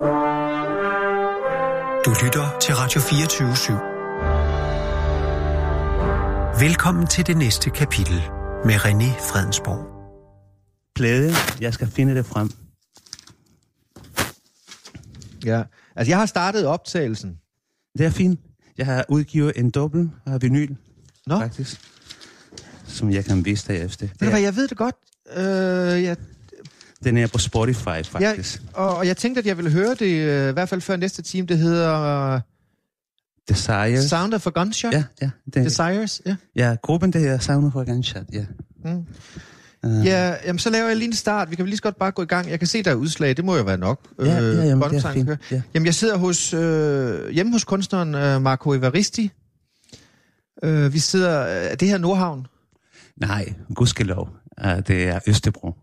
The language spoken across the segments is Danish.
Du lytter til Radio 24 /7. Velkommen til det næste kapitel med René Fredensborg. Plade, jeg skal finde det frem. Ja, altså jeg har startet optagelsen. Det er fint. Jeg har udgivet en dobbelt af vinyl, Nå, faktisk, som jeg kan vise dig efter. ved du hvad, jeg ved det godt. Øh, ja, Den er på Spotify, faktisk. ja, og, og jeg tænkte, at jeg ville høre det, øh, i hvert fald før næste time. Det hedder uh, Desires. Sound of a Gunshot. Ja, ja. Det, Desires, ja. ja, gruppen, det her Sound for Gunshot, ja. Mm. Uh, Ja, jamen så laver jeg lige en start. Vi kan lige så godt bare gå i gang. Jeg kan se, der er udslag. Det må jo være nok. Ja, ja, jamen, det er fint. Ja. Jamen, jeg sidder hos, øh, hjemme hos kunstneren øh, Marco Evaristi. Øh, vi sidder... Er det her Nordhavn? Nej, gudskelov. Uh, det er Østerbro.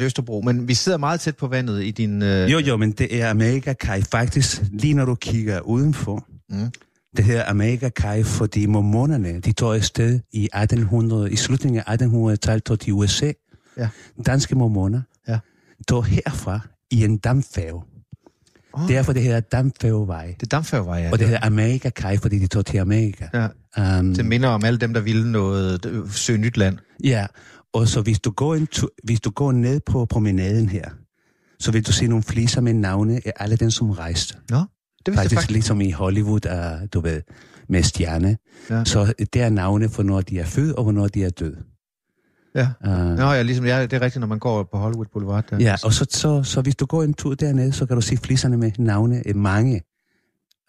Det Østerbro? Men vi sidder meget tæt på vandet i din... Øh, Jo, jo, men det er Amerika Kai. Faktisk, lige når du kigger udenfor, Mm. det hedder Amerika Kai, fordi mormonerne, de tog afsted i 1800, i slutningen af 1800-tallet, tog de USA. Ja. Danske mormoner Ja. tog herfra i en dampfærge. Oh, Derfor det hedder dampfærgevej. det er dampfærgevej, ja. Og det hedder Amerika Kai, fordi de tog til Amerika. ja. Um, Det minder om alle dem, der ville noget søge nyt land. Ja, og så hvis du går, en tu- hvis du går ned på promenaden her, så vil du se nogle fliser med navne af alle dem, som rejste. Nå, det vidste Faktisk faktisk. ligesom i Hollywood, uh, du ved, med stjerne. Ja. Så det er navne for, når de er født, og hvornår de er døde. Ja. Uh, Nå, ja, ligesom, ja, det er rigtigt, når man går på Hollywood Boulevard. Der. ja, og så, så, så hvis du går en tur dernede, så kan du se fliserne med navne af mange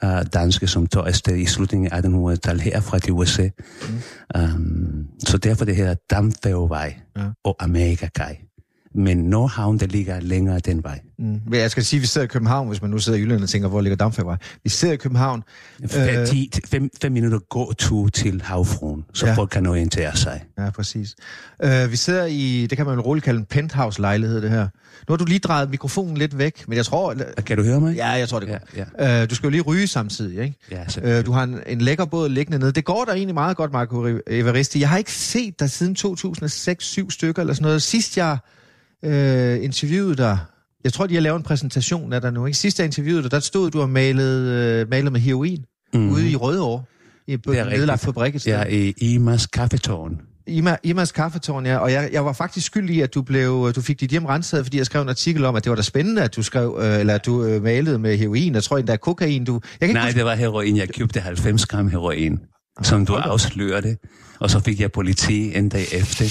uh, danske, som tog afsted i slutningen af 1800-tallet herfra til USA. Mm. Um, så derfor det her Dampfærgevej Ja. og Amerika-kaj. Men Nordhavn, der ligger længere den vej. Mm. Men jeg skal sige, at vi sidder i København, hvis man nu sidder i Jylland og tænker, hvor ligger Dampfærgevej. Vi sidder i København. Øh, Øh. 10, fem, fem minutter gåtur til havfruen, så Ja. folk kan orientere sig. Ja, præcis. Øh, vi sidder i, det kan man vel roligt kalde en penthouse-lejlighed, det her. Nu har du lige drejet mikrofonen lidt væk, men jeg tror... Kan du høre mig? Ja, jeg tror, det. Ja, ja. Øh, du skal jo lige ryge samtidig, ikke? ja Øh, du har en, en lækker båd liggende nede. Det går der egentlig meget godt, Marco Evaristi. Jeg har ikke set dig siden 2006-7 stykker eller sådan noget. Sidst jeg øh, interviewede dig, jeg tror, de har lavet en præsentation af dig nu, ikke? Sidst jeg interviewede dig, der stod du og malet, øh, malet med heroin mm. Ude i Rødovre. I på Det er nedlagt fabrik et. Ja, i Imas kaffetårn. Ima, Imas kaffetårn, ja. Og jeg, jeg var faktisk skyldig i, at du, blev, du fik dit hjem renset, fordi jeg skrev en artikel om, at det var da spændende, at du skrev, øh, eller at du øh, malede med heroin. Jeg tror endda kokain. Du, jeg kan ikke Nej, det var heroin. Jeg købte 90 gram heroin, som du op. afslørte. Og så fik jeg politi en dag efter.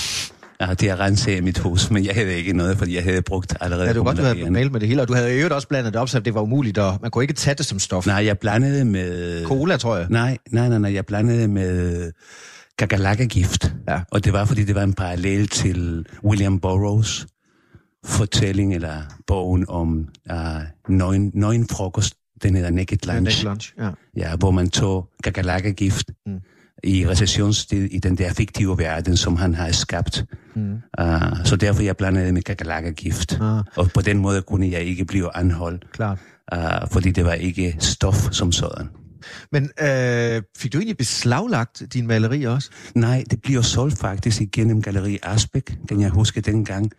Ja, de har renset mit hus, men jeg havde ikke noget, fordi jeg havde brugt allerede Ja, det var godt, du havde malet med det hele, og du havde i øvrigt også blandet det op, så det var umuligt, og man kunne ikke tage det som stof. Nej, jeg blandede med... Cola, tror jeg. Nej, nej, nej, nej. Jeg blandede med kakalakkegift. Ja. Og det var, fordi det var en parallel til William Burroughs fortælling, eller bogen om uh, nøgen, nøgen frokost. Den hedder Naked Lunch. Naked lunch. Ja. Ja, hvor man tog kakalakkegift Mm. I recessionstid i den der fiktive verden, som han har skabt. Mm. Uh, så derfor jeg blandede med kakalakkegift. Ah, Og på den måde kunne jeg ikke blive anholdt, klart. uh, fordi det var ikke stof som sådan. Men øh, fik du egentlig beslaglagt din maleri også? Nej, det bliver solgt faktisk igennem Galeri Asbæk, kan jeg huske dengang,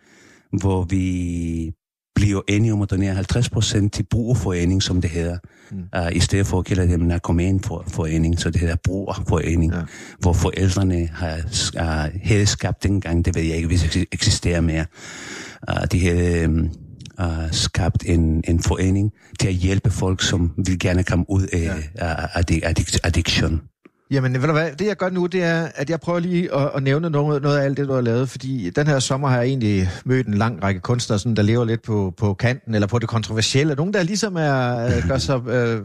hvor vi bliver enige om at donere 50 procent til brugerforening, som det hedder, Mm. uh, i stedet for at kalde det narkomanforening, så det hedder brugerforening, Ja. hvor forældrene har, uh, havde skabt dengang, det ved jeg ikke, hvis det eksisterer mere, uh, de havde um, uh, skabt en, en forening til at hjælpe folk, som vil gerne komme ud af ja. uh, addic- addiction. Jamen, ved du hvad, det jeg gør nu, det er, at jeg prøver lige at, at nævne noget, noget af alt det, du har lavet, fordi den her sommer har jeg egentlig mødt en lang række kunstnere, sådan, der lever lidt på, på kanten, eller på det kontroversielle. Nogle, der ligesom er, øh, gør sig øh,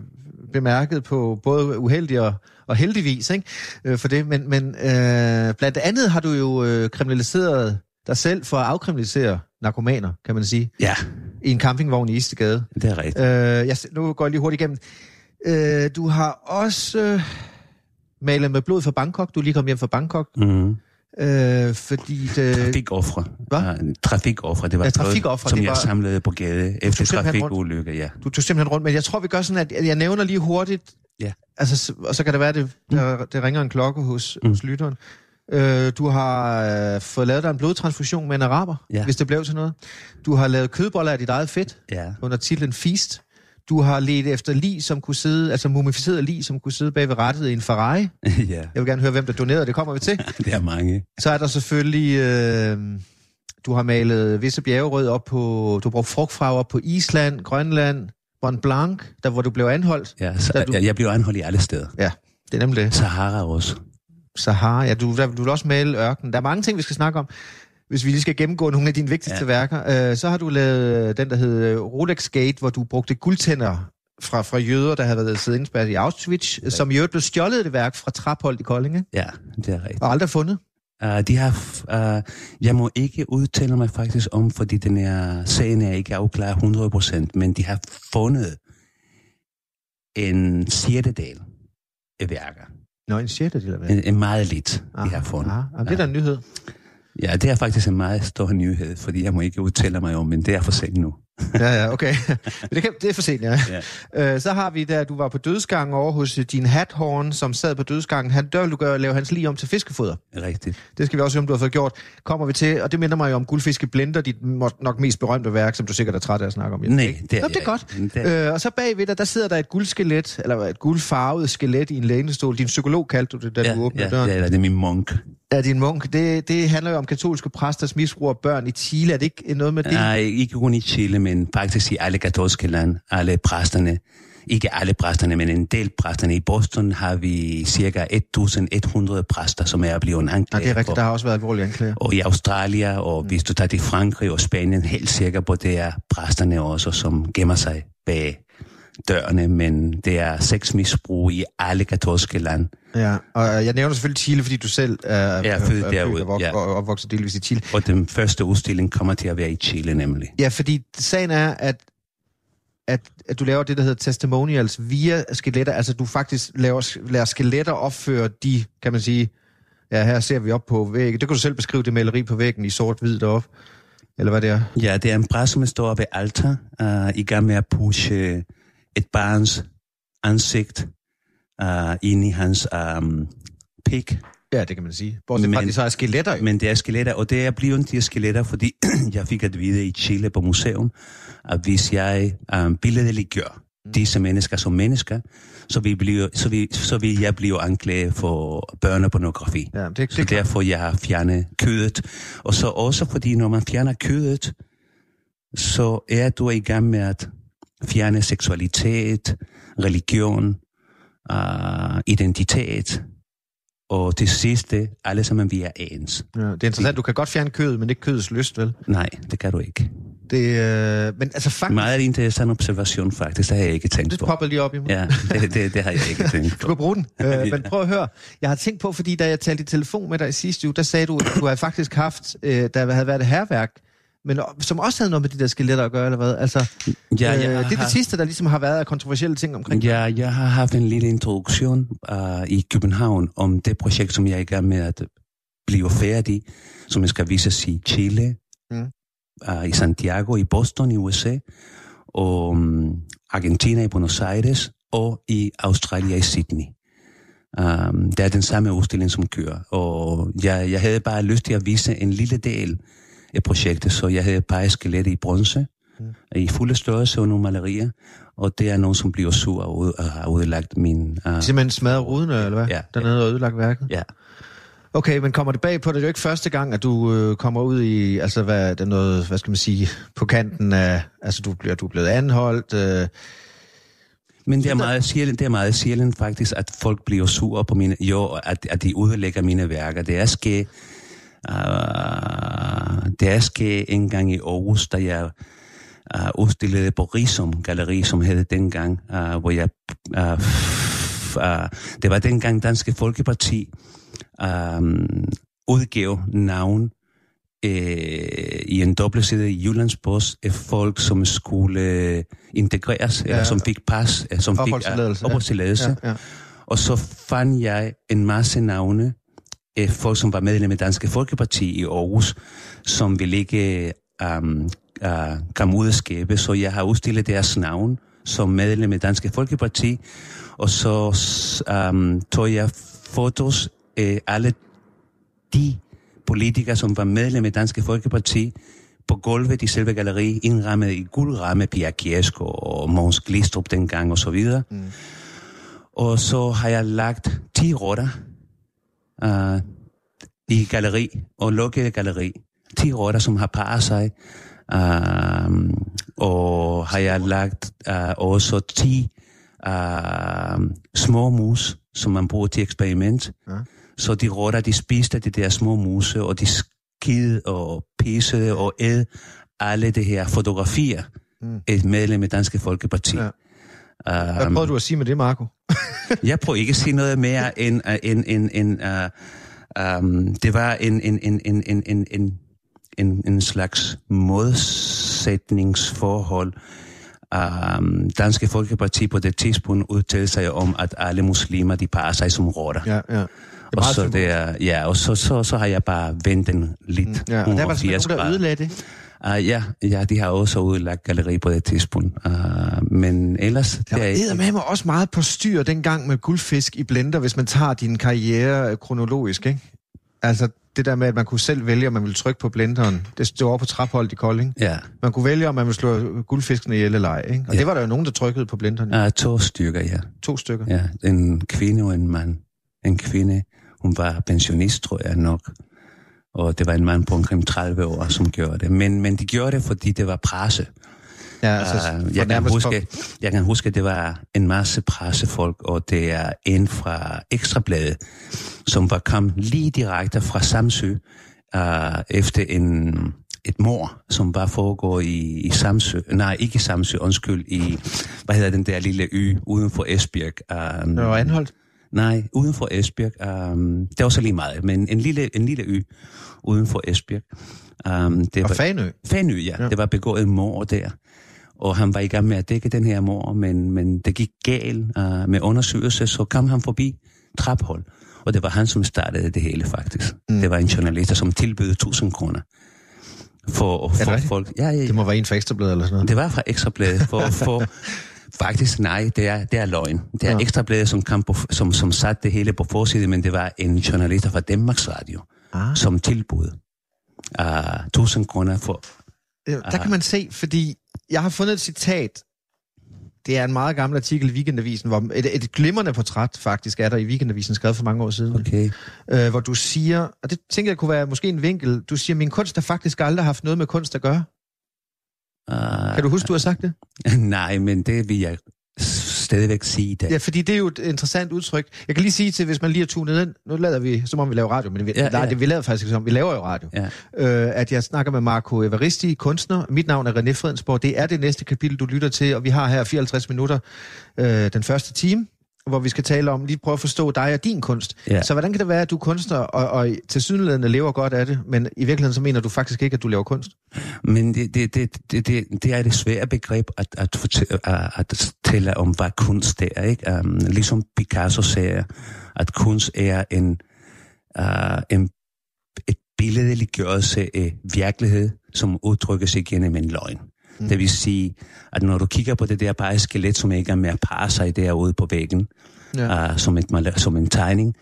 bemærket på både uheldig og, og heldigvis, ikke? Øh, for det. Men, men øh, blandt andet har du jo øh, kriminaliseret dig selv for at afkriminalisere narkomaner, kan man sige, Ja, i en campingvogn i Istegade. det er rigtigt. Øh, jeg, nu går jeg lige hurtigt igennem. Øh, du har også øh, malet med blod fra Bangkok. Du lige kommet hjem fra Bangkok. Mm. Øh, fordi det, Trafikoffre. Hvad? Ja, trafikoffre, det var Ja, noget, trafikoffre, som det jeg var- samlede på gade efter trafikulykker, ja. du tog simpelthen rundt. Men jeg tror, vi gør sådan, at jeg nævner lige hurtigt. Ja. Altså, og så kan det være, at det, der, det ringer en klokke hos, mm. Mm. hos lytteren. Øh, du har øh, fået lavet dig en blodtransfusion med en araber, Ja. hvis det blev til noget. Du har lavet kødboller af dit eget fedt Ja, under titlen Feast. Du har let efter lig, som kunne sidde, altså mumificeret lig, som kunne sidde bag ved rettet i en Ferrari. ja, Jeg vil gerne høre, hvem der donerede, det kommer vi til. det er mange. Så er der selvfølgelig, øh, du har malet visse bjergerød op på, du har brugt frugtfarver op på Island, Grønland, Mont Blanc, der hvor du blev anholdt. Ja, så, du- jeg, jeg bliver anholdt i alle steder. Ja, det er nemlig det. Sahara også. Sahara, ja, du, der, du vil også male ørken. Der er mange ting, vi skal snakke om. Hvis vi lige skal gennemgå nogle af dine vigtigste ja. Værker, øh, så har du lavet øh, den, der hedder Rolex Gate, hvor du brugte guldtænder fra, fra jøder, der havde været siddet indspærret i Auschwitz, ja. som i øvrigt blev stjålet det værk fra Traphold i Kolding, ikke? Ja, det er rigtigt. og aldrig fundet. Uh, de har, uh, jeg må ikke udtale mig faktisk om, fordi den er, sagen er ikke afklaret 100%, men de har fundet en sjettedel af værker. Nå, en sjettedel af En, en meget lidt, de har fundet. Ah, ah, det er da en nyhed. Ja, det er faktisk en meget stor nyhed, fordi jeg må ikke udtale mig om, men det er for sent nu. Ja, ja, okay. Men det, kan, det er for sent, ja. Ja. Øh, så har vi, da du var på dødsgangen over hos øh, din hathorn, som sad på dødsgangen. Han, der vil du gøre, lave hans lige om til fiskefoder. Rigtigt. Det skal vi også høre, om du har fået gjort. Kommer vi til, og det minder mig jo om Guldfiske Blender, dit nok mest berømte værk, som du sikkert er træt af at snakke om. Nej, ikke? det er Nå, det er godt. Det er- Øh, og så bagved dig, der sidder der et guldskelet, eller et guldfarvet skelet i en lænestol. Din psykolog kaldte du det, da Ja, du åbnede ja, døren. ja, det er min munk. Ja, din munk. Det, det handler jo om katolske præsters misbrug af børn i Chile. Er det ikke noget med det? Nej, ikke kun i Chile, men faktisk i alle katolske land. Alle præsterne, ikke alle præsterne, men en del præsterne. I Boston har vi cirka 1100 præster, som er blevet anklaget. det er rigtigt. Der har også været alvorlige anklager. Og i Australien, og hvis du tager til Frankrig og Spanien, helt sikker på, det er præsterne også, som gemmer sig bag dørene, men det er sexmisbrug i alle katolske land. Ja, og jeg nævner selvfølgelig Chile, fordi du selv er, er født er derude, og, ja. opvokset delvis i Chile. Og den første udstilling kommer til at være i Chile nemlig. Ja, fordi sagen er, at, at, at du laver det, der hedder testimonials via skeletter. Altså, du faktisk laver, lader skeletter opføre de, kan man sige, ja, her ser vi op på væggen. Det kan du selv beskrive, det maleri på væggen i sort-hvid deroppe. Eller hvad det er. Ja, det er en præst, som står ved alter, uh, i gang med at pushe et barns ansigt uh, ind i hans um, pik. Ja, det kan man sige. Bortset fra, Men- at de så er skeletter jo. Men det er skeletter, og det er blevet de skeletter, fordi jeg fik at vide i Chile på museum, at hvis jeg um, billedliggør disse mennesker som mennesker, så vil, blive, så, vil, så vil jeg blive anklaget for børnepornografi. Ja, det, Så det, det, derfor jeg har fjernet kødet. Og så også fordi, når man fjerner kødet, så er du i gang med at fjerne seksualitet, religion, uh, identitet, og det, alle sammen vi er ens. ja, det er interessant. Du kan godt fjerne kødet, men ikke kødets lyst, vel? Nej, det kan du ikke. Det, øh, men altså faktisk, Meget interessant observation faktisk, det har jeg ikke tænkt det på. popper lige op i mig. Ja, det, det, det har jeg ikke tænkt Du på. kan bruge den. Øh, men prøv at høre. Jeg har tænkt på, fordi da jeg talte i telefon med dig i sidste uge, der sagde du, at du havde faktisk haft, øh, der havde været et herværk, men som også havde noget med de der skeletter at gøre, eller hvad? Altså, Ja, øh, jeg det er har- det sidste, der ligesom har været af kontroversielle ting omkring. Ja, jeg har haft en lille introduktion uh, i København om det projekt, som jeg er i gang med at blive færdig, som skal vises i Chile, Mm. uh, i Santiago, i Boston i USA, og um, Argentina i Buenos Aires, og i Australien i Sydney. Um, det er den samme udstilling, som kører, og jeg, jeg havde bare lyst til at vise en lille del projektet, så jeg havde bare skelet i bronze, Mm. i fulde størrelse og nogle malerier, og det er nogen, som bliver sur og og har udlagt min... Uh, Simpelthen smadret rudene, eller hvad? Ja. Dernede og ødelagt værket. ja. Okay, men kommer det bag på, det er jo ikke første gang, at du øh, kommer ud i, altså hvad, det er noget, hvad skal man sige, på kanten af, altså du bliver, du er blevet anholdt, øh, Men det er meget sjældent, det er meget sjældent faktisk, at folk bliver sure på mine, jo, at, at de udlægger mine værker. Det er sket, uh, det er sket en gang i Aarhus, da jeg uh, udstillede på Rigsum Galeri, som hed dengang, uh, hvor jeg, uh, uh, det var dengang Danske Folkeparti um, udgav navn øh, i en dobbeltside i Jyllandspost af folk, som skulle integreres, ja, eller som fik pas, som fik opholdstilladelse. ja, ja. Og så fandt jeg en masse navne af folk, som var medlem af Danske Folkeparti i Aarhus, som ville ikke um, uh, komme ud af skabet. Så jeg har udstillet deres navn som medlem af Danske Folkeparti, og så um, tog jeg fotos af alle de politikere, som var medlem af Danske Folkeparti, på gulvet i selve galleri, indrammet i guldramme, Pia Kiesko og Måns Glistrup dengang og så videre. Mm. Og så har jeg lagt 10 rotter uh, i galleri og lukket galleri. 10 rotter, som har parret sig. Uh, og har jeg lagt uh, også 10 uh, små mus, som man bruger til eksperiment. Ja. Så de rotter, de spiste de der små muse, og de skide og pisse og æd alle det her fotografier. Mm. Et medlem af Danske Folkeparti. Ja. Hvad prøvede du at sige med det, Marco? jeg prøver ikke at sige noget mere end, uh, end, end, end uh, um, det var en, en, en, en, en, en, en, en, en slags modsætningsforhold. Um, Danske Folkeparti på det tidspunkt udtalte sig om, at alle muslimer, de parer sig som rotter. Ja, ja. Og så, det er, ja, og så, så, så har jeg bare vendt den lidt. Mm, ja, og der var nogen, der ødelagde det. Uh, ja, ja, de har også udlagt galleri på det tidspunkt. Uh, men ellers... Der er med mig også meget på styr dengang med guldfisk i blender, hvis man tager din karriere kronologisk, ikke? Altså, det der med, at man kunne selv vælge, om man ville trykke på blenderen. Det stod over på trapholdet i Kolding. Ja. Man kunne vælge, om man ville slå guldfiskene ihjel eller ej. Ikke? Og ja. det var der jo nogen, der trykkede på blenderen. Ja, to stykker, ja. To stykker? Ja, en kvinde og en mand. En kvinde, hun var pensionist, tror jeg nok. Og det var en mand på omkring 30 år, som gjorde det. Men, men de gjorde det, fordi det var presse. Ja, altså, uh, jeg, kan huske, jeg kan huske, at det var en masse pressefolk, og det er en fra Ekstrabladet, som var kommet lige direkte fra Samsø, uh, efter en, et mor, som var foregår i, i Samsø. Nej, ikke i Samsø, undskyld, i, hvad hedder den der lille ø uden for Esbjerg? Um, det var Anholdt? Nej, uden for Esbjerg. Um, det var så lige meget, men en lille, en lille ø uden for Esbjerg. Um, det og var, Fanø? Fanø, ja. ja. Det var begået mor der. Og han var i gang med at dække den her mor, men, men det gik galt uh, med undersøgelse, så kom han forbi traphold. Og det var han, som startede det hele faktisk. Mm. Det var en journalist, som tilbød 1000 kroner for, for folk. Ja, ja, ja. Det må være en fra Ekstrabladet eller sådan noget. Det var fra Ekstrabladet for, for Faktisk nej, det er, det er løgn. Det er ja. Ekstrabladet, som, kom på, som, som satte det hele på forsiden, men det var en journalist fra Danmarks Radio, ah. som tilbud uh, 1000 kroner for... Uh, der kan man se, fordi jeg har fundet et citat, det er en meget gammel artikel i Weekendavisen, hvor et, et glimrende portræt faktisk er der i Weekendavisen, skrevet for mange år siden. Okay. Øh, hvor du siger, og det tænker jeg kunne være måske en vinkel, du siger, min kunst har faktisk aldrig haft noget med kunst at gøre. Uh, kan du huske, du har sagt det? Nej, men det vil jeg stadigvæk sige det. Ja, fordi det er jo et interessant udtryk. Jeg kan lige sige til, hvis man lige har tunet ind, nu lader vi, som om vi laver radio, men vi, ja, nej, ja. det vi laver faktisk som, vi laver jo radio. Ja. Øh, at jeg snakker med Marco Evaristi, kunstner. Mit navn er René Fredensborg. Det er det næste kapitel, du lytter til, og vi har her 54 minutter øh, den første time hvor vi skal tale om, lige prøve at forstå dig og din kunst. Ja. Så hvordan kan det være, at du er kunstner, og, og til sydenlædende lever godt af det, men i virkeligheden så mener du faktisk ikke, at du laver kunst? Men det, det, det, det, det, det er det svære begreb at, at, fortælle, at tale om, hvad kunst er. Ikke? Um, ligesom Picasso siger, at kunst er en, uh, en et billedeliggørelse af virkelighed, som udtrykker sig gennem en løgn. Mm. Det vil sige, at når du kigger på det der bare skelet, som ikke er med at parre sig derude på væggen, ja. uh, som, et, som en tegning,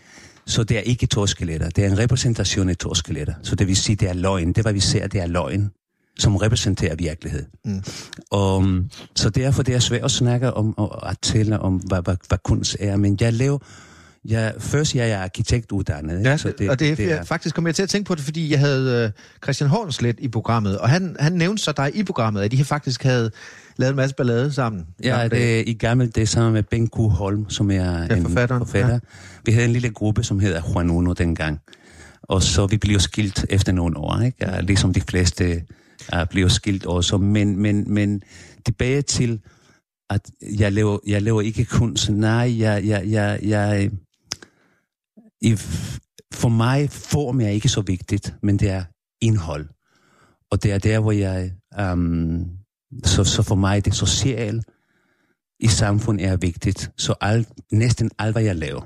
så det er ikke to skeletter. Det er en repræsentation af to skeletter. Så det vil sige, det er løgn. Det, hvad vi ser, det er løgn, som repræsenterer virkelighed. Mm. Og, så derfor det er svært at snakke om og at tale om, hvad, hvad, hvad kunst er. Men jeg laver Ja, først jeg er arkitektuddannet. Ja, så det, og det, det er... faktisk kom jeg til at tænke på det, fordi jeg havde uh, Christian Hornslet i programmet, og han, han nævnte så dig i programmet, at de faktisk havde lavet en masse ballade sammen. Ja, det er i gammel det sammen med Ben Q. Holm, som er ja, en forfatter. Ja. Vi havde en lille gruppe, som hedder Juan Uno dengang. Og så vi blev skilt efter nogle år, ikke? Ja, ligesom de fleste uh, blev skilt også. Men, men, men tilbage til, at jeg laver, jeg laver ikke kunst. Nej, jeg, jeg, jeg, jeg, i, for mig form er ikke så vigtigt, men det er indhold. Og det er der, hvor jeg... Um, så, så for mig, det sociale i samfundet er vigtigt. Så alt, næsten alt, hvad jeg laver,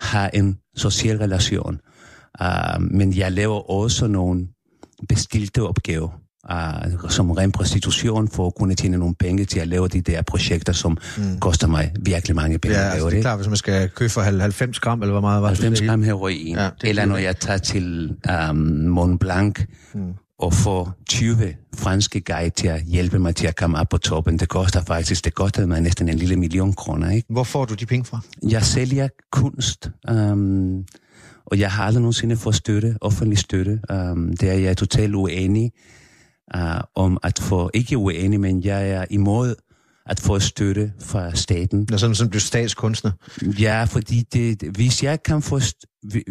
har en social relation. Uh, men jeg laver også nogle bestilte opgaver uh, som ren prostitution for at kunne tjene nogle penge til at lave de der projekter, som mm. koster mig virkelig mange penge. Ja, altså, det er klart, hvis man skal købe for 90 gram, eller hvor meget var 90 gram heroin. Ja, eller når jeg tager til um, Mont Blanc mm. at få 20 franske guide til at hjælpe mig til at komme op på toppen. Det koster faktisk, det kostede mig næsten en lille million kroner. Ikke? Hvor får du de penge fra? Jeg sælger kunst, um, og jeg har aldrig nogensinde fået støtte, offentlig støtte. Um, det er jeg totalt uenig uh, om at få, ikke uenig, men jeg er imod at få støtte fra staten. Når sådan, som du statskunstner? Ja, fordi det, hvis jeg kan få,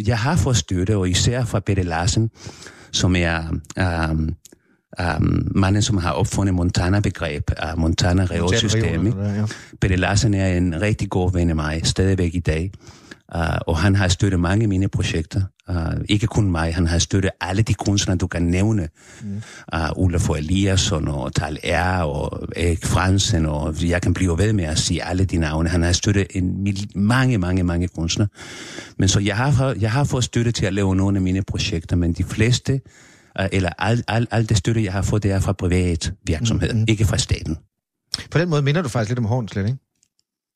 jeg har fået støtte, og især fra Bette Larsen, som er um, um, manden, som har opfundet Montana-begreb, uh, Montana-reolsystem. Ja. Bette Larsen er en rigtig god ven af mig, stadigvæk i dag. Uh, og han har støttet mange af mine projekter. Uh, ikke kun mig, han har støttet alle de kunstnere, du kan nævne. Mm. Uh, Ulla for Eliasson og Tal R og Erik Fransen, og jeg kan blive ved med at sige alle de navne. Han har støttet en, mange, mange, mange kunstnere. Men så jeg har, jeg har fået støtte til at lave nogle af mine projekter, men de fleste, uh, eller alt al, al det støtte, jeg har fået, det er fra privat virksomhed, mm. ikke fra staten. På den måde minder du faktisk lidt om Hornslet, ikke?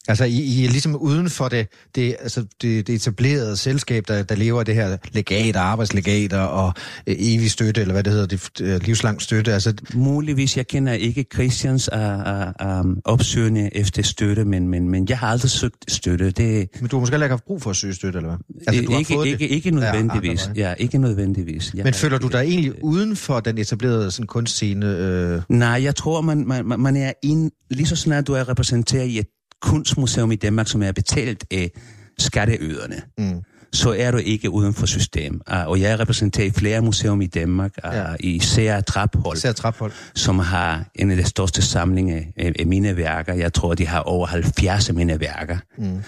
Altså, I, I er ligesom uden for det, det, altså det, det etablerede selskab, der, der lever af det her legater, arbejdslegater og øh, evig støtte, eller hvad det hedder, det, øh, livslang støtte. Altså... Muligvis, jeg kender ikke Christians uh, uh, um, opsøgende efter støtte, men, men, men jeg har aldrig søgt støtte. Det... Men du har måske ikke haft brug for at søge støtte, eller hvad? Altså, du ikke, har fået ikke, det. ikke nødvendigvis. Ja, ja, ikke nødvendigvis. Jeg men føler du dig egentlig uden for den etablerede sådan, kunstscene? Øh... Nej, jeg tror, man, man, man er ind, lige så snart du er repræsenteret i et kunstmuseum i Danmark, som er betalt af skatteyderne, mm. så er du ikke uden for system. Uh, og jeg repræsenterer flere museum i Danmark, uh, ja. især Traphold, især Traphold, som har en af de største samlinger af, af mine værker. Jeg tror, de har over 70 af mine værker. Mm.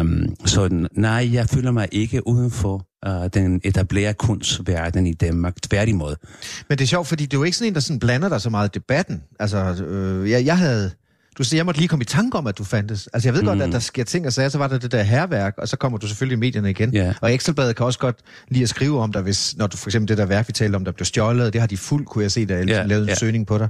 Um, så nej, jeg føler mig ikke uden for uh, den etablerede kunstverden i Danmark. Tværtimod. Men det er sjovt, fordi det er jo ikke sådan en, der sådan blander dig så meget i debatten. Altså, øh, jeg, jeg havde du siger, jeg måtte lige komme i tanke om, at du fandtes. Altså, jeg ved mm. godt, at der sker ting og sager, så var der det der herværk, og så kommer du selvfølgelig i medierne igen. Yeah. Og Ekstrabladet kan også godt lide at skrive om dig, hvis, når du for eksempel det der værk, vi talte om, der blev stjålet, det har de fuldt, kunne jeg se, der yeah. lavet en yeah. søgning på dig.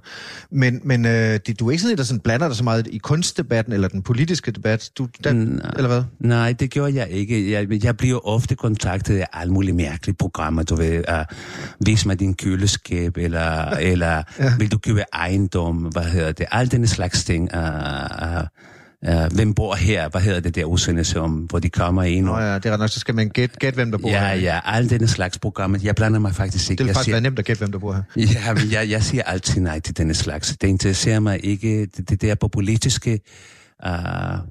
Men, men øh, det, du er ikke sådan en, der sådan blander dig så meget i kunstdebatten, eller den politiske debat, du, den, nej, eller hvad? Nej, det gjorde jeg ikke. Jeg, jeg bliver ofte kontaktet af alle mulige mærkelige programmer, du ved, uh, vis mig din køleskab, eller, eller ja. vil du købe ejendom, hvad hedder det, alt den slags ting uh, uh, hvem bor her, hvad hedder det der udsendelse om, hvor de kommer ind. Nå ja, det er nok, så skal man gætte, gæt, hvem der bor ja, her. Ja, ja, alle denne slags programmer. Jeg blander mig faktisk ikke. Det vil faktisk siger, være nemt at gætte, hvem der bor her. Ja, men jeg, jeg siger altid nej til denne slags. Det interesserer mig ikke, det, det der populistiske uh,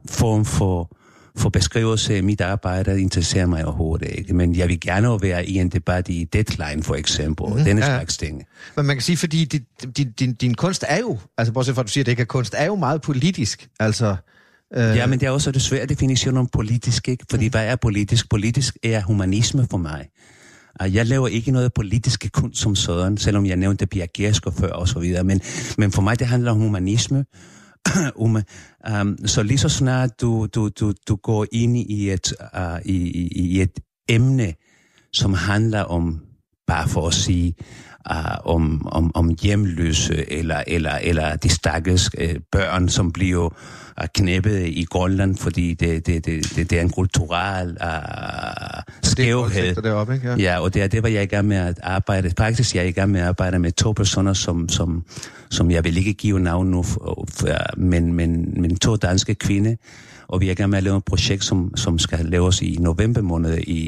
form for for beskrivelse af mit arbejde interesserer mig overhovedet ikke. Men jeg vil gerne være i en debat i Deadline, for eksempel, mm, denne ja. slags ting. Men man kan sige, fordi din, din, din, kunst er jo, altså bortset fra at du siger, at det ikke er kunst, er jo meget politisk. Altså, øh... Ja, men det er også det svære definition om politisk, ikke? Fordi mm. hvad er politisk? Politisk er humanisme for mig. Jeg laver ikke noget politiske kunst som sådan, selvom jeg nævnte Pia før og så videre. Men, men for mig, det handler om humanisme, Ume. Um, så lige så snart du, du, du, du går ind i et, uh, i, i et emne, som handler om, bare for at sige, uh, om, om, om hjemløse eller, eller, eller de stakkels uh, børn, som bliver uh, knæppet i Grønland, fordi det, det, det, det, det er en kulturel uh, skævhed. Det er ikke? Ja. ja, og det er det, var jeg i gang med at arbejde. Faktisk jeg er i gang med at arbejde med to personer, som, som, som jeg vil ikke give navn nu, men, men, men to danske kvinde, og vi er i gang med at lave et projekt, som, som skal laves i november måned i,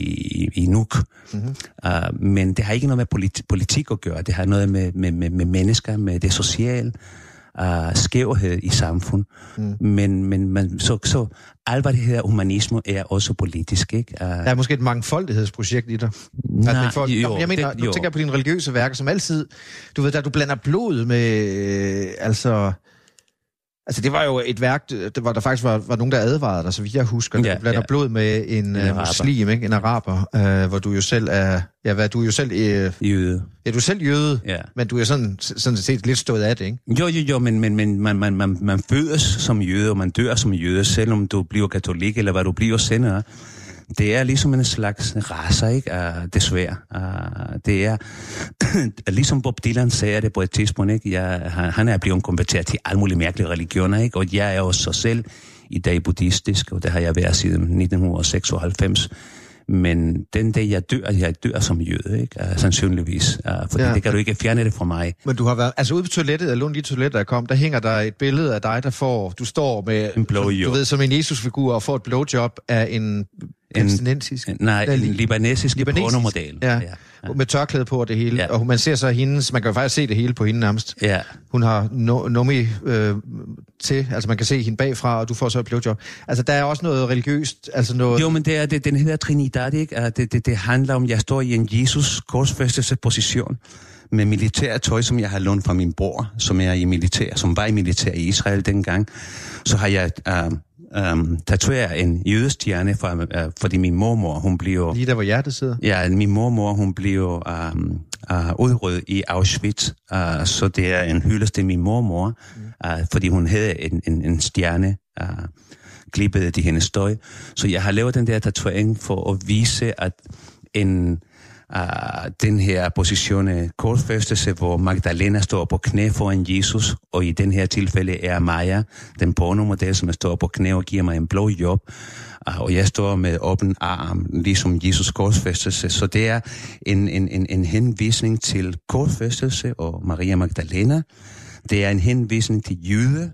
i, i Nuuk. Mm-hmm. Uh, men det har ikke noget med politi- politik at gøre, det har noget med, med, med, med mennesker, med det sociale, uh, skævhed i samfund. Mm. Men, men man, så, så alt hvad det her humanisme er også politisk, ikke? Uh, der er måske et mangfoldighedsprojekt i dig. Nej, altså, for, jo, jeg mener, det, nu tænker jeg på dine religiøse værker, som altid, du ved, der du blander blod med, øh, altså Altså, det var jo et værk, det var, der faktisk var, var nogen, der advarede dig, så vidt jeg husker. Ja, der blander ja. blod med en, en uh, muslim, ikke? en araber, uh, hvor du jo selv er... Ja, hvad, du er jo selv... Uh, jøde. Ja, du er selv jøde, ja. men du er sådan, sådan set lidt stået af det, ikke? Jo, jo, jo, men, men, men man, man, man, man fødes som jøde, og man dør som jøde, selvom du bliver katolik, eller hvad du bliver senere det er ligesom en slags raser, ikke? Uh, desværre. Uh, det er, ligesom Bob Dylan sagde det på et tidspunkt, ikke? Jeg, han, han er blevet konverteret til alle mulige mærkelige religioner, ikke? Og jeg er også selv i dag buddhistisk, og det har jeg været siden 1996. Men den dag, jeg dør, jeg dør som jøde, ikke? Uh, sandsynligvis. Uh, fordi ja. det kan du ikke fjerne det fra mig. Men du har været... Altså ude på toilettet, eller de toiletter, der kom, der hænger der et billede af dig, der får... Du står med... En blowjob. Du ved, som en Jesus-figur, og får et blowjob af en palæstinensisk... Nej, en libanesisk, libanesisk pornomodel. Ja. ja. Med tørklæde på og det hele. Ja. Og man ser så hendes... Man kan jo faktisk se det hele på hende nærmest. Ja. Hun har no, nomi øh, til... Altså man kan se hende bagfra, og du får så et blowjob. Altså der er også noget religiøst... Altså noget... Jo, men det er, det, den hedder Trinidad, ikke? Det, det, det handler om, jeg står i en Jesus korsfæstelse position med militær tøj, som jeg har lånt fra min bror, som er i militær, som var i militær i Israel dengang. Så har jeg uh, um, tatoveret en jødestjerne, for, uh, fordi min mormor, hun blev... Lige der, hvor hjertet sidder? Ja, min mormor, hun blev um, uh, udryddet i Auschwitz, uh, så det er en hyldest til min mormor, uh, fordi hun havde en, en, en stjerne, uh, glippede de hendes støj. Så jeg har lavet den der tatovering for at vise, at en uh, den her position af korsfæstelse, hvor Magdalena står på knæ foran Jesus, og i den her tilfælde er Maja, den pornomodel, som står på knæ og giver mig en blå job, uh, og jeg står med åben arm, ligesom Jesus korsfæstelse. Så det er en, en, en, en henvisning til korsfæstelse og Maria Magdalena. Det er en henvisning til jøde,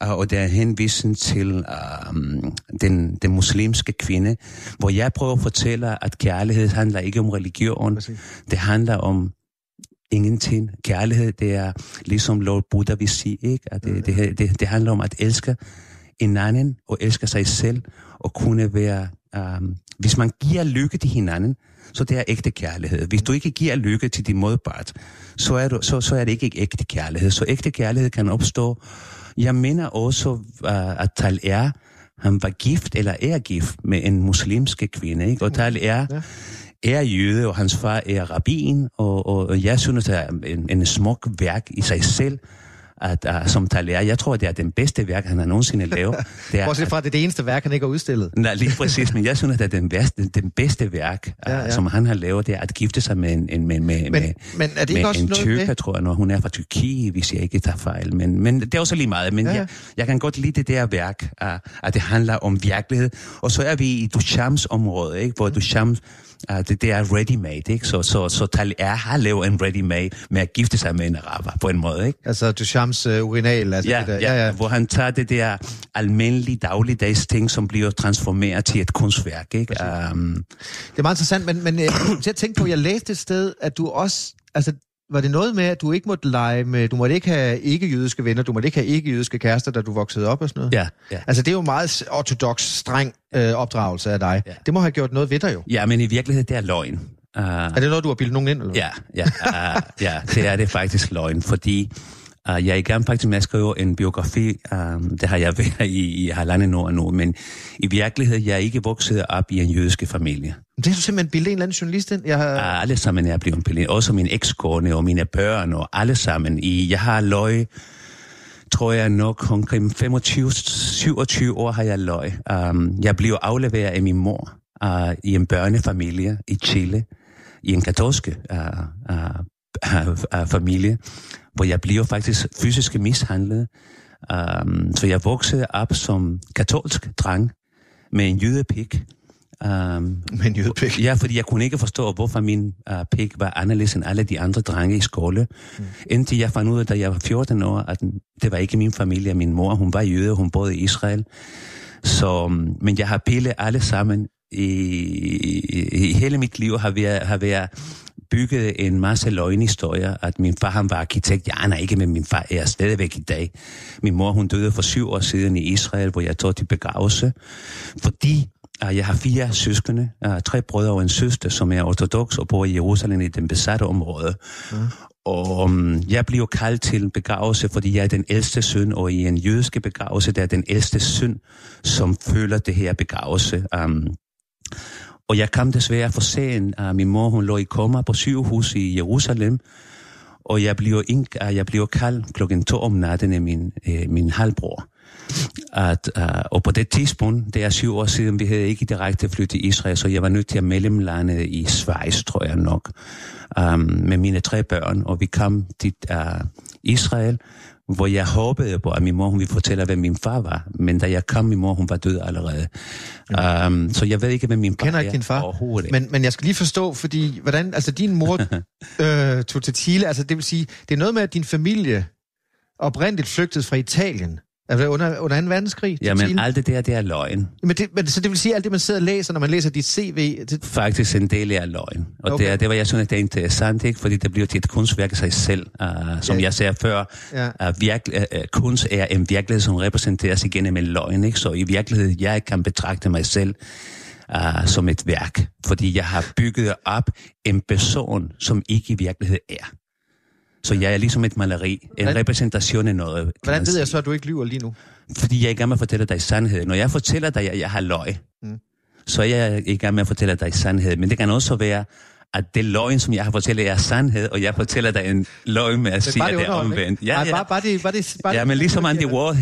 og det er henvisen til um, den, den muslimske kvinde, hvor jeg prøver at fortælle, at kærlighed handler ikke om religion. Præcis. Det handler om ingenting. Kærlighed, det er ligesom Lord Buddha vil sige, ikke? At det, det, det, det handler om at elske hinanden og elske sig selv og kunne være... Um, hvis man giver lykke til hinanden, så det er ægte kærlighed. Hvis du ikke giver lykke til din modpart, så er, du, så, så er det ikke ægte kærlighed. Så ægte kærlighed kan opstå jeg mener også, uh, at Tal er, han var gift eller er gift med en muslimske kvinde, ikke? Og Tal er, ja. er jøde, og hans far er rabbin, og, og, og jeg synes, det er en, en smuk værk i sig selv, at, uh, som Thaler, jeg tror, det er den bedste værk, han har nogensinde lavet. Det er, Bortset fra, at det er det eneste værk, han ikke har udstillet. Nej, lige præcis, men jeg synes, at det er den bedste, den bedste værk, ja, ja. Uh, som han har lavet, det er at gifte sig med en, en, med, med, men, med, men er det med også en tyrker, tror jeg, når hun er fra Tyrkiet, hvis jeg ikke tager fejl. Men, men det er også lige meget. Men ja, ja. Jeg, jeg kan godt lide det der værk, uh, at det handler om virkelighed. Og så er vi i Duchamps område, ikke? hvor Duchamps Uh, det, det er ready-made, ikke? Så, så, så er har lavet en ready-made med at gifte sig med en araber, på en måde, ikke? Altså Duchamps uh, urinal, altså ja, det der. Ja, ja, hvor han tager det der almindelige dagligdags ting, som bliver transformeret til et kunstværk, ikke? Um, det er meget interessant, men, men jeg tænkte på, jeg læste et sted, at du også, altså var det noget med, at du ikke måtte lege med, du måtte ikke have ikke-jødiske venner, du måtte ikke have ikke-jødiske kærester, da du voksede op og sådan noget? Ja. ja. Altså, det er jo meget ortodox, streng øh, opdragelse af dig. Ja. Det må have gjort noget ved dig jo. Ja, men i virkeligheden, det er løgn. Uh, er det noget, du har bildet nogen ind? Eller? Ja, ja, uh, ja, det er det faktisk løgn, fordi Uh, jeg er i gang faktisk med at skrive en biografi. Um, det har jeg været i, i halvandet år nu, men i virkeligheden jeg er ikke vokset op i en jødisk familie. Det har du simpelthen bildet en eller anden journalist ind? Jeg har... Uh, alle sammen er blevet bildet. Også min ekskone og mine børn og alle sammen. I, jeg har løg, tror jeg nok omkring 25-27 år har jeg løg. Um, jeg blev afleveret af min mor uh, i en børnefamilie i Chile, i en katolsk uh, uh, uh, familie hvor jeg bliver faktisk fysisk mishandlet. Um, så jeg voksede op som katolsk dreng med en jødepik. Um, med en jødepik? Ja, fordi jeg kunne ikke forstå, hvorfor min uh, pik var anderledes end alle de andre drenge i skole. Mm. Indtil jeg fandt ud af, da jeg var 14 år, at det var ikke min familie. Min mor, hun var jøde, hun boede i Israel. Så, men jeg har pillet alle sammen i, i, i hele mit liv har været, har været bygget en masse løgnhistorier, at min far han var arkitekt. Jeg aner ikke, men min far er stadigvæk i dag. Min mor hun døde for syv år siden i Israel, hvor jeg tog til begravelse. Fordi uh, jeg har fire søskende, tre brødre og en søster, som er ortodox og bor i Jerusalem i den besatte område. Mm. Og um, jeg bliver kaldt til en begravelse, fordi jeg er den ældste søn, og i en jødiske begravelse, der er den ældste søn, som føler det her begravelse. Um, og jeg kom desværre for sent. Uh, min mor hun lå i koma på sygehus i Jerusalem, og jeg blev, ind, uh, jeg blev kaldt klokken to om natten af min, uh, min halvbror. At, uh, og på det tidspunkt, det er syv år siden, vi havde ikke direkte flyttet til Israel, så jeg var nødt til at mellemlande i Schweiz, tror jeg nok, um, med mine tre børn, og vi kom til uh, øh, Israel, hvor jeg håbede på, at min mor hun ville fortælle, hvad min far var. Men da jeg kom, min mor hun var død allerede. Ja. Um, så jeg ved ikke, hvad min far Kender ikke din far? Overhovedet men, men jeg skal lige forstå, fordi hvordan, altså din mor øh, tog til Chile, altså det vil sige, det er noget med, at din familie oprindeligt flygtede fra Italien. Altså under, under 2. verdenskrig? Ja, men alt det der, det er løgn. Men det, men, så det vil sige, at alt det, man sidder og læser, når man læser dit CV... Det... Faktisk en del af løgn. Og okay. det, er, det var jeg synes, det er interessant, ikke? fordi det bliver til et kunstværk af sig selv. Uh, som ja. jeg sagde før, ja. uh, virke, uh, kunst er en virkelighed, som repræsenteres igennem en løgn. Ikke? Så i virkeligheden, jeg kan betragte mig selv uh, som et værk, fordi jeg har bygget op en person, som ikke i virkeligheden er. Så jeg er ligesom et maleri, en Hvordan? repræsentation af noget. Hvordan ved jeg så, at du ikke lyver lige nu? Fordi jeg er i gang med at fortælle dig sandhed. Når jeg fortæller dig, at jeg har løg, mm. så er jeg i gang med at fortælle dig sandhed. Men det kan også være, at det løgn, som jeg har fortalt, er sandhed, og jeg fortæller dig en løgn med at sige, at det er omvendt. Ja, ja. Bare, bare det, bare det, bare ja, men ligesom Andy Warhol,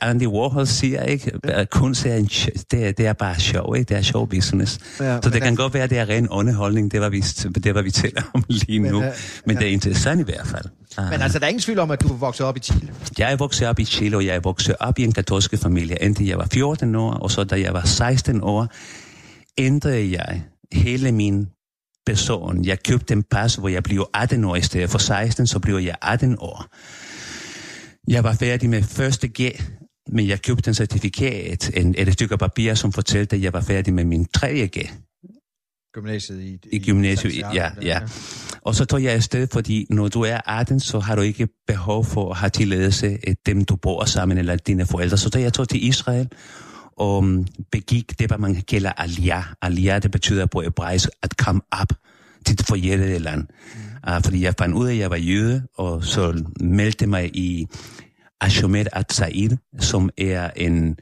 Andy Warhol siger, ikke? kunst er, en, det, er, det er bare sjov, ikke? det er show business. Ja, så det kan godt være, at det er ren underholdning, det var vi, det var vi taler om lige nu. Men, men ja. det er interessant i hvert fald. Men altså, der er ingen tvivl om, at du er vokset op i Chile? Jeg er vokset op i Chile, og jeg er vokset op i en katolsk familie, indtil jeg var 14 år, og så da jeg var 16 år, ændrede jeg hele min person. Jeg købte en pas, hvor jeg blev 18 år i stedet for 16, så blev jeg 18 år. Jeg var færdig med første G, men jeg købte en certifikat, en, et stykke papir, som fortalte, at jeg var færdig med min tredje G. Gymnasiet i... I, i gymnasiet, ja, ja, ja. Og så tog jeg afsted, fordi når du er 18, så har du ikke behov for at have tilladelse af dem, du bor sammen, eller dine forældre. Så da jeg tog til Israel, og begik det, hvad man kalder aliyah. Aliyah, det betyder på hebraisk at komme op til det forjættede land. Mm. Uh, fordi jeg fandt ud af, at jeg var jøde, og så meldte mig i Ashomet Atzair, som er en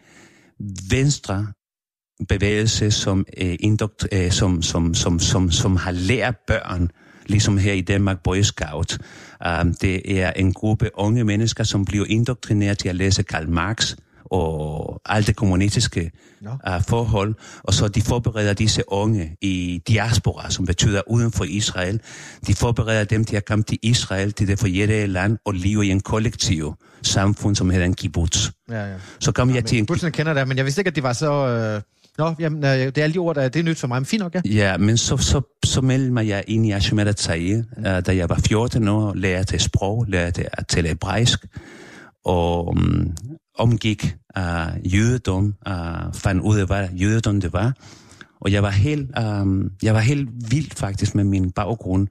venstre bevægelse, som, uh, indukt, uh, som, som, som, som, som har lært børn, ligesom her i Danmark, Boy Scout. Uh, det er en gruppe unge mennesker, som bliver indoktrineret til at læse Karl Marx, og alt det kommunistiske no. uh, forhold, og så de forbereder disse unge i diaspora, som betyder uden for Israel. De forbereder dem til at komme til Israel, til det forjættede land, og leve i en kollektiv samfund, som hedder en kibbutz. Ja, ja. Så kom ja, jeg til en... Kibbutzen kender det, men jeg vidste ikke, at de var så... Øh... Nå, jamen, øh, det er alle de ord, der det er nyt for mig, men fint nok, ja. Ja, men så, så, så meldte mig jeg ind i Ashmet Tzair, mm. uh, da jeg var 14 år, lærte sprog, lærte at tale hebraisk, og um, omgik uh, jødedom, uh, fandt ud af, hvad jødedom det var. Og jeg var helt, um, jeg var helt vild faktisk med min baggrund.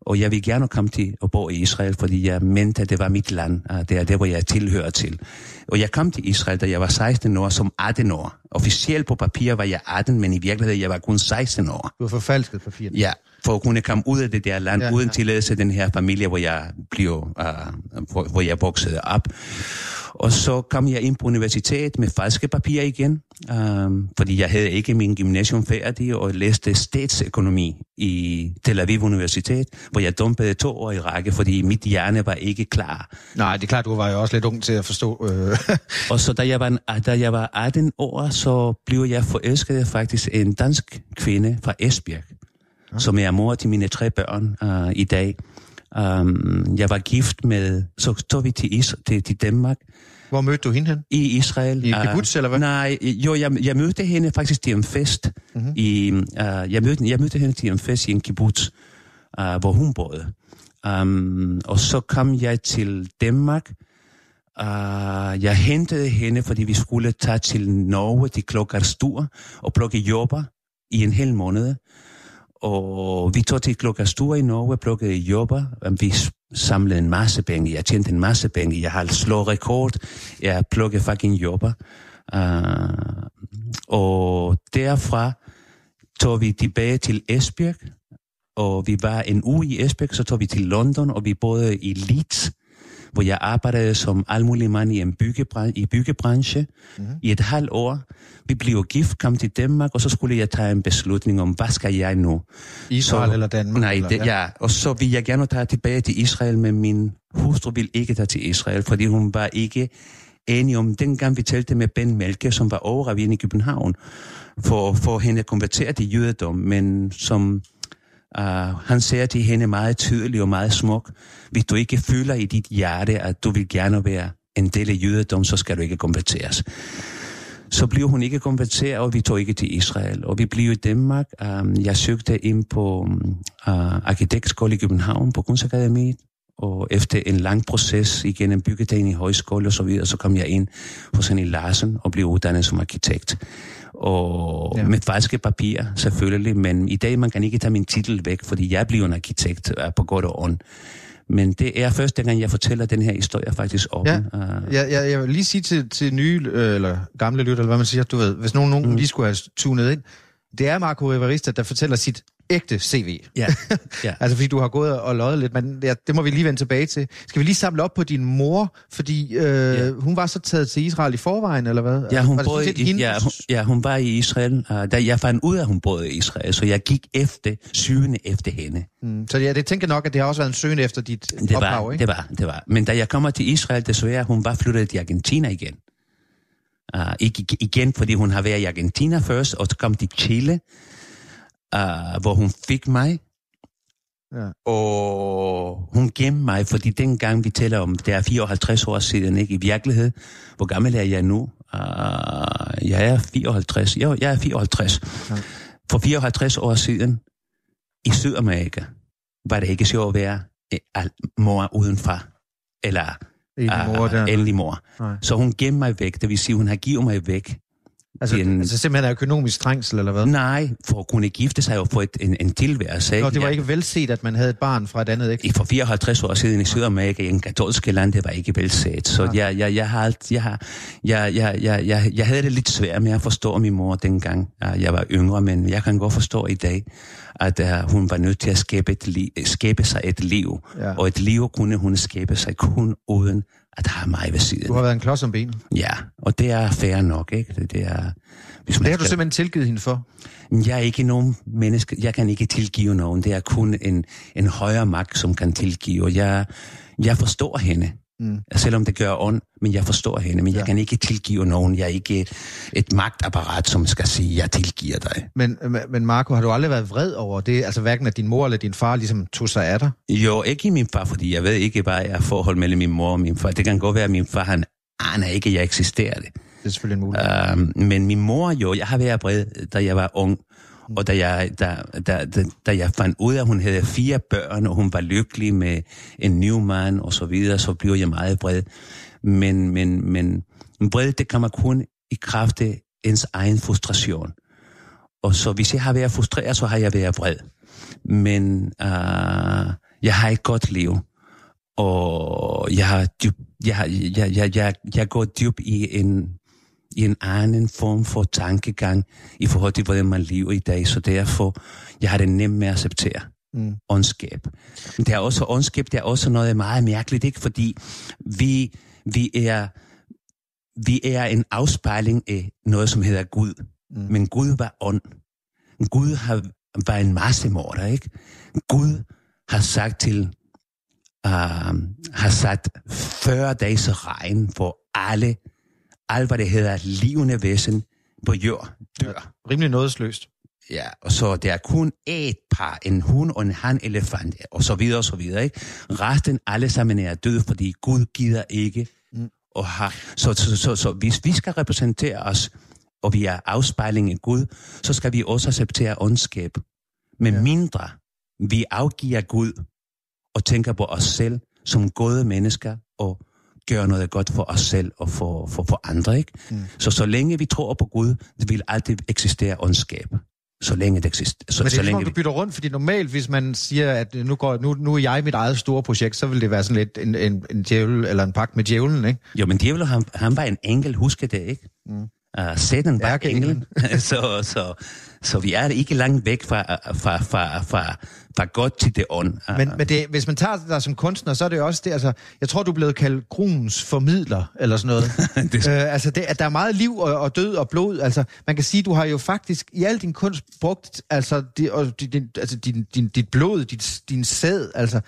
Og jeg ville gerne komme til at bo i Israel, fordi jeg mente, at det var mit land. Uh, det er det, hvor jeg tilhører til. Og jeg kom til Israel, da jeg var 16 år, som 18 år. Officielt på papir var jeg 18, men i virkeligheden jeg var kun 16 år. Du har forfalsket papiret? Ja, for at kunne komme ud af det der land, ja, uden ja. tilladelse den her familie, hvor jeg, blev, uh, hvor, hvor jeg voksede op. Og så kom jeg ind på universitet med falske papirer igen, um, fordi jeg havde ikke min gymnasium færdig og læste statsøkonomi i Tel Aviv Universitet, hvor jeg dumpede to år i række, fordi mit hjerne var ikke klar. Nej, det er klart, du var jo også lidt ung til at forstå. Øh. Og så da jeg, var, da jeg var 18 år, så blev jeg forelsket faktisk en dansk kvinde fra Esbjerg, ja. som er mor til mine tre børn uh, i dag. Um, jeg var gift med, så tog vi til, Is, til, til Danmark. Hvor mødte du hende hen? I Israel. I kibbutz, uh, eller hvad? Nej, jo, jeg, jeg mødte hende faktisk til en fest. Mm-hmm. I, uh, jeg, mødte, jeg mødte hende til en fest i en kibbutz, uh, hvor hun boede. Um, og så kom jeg til Danmark. Uh, jeg hentede hende, fordi vi skulle tage til Norge, De klokker stor og plukke jobber i en hel måned. Og vi tog til Klokkerstur i Norge, plukkede jobber. Vi samlede en masse penge. Jeg tjente en masse penge. Jeg har slået rekord. Jeg plukkede fucking jobber. Uh, øh, og derfra tog vi tilbage til Esbjerg, og vi var en uge i Esbjerg, så tog vi til London, og vi boede i Leeds, hvor jeg arbejdede som almulig mand i en byggebran- i byggebranche mm-hmm. i et halvt år. Vi blev gift, kom til Danmark, og så skulle jeg tage en beslutning om, hvad skal jeg nu? Israel så, eller Danmark? Nej, eller, ja. ja. Og så vil jeg gerne tage tilbage til Israel, men min hustru vil ikke tage til Israel, fordi hun var ikke enig om, dengang vi talte med Ben Melke, som var overravien i København, for, for hende at konvertere til jødedom, men som Uh, han siger til hende meget tydeligt og meget smuk, hvis du ikke føler i dit hjerte, at du vil gerne være en del af jødedom, så skal du ikke konverteres. Så blev hun ikke konverteret, og vi tog ikke til Israel. Og vi blev i Danmark. Uh, jeg søgte ind på um, uh, arkitektskole i København på Kunstakademiet, og efter en lang proces igennem byggedagen i højskole og så videre, så kom jeg ind hos Henning Larsen og blev uddannet som arkitekt. Og ja. med falske papirer, selvfølgelig, men i dag man kan ikke tage min titel væk, fordi jeg bliver en arkitekt på godt og ondt. Men det er første gang, jeg fortæller den her historie faktisk om. Ja, ja, ja jeg vil lige sige til, til nye, øh, eller gamle lytter, eller hvad man siger, du ved, hvis nogen, nogen mm. lige skulle have tunet ind, det er Marco Evarista, der fortæller sit ægte CV. Ja. ja. altså fordi du har gået og løjet lidt, men ja, det må vi lige vende tilbage til. Skal vi lige samle op på din mor, fordi øh, ja. hun var så taget til Israel i forvejen, eller hvad? Ja, hun, boede, i, ja, hun, ja, hun var i Israel. Uh, da jeg fandt ud af, at hun boede i Israel, så jeg gik efter, syvende efter hende. Mm, så ja, det tænker nok, at det har også været en søgende efter dit det ophav, var, ikke? Det var, det var. Men da jeg kommer til Israel, desværre, hun var flyttet til Argentina igen. Uh, ikke igen, fordi hun har været i Argentina først, og så kom til Chile, uh, hvor hun fik mig. Ja. Og hun gemte mig, fordi dengang vi taler om, det er 54 år siden, ikke? I virkelighed, hvor gammel er jeg nu? Uh, jeg er 54. Jo, jeg er 54. Ja. For 54 år siden, i Sydamerika, var det ikke sjovt at være uh, mor uden far. Eller endelig mor. Der. endelig mor. Nej. Så hun gemte mig væk, det vil sige, hun har givet mig væk Altså, en, altså simpelthen økonomisk trængsel, eller hvad? Nej, for at kunne gifte sig og få et, en, en tilværelse. Nå, det var ikke velset, at man havde et barn fra et andet, ikke? For 54 år siden i Sydamerika, i en katolsk land, det var ikke velset. Så ja. jeg, jeg, jeg, har alt, jeg, har, jeg, jeg, jeg, jeg, jeg havde det lidt svært med at forstå min mor dengang, jeg var yngre, men jeg kan godt forstå i dag, at uh, hun var nødt til at skabe, et li- skabe sig et liv. Ja. Og et liv kunne hun skabe sig kun uden at have mig ved siden. Du har været en klods om benet. Ja, og det er fair nok, ikke? Det, det er... Hvis man det har skal... du simpelthen tilgivet hende for? Jeg er ikke nogen menneske. Jeg kan ikke tilgive nogen. Det er kun en, en højere magt, som kan tilgive. Jeg, jeg forstår hende. Mm. Selvom det gør ondt, men jeg forstår hende. Men ja. jeg kan ikke tilgive nogen. Jeg er ikke et, magtapparat, som skal sige, jeg tilgiver dig. Men, men Marco, har du aldrig været vred over det? Altså hverken at din mor eller din far ligesom tog sig af dig? Jo, ikke min far, fordi jeg ved ikke, hvad er forhold mellem min mor og min far. Det kan godt være, at min far, han aner ikke, at jeg eksisterer det. Det er selvfølgelig en mulighed. Uh, men min mor jo, jeg har været vred, da jeg var ung. Mm. Og da jeg, da, da, da, da jeg fandt ud af, at hun havde fire børn, og hun var lykkelig med en ny mand og så videre, så blev jeg meget bred. Men, men, men bred, det kan man kun i kraft af ens egen frustration. Og så hvis jeg har været frustreret, så har jeg været vred. Men uh, jeg har et godt liv. Og jeg har dyb, jeg, jeg, jeg, jeg, jeg går dybt i en i en anden form for tankegang i forhold til, hvordan man lever i dag. Så derfor, jeg har det nemt med at acceptere mm. ondskab. Men det er også ondskab, det er også noget meget mærkeligt, ikke? Fordi vi, vi er vi er en afspejling af noget, som hedder Gud. Mm. Men Gud var ånd. Gud har, var en massemorder, ikke? Gud har sagt til, uh, har sat 40 dages regn for alle alt hvad det hedder livende væsen på jord dør. Rimelig nådesløst. Ja, og så der er kun et par, en hund og en han elefant, og så videre og så videre. Ikke? Resten alle sammen er døde, fordi Gud gider ikke mm. og har. Så, så, så, så, så hvis vi skal repræsentere os, og vi er afspejling af Gud, så skal vi også acceptere ondskab. Men ja. mindre vi afgiver Gud og tænker på os selv som gode mennesker og gøre noget godt for os selv og for, for, for andre. Ikke? Mm. Så så længe vi tror på Gud, det vil altid eksistere ondskab. Så længe det eksisterer. Så, Men det er så længe ligesom, du bytter rundt, fordi normalt, hvis man siger, at nu, går, nu, nu er jeg mit eget store projekt, så vil det være sådan lidt en, en, en djævel, eller en pagt med djævlen, ikke? Jo, men djævlen, han, han var en engel, husker det, ikke? Mm. Uh, Satan var engel. så, så, så vi er ikke langt væk fra, fra, fra, fra, fra godt til det ånd. Men, men det, hvis man tager dig som kunstner, så er det jo også det, altså, jeg tror, du er blevet kaldt grunens formidler, eller sådan noget. det... øh, altså, det, at der er meget liv og, og død og blod, altså, man kan sige, du har jo faktisk i al din kunst brugt, altså, di, og, din, altså din, din, dit blod, dit, din sæd, altså,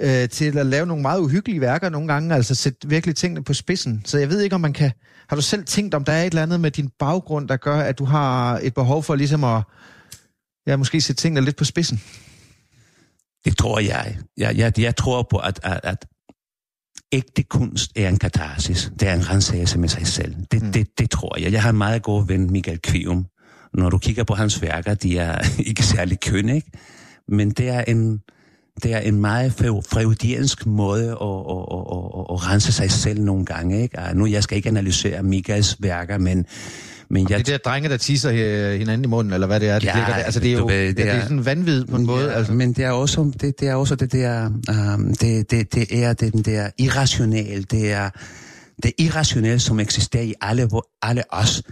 øh, til at lave nogle meget uhyggelige værker nogle gange, altså sætte virkelig tingene på spidsen. Så jeg ved ikke, om man kan... Har du selv tænkt, om der er et eller andet med din baggrund, der gør, at du har et behov for ligesom at ja, måske sætte tingene lidt på spidsen? Det tror jeg. Jeg, jeg, jeg tror på, at, at, at ægte kunst er en katarsis. Det er en rensagelse med sig selv. Det, mm. det, det tror jeg. Jeg har en meget god ven, Michael Kvium. Når du kigger på hans værker, de er ikke særlig kønne, ikke? Men det er en, det er en meget freudiansk måde at, at, at, at, at rense sig selv nogle gange. Ikke? nu jeg skal ikke analysere Mikas værker, men men jeg... Det er der drenge, der tisser hinanden i munden, eller hvad det er. Det, ja, der. Altså, det er jo ved, det, er, det er sådan vanvid på en ja, måde. Altså. Men det er også det, det, er også det der... Um, det, det, det er den der irrationelle. Det er det irrationelle, som eksisterer i alle, alle os.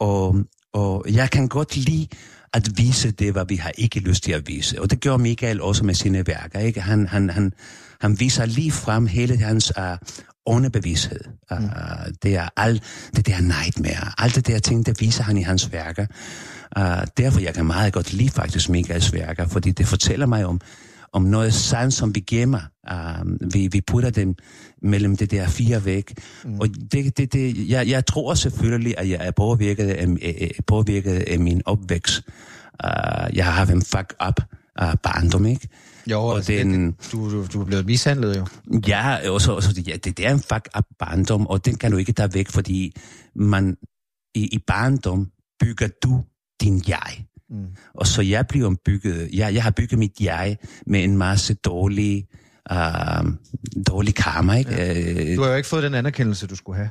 Og, og jeg kan godt lide at vise det, hvad vi har ikke lyst til at vise. Og det gør Michael også med sine værker. Ikke? Han, han, han, han viser lige frem hele hans uh, underbevidsthed. Uh, mm. Det er alt det der nightmare, alt det der ting, det viser han i hans værker. Uh, derfor jeg kan meget godt lide faktisk Michaels værker, fordi det fortæller mig om, om noget sandt, som vi gemmer. Uh, vi, vi putter dem mellem det der fire væg. Mm. Og det, det, det, jeg, jeg tror selvfølgelig, at jeg er påvirket af, påvirket af min opvækst. Uh, jeg har haft en fuck up uh, barndom, ikke? Jo, og altså, den, det, du, du, er blevet mishandlet jo. Ja, også, også, ja det, det er en fuck up barndom, og den kan du ikke tage væk, fordi man i, i barndom bygger du din jeg. Mm. Og så jeg bliver bygget, jeg, jeg har bygget mit jeg med en masse dårlige, uh, dårlige karma. Ikke? Ja. Øh, du har jo ikke fået den anerkendelse, du skulle have.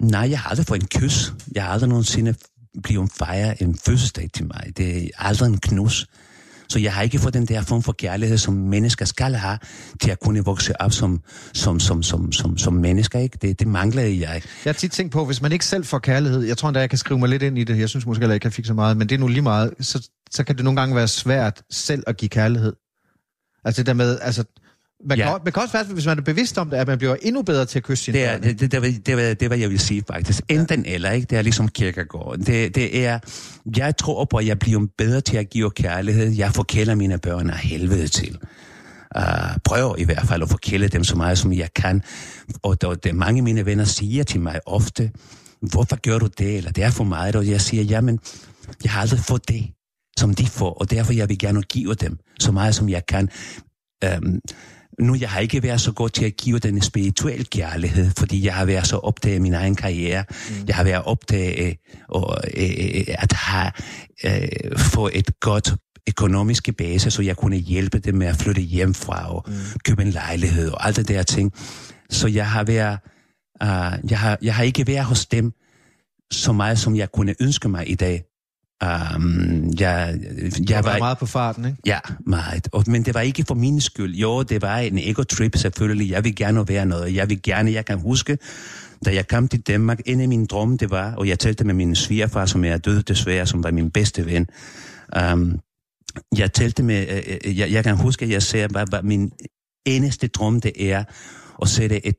Nej, jeg har aldrig fået en kys. Jeg har aldrig nogensinde blevet fejret en fødselsdag til mig. Det er aldrig en knus. Så jeg har ikke fået den der form for kærlighed, som mennesker skal have, til at kunne vokse op som, som, som, som, som, som mennesker. Ikke? Det, det manglede jeg. Jeg har tit tænkt på, hvis man ikke selv får kærlighed, jeg tror endda, jeg kan skrive mig lidt ind i det, jeg synes måske heller ikke, jeg fik så meget, men det er nu lige meget, så, så kan det nogle gange være svært selv at give kærlighed. Altså det der med, altså, man, ja. kan, man kan også være, hvis man er bevidst om det, at man bliver endnu bedre til at kysse sin det er, det, det, det, det, det, det, hvad jeg vil sige faktisk. Enten ja. eller, ikke? Det er ligesom kirkegården. Det, det er, jeg tror på, at jeg bliver bedre til at give kærlighed. Jeg forkæler mine børn af helvede til. Uh, prøv i hvert fald at forkæle dem så meget, som jeg kan. Og der, der, mange af mine venner siger til mig ofte, hvorfor gør du det? Eller det er for meget. Og jeg siger, jamen, jeg har aldrig fået det, som de får, og derfor jeg vil gerne give dem så meget, som jeg kan. Um, nu jeg har ikke været så god til at give den spirituelle kærlighed, fordi jeg har været så optaget af min egen karriere. Mm. Jeg har været optaget af at have, uh, få et godt økonomiske base, så jeg kunne hjælpe dem med at flytte hjemmefra og mm. købe en lejlighed og alt det der ting. Så jeg har været, uh, jeg har, jeg har ikke været hos dem så meget, som jeg kunne ønske mig i dag. Um, jeg, jeg var meget på farten, ikke? Ja, meget. Og, men det var ikke for min skyld. Jo, det var en ego-trip selvfølgelig. Jeg vil gerne være noget. Jeg vil gerne, jeg kan huske, da jeg kom til Danmark, en af mine drømme, det var, og jeg talte med min svigerfar, som er død desværre, som var min bedste ven. Um, jeg talte med, uh, jeg, jeg kan huske, at jeg sagde, hvad, hvad min eneste drøm, det er at sætte et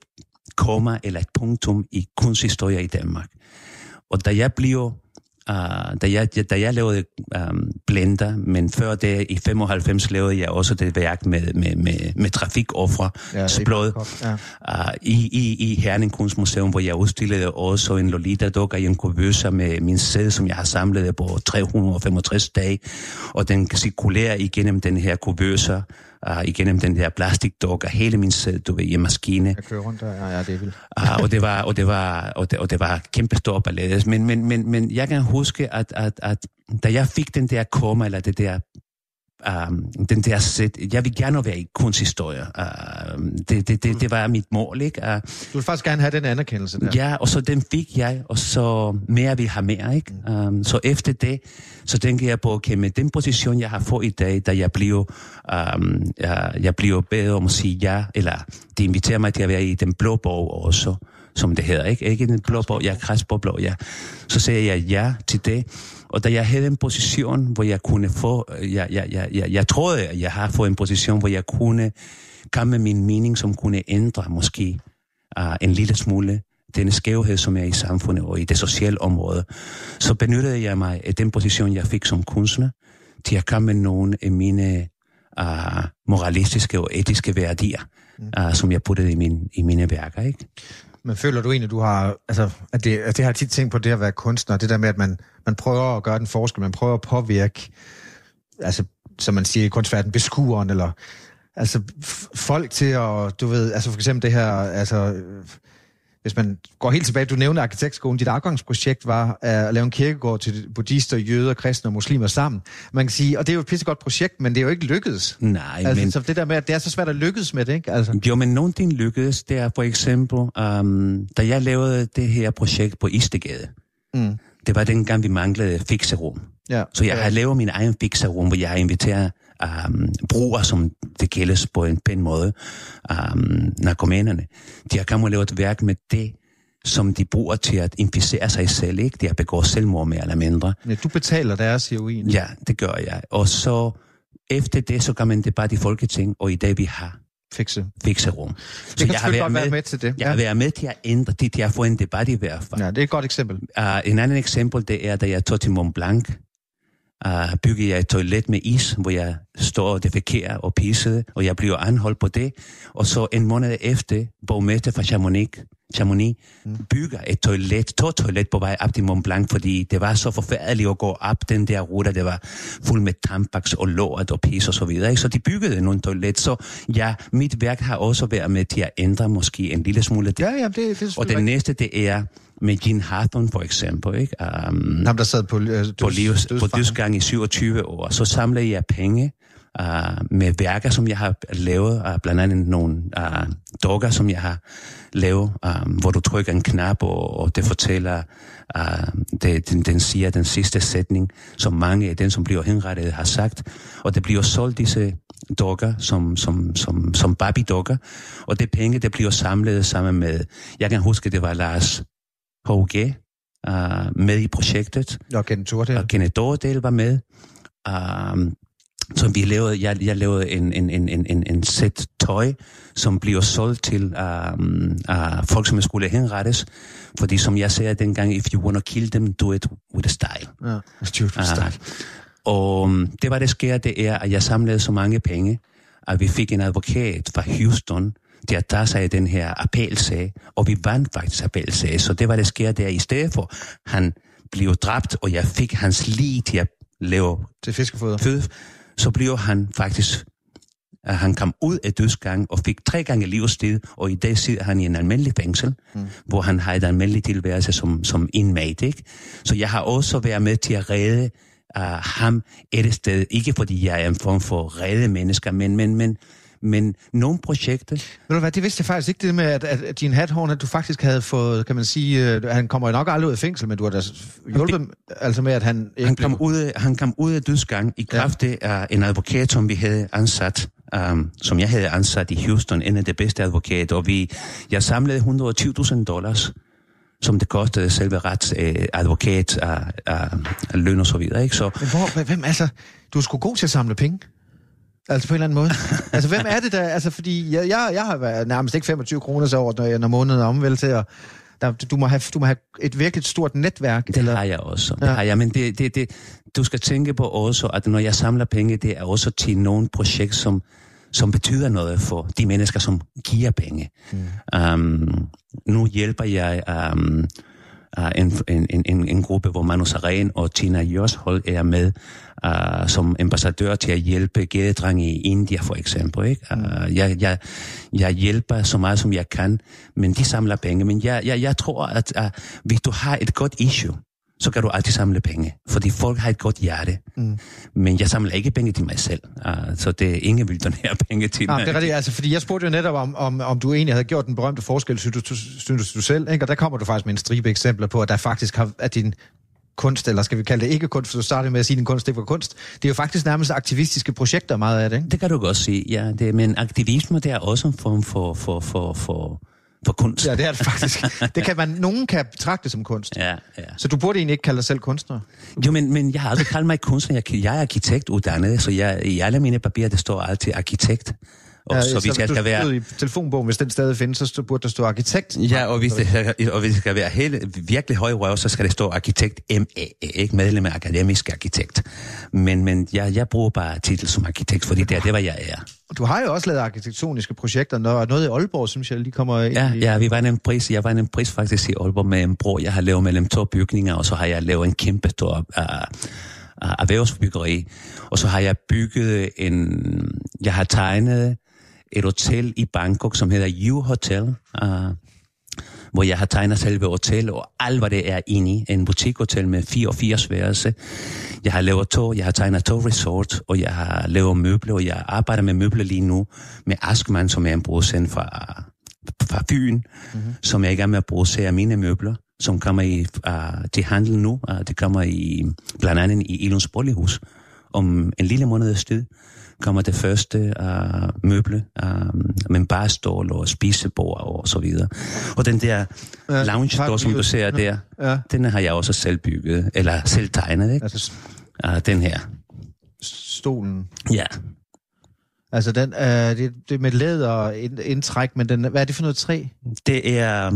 komma eller et punktum i kunsthistorie i Danmark. Og da jeg blev Uh, da, jeg, da jeg lavede um, Blender, men før det i 95 lavede jeg også det værk med, med, med, med trafikoffre, ja, blod, ja. uh, i, i, i Herning Kunstmuseum, hvor jeg udstillede også en Lolita-dukker i en kuvøse med min sæde, som jeg har samlet på 365 dage, og den cirkulerer igennem den her kuvøse, uh, igennem den der plastikdog og hele min du ved, i maskine. Jeg kører rundt der, ja, ja, det er vildt. uh, og det var, og det var, og det, og det var kæmpe stor ballade. Men, men, men, men jeg kan huske, at, at, at da jeg fik den der koma, eller det der um, den der. Jeg vil gerne være i kunsthistorie. Uh, det, det, det, det var mit mål, ikke? Uh, du vil faktisk gerne have den anerkendelse der. Ja, og så den fik jeg, og så mere vil have mere, ikke? Um, så efter det, så tænker jeg på, okay, med den position, jeg har fået i dag, da jeg bliver, um, jeg, jeg bliver bedre om at sige ja, eller det inviterer mig til at være i den blå bog også, som det hedder, ikke? Ikke den blå bog, ja, blå, ja. Så siger jeg ja til det, og da jeg havde en position, hvor jeg kunne få, jeg, jeg, jeg, jeg, jeg troede, at jeg har fået en position, hvor jeg kunne komme med min mening, som kunne ændre måske uh, en lille smule denne skævhed, som er i samfundet og i det sociale område, så benyttede jeg mig af den position, jeg fik som kunstner, til at komme med nogle af mine uh, moralistiske og etiske værdier, uh, som jeg puttede i, min, i mine værker. Ikke? Men føler du egentlig, du har, altså, at det, at det har tit tænkt på det at være kunstner, det der med, at man, man prøver at gøre den forskel, man prøver at påvirke, altså, som man siger i kunstverden, beskueren, eller altså folk til at, du ved, altså for eksempel det her, altså hvis man går helt tilbage, du nævnte arkitektskolen, dit afgangsprojekt var at lave en kirkegård til buddhister, jøder, kristne og muslimer sammen. Man kan sige, og det er jo et pissegodt projekt, men det er jo ikke lykkedes. Nej, altså, men... Så det der med, at det er så svært at lykkes med det, ikke? Altså. Jo, men nogle ting lykkedes. Det er for eksempel, um, da jeg lavede det her projekt på Istegade, mm. det var dengang, vi manglede fikserum. Ja. Så jeg har lavet min egen fikserum, hvor jeg har inviteret um, brugere, som det gældes på en pæn måde, um, narkomanerne. De har kommet og lavet et værk med det, som de bruger til at inficere sig selv, ikke? De har begået selvmord mere eller mindre. Ja, du betaler deres heroin. Ja, det gør jeg. Og så efter det, så gør man det bare i Folketing, og i dag vi har fikse. fikserum. Så jeg har været med, være med til det. Jeg ja. har været med til at ændre det, til at få en debat i hvert fald. Ja, det er et godt eksempel. Uh, en anden eksempel, det er, da jeg tog til Mont Blanc, uh, byggede jeg et toilet med is, hvor jeg står og defekerer og pissede, og jeg bliver anholdt på det. Og så en måned efter, borgmester fra Chamonix, Chamonix mm. bygger et toilet, to toilet på vej op til Mont Blanc, fordi det var så forfærdeligt at gå op den der rute, det var fuld med tampax og lort og pis og så videre. Ikke? Så de byggede nogle toilet, så ja, mit værk har også været med til at ændre måske en lille smule. Ja, ja, det, det og det næste, det er med Jean Hawthorne for eksempel. Ikke? Um, Ham, der sad på, øh, døds, på, livs, på dødsgang i 27 år. Så samlede jeg penge uh, med værker, som jeg har lavet, uh, blandt andet nogle uh, dukker, som jeg har lavet, um, hvor du trykker en knap, og, og det fortæller, uh, det, den, den siger den sidste sætning, som mange af dem, som bliver henrettet, har sagt. Og det bliver solgt disse dukker som, som, som, som Barbie-dukker, og det penge, det bliver samlet sammen med, jeg kan huske, det var Lars H.G., uh, med i projektet. Og Kenneth Tordel. Og Kenneth Tordel var med. Uh, så vi lavede, jeg, jeg lavede en, en, en, en, en sæt tøj, som bliver solgt til um, uh, folk, som skulle henrettes. Fordi som jeg sagde dengang, if you want to kill them, do it with a style. Ja, do it with uh, style. Og um, det var det sker, det er, at jeg samlede så mange penge, at vi fik en advokat fra Houston, til at tage sig af den her appelsag, og vi vandt faktisk appelsag. Så det var det sker der i stedet for, han blev dræbt, og jeg fik hans lig til at lave til fiskefoder. Fød, så blev han faktisk at han kom ud af dødsgang og fik tre gange livstid, og i dag sidder han i en almindelig fængsel, mm. hvor han har et almindeligt tilværelse som, som inmate. Ikke? Så jeg har også været med til at redde uh, ham et sted, ikke fordi jeg er en form for redde mennesker, men, men, men men nogle projekter... Ved du hvad, det vidste jeg faktisk ikke, det med, at, at din hathorn, at du faktisk havde fået, kan man sige, uh, han kommer jo nok aldrig ud af fængsel, men du har da hjulpet det, altså med, at han han kom, blev... ud af, han kom ud af dødsgang i kraft ja. af en advokat, som vi havde ansat, um, som jeg havde ansat i Houston, en af de bedste advokater, og vi, jeg samlede 120.000 dollars som det kostede selve retsadvokat af, af, af løn og så videre. Ikke? Så, Men hvor, hvem, altså, du er sgu god til at samle penge. Altså på en eller anden måde. altså hvem er det der? Altså fordi jeg, jeg, jeg har været nærmest ikke 25 kroner så over, når, jeg, når måneden er omvælt til at der, du, må have, du må have et virkelig stort netværk. Det eller? har jeg også. Ja. Det har jeg, men det, det, det, du skal tænke på også, at når jeg samler penge, det er også til nogle projekt, som, som betyder noget for de mennesker, som giver penge. Mm. Um, nu hjælper jeg um, uh, en, en, en, en gruppe, hvor Manu Saren og Tina Jørshold er med uh, som ambassadør til at hjælpe gædedrenge i India for eksempel. Ikke? Uh, jeg, jeg, jeg hjælper så meget som jeg kan, men de samler penge. Men jeg, jeg, jeg tror, at uh, hvis du har et godt issue, så kan du altid samle penge, fordi folk har et godt hjerte. Mm. Men jeg samler ikke penge til mig selv, uh, så det er ingen vil donere penge til mig. det er rigtigt, altså, fordi jeg spurgte jo netop om, om, om du egentlig havde gjort den berømte forskel, synes du, synes du selv, ikke? og der kommer du faktisk med en stribe eksempler på, at der faktisk har, at din kunst, eller skal vi kalde det ikke kunst, for du startede med at sige, at din kunst ikke var kunst. Det er jo faktisk nærmest aktivistiske projekter, meget af det, ikke? Det kan du godt sige, ja. Det, men aktivisme, det er også en form for, for, for, for, for kunst. Ja, det er det faktisk. Det kan man, nogen kan betragte som kunst. Ja, ja. Så du burde egentlig ikke kalde dig selv kunstner? Jo, men, men jeg har aldrig kaldt mig kunstner. Jeg, jeg er arkitektuddannet, så jeg, i alle mine papirer, det står altid arkitekt. Og ja, så, hvis jeg skal være... i telefonbogen, hvis den stadig findes, så burde der stå arkitekt. Ja, og hvis det, og hvis det skal være helt, virkelig høj røv, så skal det stå arkitekt MA, ikke medlem af akademisk arkitekt. Men, men jeg, jeg bruger bare titel som arkitekt, fordi det er det, hvad jeg er. Du har jo også lavet arkitektoniske projekter, når noget i Aalborg, synes jeg lige kommer ind ja, i... Ja, vi var en pris, jeg var en pris faktisk i Aalborg med en bro, jeg har lavet mellem to bygninger, og så har jeg lavet en kæmpe stor uh, erhvervsbyggeri. Og så har jeg bygget en... Jeg har tegnet et hotel i Bangkok, som hedder U Hotel, uh, hvor jeg har tegnet selve hotel og alt, hvad det er inde i. En butikhotel med 84 værelse. Jeg har lavet to, jeg har tegnet to resort, og jeg har lavet møbler, og jeg arbejder med møbler lige nu med Askman, som er en producent fra, fra Fyn, mm-hmm. som jeg er i gang med at producere mine møbler, som kommer i, uh, til handel nu. Uh, det kommer i, blandt andet i Ilons Bolighus om en lille måned tid kommer det første uh, møble uh, med barstol og spisebord og så videre. Og den der ja, lounge door, som du ser der, ja. den har jeg også selv bygget, eller selv tegnet, ikke? Altså, uh, den her. Stolen? Ja. Altså, den, uh, det, det er med læder indtræk, men den, hvad er det for noget træ? Det er,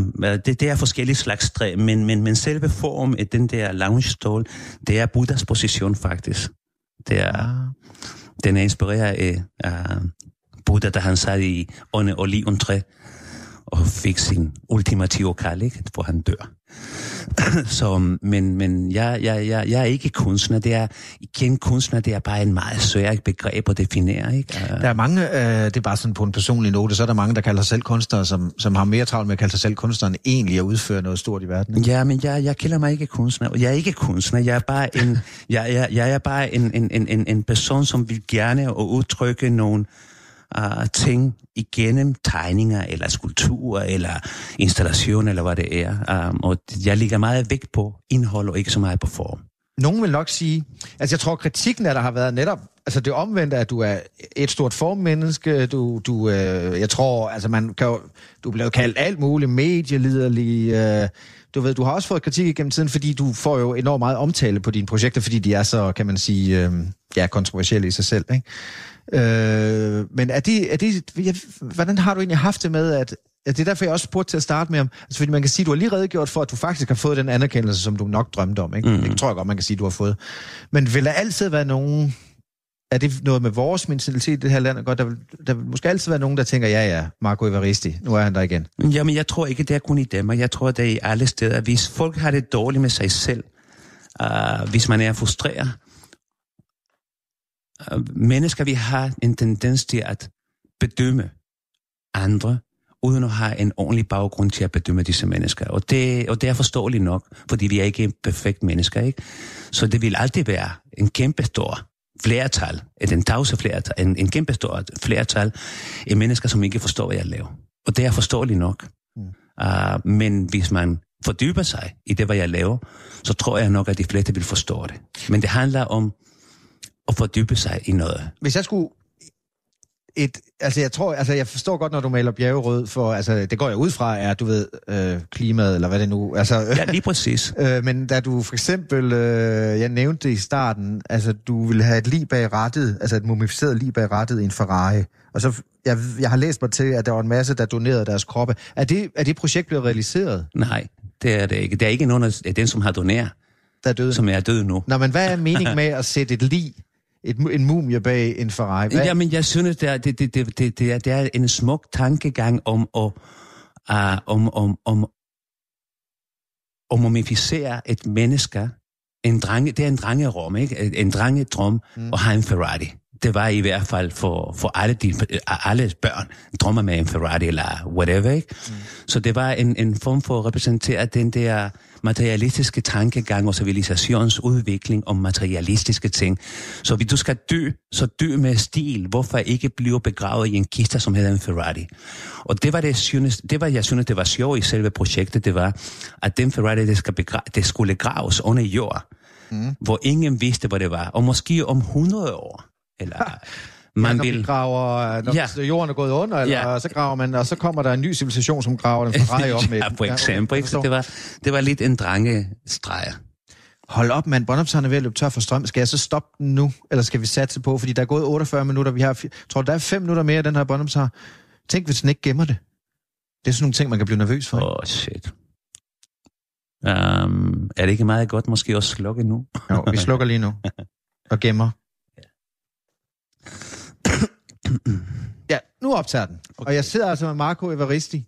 det, det er forskellige slags træ, men, men, men selve form af den der lounge stol, det er Buddhas position faktisk. Det er, ah. Den er inspireret af, af Buddha, da han sad i under oliventræ og fik sin ultimative kærlighed, hvor han dør så, men men jeg, jeg, jeg, jeg er ikke kunstner. Det er, igen, kunstner det er bare en meget svær begreb at definere. Ikke? Der er mange, øh, det er bare sådan på en personlig note, så er der mange, der kalder sig selv kunstnere, som, som har mere travlt med at kalde sig selv kunstnere, end egentlig at udføre noget stort i verden. Ikke? Ja, men jeg, jeg kalder mig ikke kunstner. Jeg er ikke kunstner. Jeg er bare en, jeg, jeg, jeg er bare en, en, en, en person, som vil gerne udtrykke nogle uh, ting igennem tegninger, eller skulpturer, eller installation, eller hvad det er. Um, og jeg ligger meget vægt på indhold, og ikke så meget på form. Nogen vil nok sige, altså jeg tror kritikken, der har været netop, altså det omvendte, at du er et stort formmenneske, du, du øh, jeg tror, altså man kan jo, du er blevet kaldt alt muligt, medieliderlig, øh, du ved, du har også fået kritik igennem tiden, fordi du får jo enormt meget omtale på dine projekter, fordi de er så, kan man sige, øh, ja, kontroversielle i sig selv, ikke? Øh, men er det, er det, ja, hvordan har du egentlig haft det med, at, at det er derfor, jeg også spurgte til at starte med om, altså fordi man kan sige, du har lige redegjort for, at du faktisk har fået den anerkendelse, som du nok drømte om, ikke? Mm. Det tror jeg godt, man kan sige, du har fået. Men vil der altid være nogen, er det noget med vores mentalitet i det her land? Godt, der, vil, der vil måske altid være nogen, der tænker, ja ja, Marco Evaristi, nu er han der igen. Jamen, jeg tror ikke, det er kun i Danmark. Jeg tror, det er i alle steder. Hvis folk har det dårligt med sig selv, uh, hvis man er frustreret, mennesker, vi har en tendens til at bedømme andre, uden at have en ordentlig baggrund til at bedømme disse mennesker. Og det, og det er forståeligt nok, fordi vi er ikke perfekt mennesker, ikke? Så det vil altid være en kæmpe stor flertal, en tavse flertal, en, en kæmpe stor flertal af mennesker, som ikke forstår, hvad jeg laver. Og det er forståeligt nok. Mm. Uh, men hvis man fordyber sig i det, hvad jeg laver, så tror jeg nok, at de fleste vil forstå det. Men det handler om at fordybe sig i noget. Hvis jeg skulle et, altså jeg tror, altså jeg forstår godt, når du maler bjergerød, for altså det går jeg ud fra, er du ved, øh, klimaet, eller hvad det nu, altså... Ja, lige præcis. øh, men da du for eksempel, øh, jeg nævnte det i starten, altså du ville have et lig bag rettet, altså et mumificeret lig bag rettet i en Ferrari, og så, jeg, jeg har læst mig til, at der var en masse, der donerede deres kroppe. Er det, er det projekt blevet realiseret? Nej, det er det ikke. Det er ikke nogen af den, som har doneret, der er død. som er død nu. Nå, men hvad er meningen med at sætte et lig et, en mumie bag en Ferrari. Hvad? Jamen, jeg synes, det er, det, det, det, det, det, er, det er en smuk tankegang om at, uh, om, om, om, om mumificere et menneske. En drenge, det er en drengerum, ikke? En drengedrøm mm. og have en Ferrari. Det var i hvert fald for, for alle, de, alle børn, drømmer med en Ferrari eller whatever, ikke? Mm. Så det var en, en form for at repræsentere den der materialistiske tankegang og civilisationsudvikling om materialistiske ting. Så hvis du skal dø, så dø med stil. Hvorfor ikke blive begravet i en kiste, som hedder en Ferrari? Og det var det, synes, det var, jeg synes, det var sjovt i selve projektet, det var, at den Ferrari, det, skal begra- det skulle graves under jord, mm. hvor ingen vidste, hvad det var. Og måske om 100 år, eller man ja, vil... graver, når ja. jorden er gået under, eller, ja. så graver man, og så kommer der en ny civilisation, som graver den Ferrari op med. ja, for eksempel. Ja, det, var, det var lidt en drengestreger. Hold op, mand. Båndoptageren er ved at løbe tør for strøm. Skal jeg så stoppe den nu, eller skal vi satse på? Fordi der er gået 48 minutter. Vi har, tror der er 5 minutter mere af den her båndoptager. Tænk, hvis den ikke gemmer det. Det er sådan nogle ting, man kan blive nervøs for. Åh, oh, shit. Um, er det ikke meget godt måske at slukke nu? jo, vi slukker lige nu. Og gemmer. Ja, nu optager den. Okay. Og jeg sidder altså med Marco Evaristi.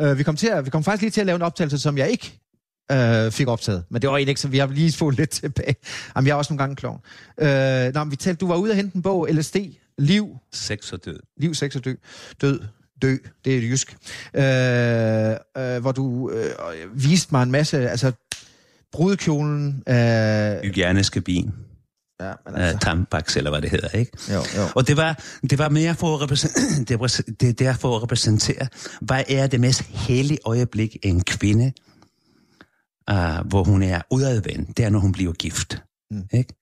Uh, vi, kom til at, vi kom faktisk lige til at lave en optagelse, som jeg ikke uh, fik optaget. Men det var egentlig ikke, så vi har lige fået lidt tilbage. Jamen, jeg er også nogle gange klog. Uh, nå, men vi talte, du var ude at hente en bog, LSD, Liv, sex og død. liv, sex og død. Død, dø, det er et jysk. Øh, øh, hvor du øh, viste mig en masse, altså brudekjolen. Øh, Hygieniske bin. Ja, men Altså. Tampax, eller hvad det hedder, ikke? jo, jo. Og det var, det var mere for at, repræsentere, det, var, det er for at repræsentere, hvad er det mest hellige øjeblik en kvinde, uh, hvor hun er udadvendt, det er, når hun bliver gift. Mm. Ikke?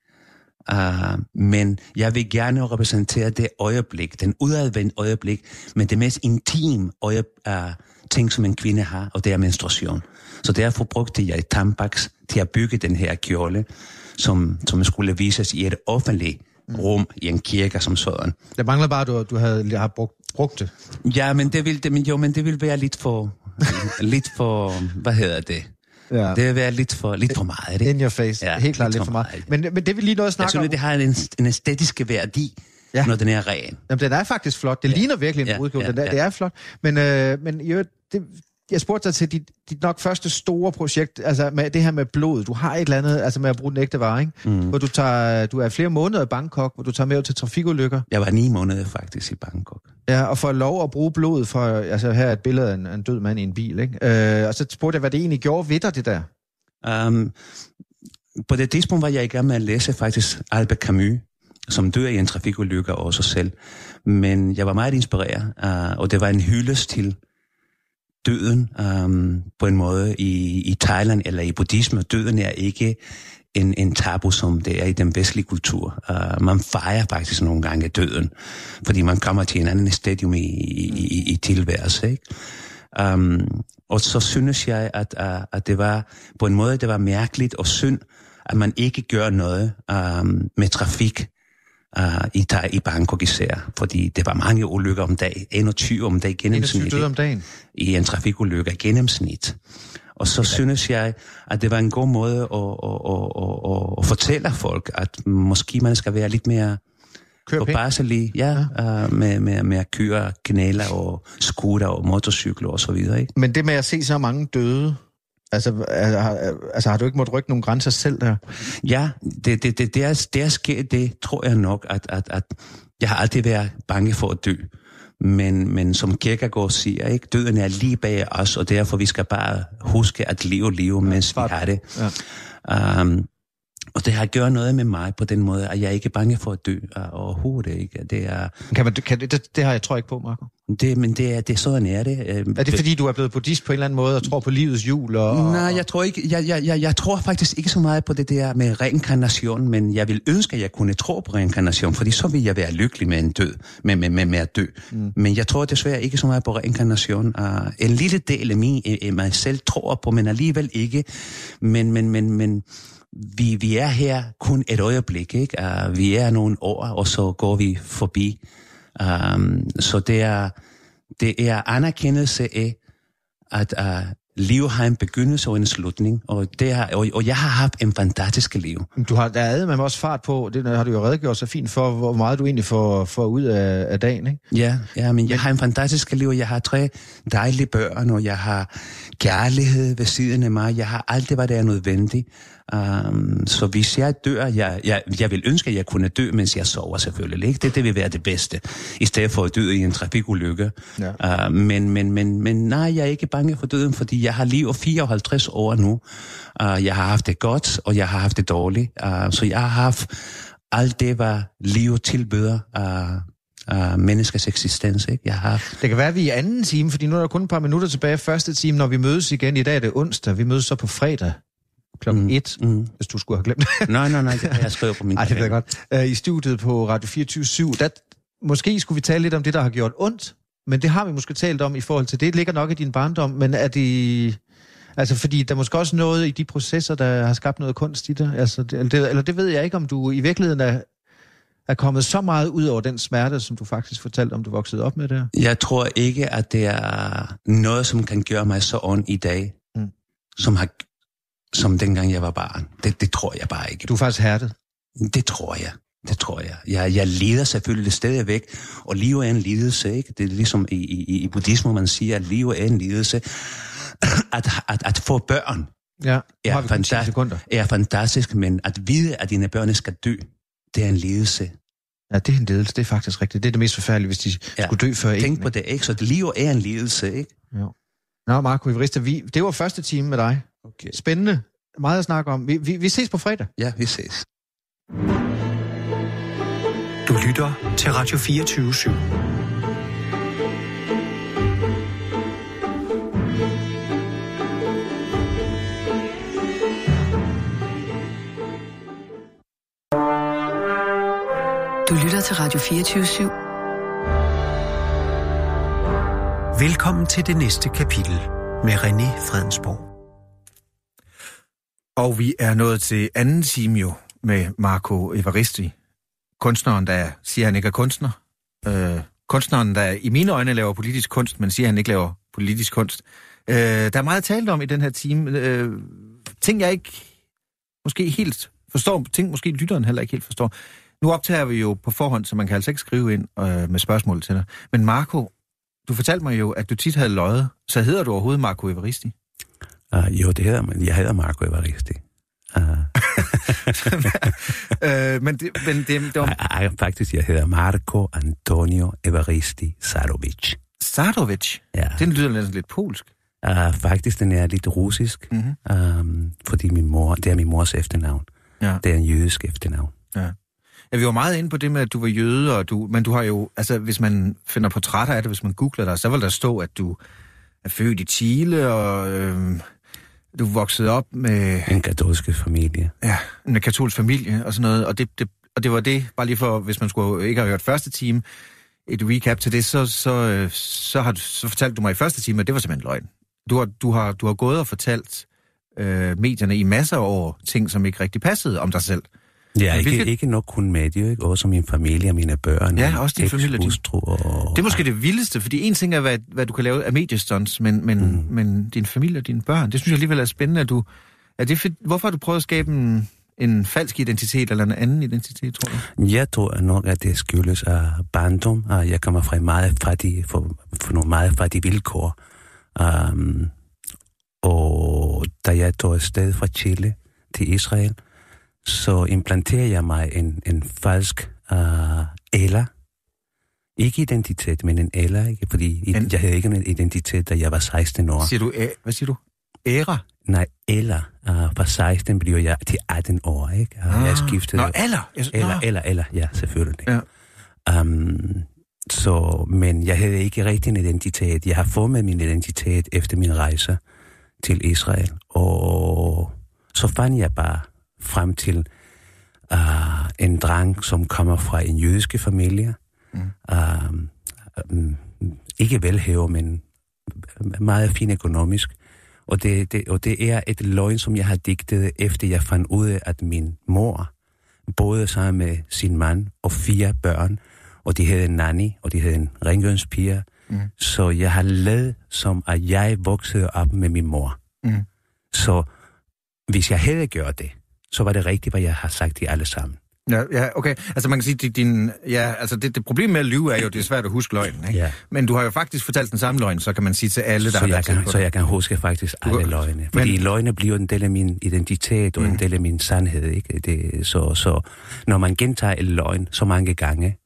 Uh, men jeg vil gerne repræsentere det øjeblik, den udadvendt øjeblik, men det mest intime øje, uh, ting, som en kvinde har, og det er menstruation. Så derfor brugte jeg Tampax til at bygge den her kjole, som, som skulle vises i et offentligt rum i en kirke som sådan. Det mangler bare, at du, du havde har brugt, brugt det. Ja, men det vil, det, men jo, men det vil være lidt for, lidt for, hvad hedder det? Ja. Det vil være lidt for, lidt for meget. In Ikke? your face. Ja, Helt klart lidt for for meget. meget. Men, men det vi lige nåede at Jeg snakke synes, om... det har en, en æstetisk værdi, Ja. når den er ren. Jamen, den er faktisk flot. Det ja. ligner virkelig en Ja, brudekjole. ja, Den er, ja. Det er flot. Men, øh, men jo, det, jeg spurgte dig til dit, dit nok første store projekt, altså med det her med blod. Du har et eller andet, altså med at bruge den ægte vare, ikke? Mm. Hvor du, tager, du er flere måneder i Bangkok, hvor du tager med ud til trafikulykker. Jeg var ni måneder faktisk i Bangkok. Ja, og får lov at bruge blod for, altså her er et billede af en, en død mand i en bil, ikke? Øh, og så spurgte jeg, hvad det egentlig gjorde ved dig, det der. Um, på det tidspunkt var jeg i gang med at læse faktisk Albert Camus, som dør i en trafikulykke også selv. Men jeg var meget inspireret, uh, og det var en hyldest til døden um, på en måde i, i Thailand eller i buddhisme. Døden er ikke en, en tabu, som det er i den vestlige kultur. Uh, man fejrer faktisk nogle gange døden, fordi man kommer til en anden stadium i, i, i, i tilværelse. Ikke? Um, og så synes jeg, at, uh, at det var på en måde, det var mærkeligt og synd, at man ikke gør noget um, med trafik uh, i, Thai- i Bangkok især, fordi det var mange ulykker om dagen, 21 om 21 gennemsnit døde om dagen. i en trafikulykke i gennemsnit. Og så synes jeg, at det var en god måde at, at, at, at, at fortælle folk, at måske man skal være lidt mere Kør pænt. påpasselig ja, ja. Uh, med, med, med at køre kanaler og scooter og motorcykler og så videre. Ikke? Men det med at se så mange døde, altså, altså, har, altså har du ikke måttet rykke nogle grænser selv der? Ja, det, det, det, det, er, det er sket, det tror jeg nok, at, at, at jeg har altid været bange for at dø. Men, men som Kierkegaard siger, ikke? døden er lige bag os, og derfor vi skal bare huske at leve liv, mens vi fart. har det. Ja. Um, og det har gjort noget med mig på den måde, at jeg ikke er bange for at dø overhovedet. Ikke? Det er, Kan man, kan, det, det har jeg tror ikke på, Marco. Det, men det er, det sådan er det. Uh, Er det fordi, du er blevet buddhist på en eller anden måde og tror på livets jul? Og, og, Nej, jeg tror ikke, jeg, jeg, jeg, jeg tror faktisk ikke så meget på det der med reinkarnation, men jeg vil ønske, at jeg kunne tro på reinkarnation, fordi så vil jeg være lykkelig med en død, med, med, med, med at dø. Mm. Men jeg tror desværre ikke så meget på reinkarnation. Uh, en lille del af mig, af mig selv tror på, men alligevel ikke. Men, men, men, men vi, vi er her kun et øjeblik, ikke? Uh, vi er nogle år, og så går vi forbi. Um, så det er, det er anerkendelse af, at uh, livet har en begyndelse og en slutning, og, det er, og, og jeg har haft en fantastisk liv. Du har, der er med også fart på, det har du jo redegjort så fint for, hvor meget du egentlig får, får ud af, af dagen, ikke? Ja, ja, men jeg har en fantastisk liv, og jeg har tre dejlige børn, og jeg har kærlighed ved siden af mig. Jeg har alt det, hvad der er nødvendigt. Um, så hvis jeg dør, jeg, jeg, jeg vil ønske, at jeg kunne dø, mens jeg sover selvfølgelig. Ikke? Det, det vil være det bedste, i stedet for at dø i en trafikulykke. Ja. Uh, men, men, men, men nej, jeg er ikke bange for døden, fordi jeg har levet 54 år nu. Uh, jeg har haft det godt, og jeg har haft det dårligt. Uh, så jeg har haft alt det, hvad livet tilbyder. Uh, menneskers eksistens. Ikke? Jeg har Det kan være, at vi er i anden time, fordi nu er der kun et par minutter tilbage. Første time, når vi mødes igen. I dag er det onsdag. Vi mødes så på fredag klokken Mm, 1, mm. hvis du skulle have glemt det. Nej, nej, nej, det har jeg skrevet på min Nej, det kalender. godt. Uh, I studiet på Radio 24 der, Måske skulle vi tale lidt om det, der har gjort ondt, men det har vi måske talt om i forhold til det. Det ligger nok i din barndom, men er det... Altså, fordi der er måske også noget i de processer, der har skabt noget kunst i dig. Altså, det, eller, det, ved jeg ikke, om du i virkeligheden er, er kommet så meget ud over den smerte, som du faktisk fortalte om, du voksede op med der. Jeg tror ikke, at det er noget, som kan gøre mig så ondt i dag, mm. som, har, som dengang jeg var barn. Det, det tror jeg bare ikke. Du er faktisk hærdet. Det tror jeg. Det tror jeg. Jeg, jeg lider selvfølgelig stadigvæk, og livet er en lidelse. Ikke? Det er ligesom i, i, i buddhisme, man siger, at livet er en lidelse. At, at, at få børn Ja, er, har vi kun 10 fanta- sekunder. er fantastisk, men at vide, at dine børn skal dø, det er en lidelse. Ja, det er en ledelse, det er faktisk rigtigt. Det er det mest forfærdelige, hvis de ja. skulle dø før Tænk en. på det, ikke? Så liv er en lidelse, ikke? Jo. Nå, Marco Iverista, vi, det var første time med dig. Okay. Spændende. Meget at snakke om. Vi, vi, vi ses på fredag. Ja, vi ses. Du lytter til Radio 24 /7. Du lytter til Radio 24 Velkommen til det næste kapitel med René Fredensborg. Og vi er nået til anden time jo med Marco Evaristi. Kunstneren, der siger, han ikke er kunstner. Øh, kunstneren, der i mine øjne laver politisk kunst, men siger, han ikke laver politisk kunst. Øh, der er meget talt om i den her time. Øh, ting, jeg ikke måske helt forstår. Ting, måske lytteren heller ikke helt forstår. Nu optager vi jo på forhånd, så man kan altså ikke skrive ind øh, med spørgsmål til dig. Men Marco, du fortalte mig jo, at du tit havde løjet. Så hedder du overhovedet Marco Evaristi? Uh, jo, det hedder man. Jeg hedder Marco Evaristi. Uh, øh, men det, men det, det var... ej, faktisk, jeg hedder Marco Antonio Evaristi Sarovic. Sarovic? Ja. Den lyder næsten lidt polsk. Uh, faktisk, den er lidt russisk, Mhm. um, fordi min mor, det er min mors efternavn. Ja. Det er en jødisk efternavn. Ja. ja, vi var meget inde på det med, at du var jøde, og du, men du har jo, altså hvis man finder portrætter af det, hvis man googler dig, så vil der stå, at du er født i Chile, og øh, du voksede op med En katolsk familie. ja, en katolsk familie og sådan noget, og det, det, og det var det, bare lige for, hvis man skulle ikke have hørt første time, et recap til det, så, så, øh, så, har så fortalte du mig i første time, at det var simpelthen løgn. Du har, du har, du har gået og fortalt øh, medierne i masser af år ting, som ikke rigtig passede om dig selv. Ja, Men ikke, hvilket- ikke nok kun medie, ikke? Også min familie og mine børn. Ja, og også din familie din- Og... Det er måske det vildeste, fordi en ting er, hvad, hvad du kan lave af mediestunts, men, men, mm. men din familie og dine børn, det synes jeg alligevel er spændende, at du... Er det for, hvorfor har du prøvet at skabe en, en falsk identitet eller en anden identitet, tror du? Jeg tror nok, at det skyldes af barndom, og jeg kommer fra meget fattige, for, for nogle meget fattige vilkår. Um, og da jeg tog afsted fra Chile til Israel, så implanterede jeg mig en, en falsk uh, eller. Ikke identitet, men en eller, ikke? fordi En- jeg havde ikke en identitet, da jeg var 16 år. Siger du, æ, hvad siger du? Æra? Nej, eller. Uh, fra 16 blev jeg til 18 år, ikke? Og jeg skiftede... Nå, alder. Jeg, Eller, nå. eller, eller, ja, selvfølgelig. Ja. Um, så, men jeg havde ikke rigtig en identitet. Jeg har formet min identitet efter min rejse til Israel. Og så fandt jeg bare frem til uh, en dreng, som kommer fra en jødiske familie. Mm. Um, um, ikke velhæver, men meget fin økonomisk. Og det, det, og det er et løgn, som jeg har digtet, efter jeg fandt ud af, at min mor boede sammen med sin mand og fire børn, og de havde en nanny, og de havde en rengøringspige. Mm. Så jeg har lavet som, at jeg voksede op med min mor. Mm. Så hvis jeg havde gjort det, så var det rigtigt, hvad jeg har sagt til alle sammen. Ja, ja, okay. Altså man kan sige, din, ja, altså det, det problem med at lyve er jo, det er svært at huske løgnen, ikke? Ja. Men du har jo faktisk fortalt den samme løgn, så kan man sige til alle, der Så har jeg, været kan, så jeg kan huske faktisk alle kan- løgne. Fordi Men- løgne bliver en del af min identitet og Mm. en del af min sandhed. Ikke? Det, så, så når man gentager en løgn så mange gange,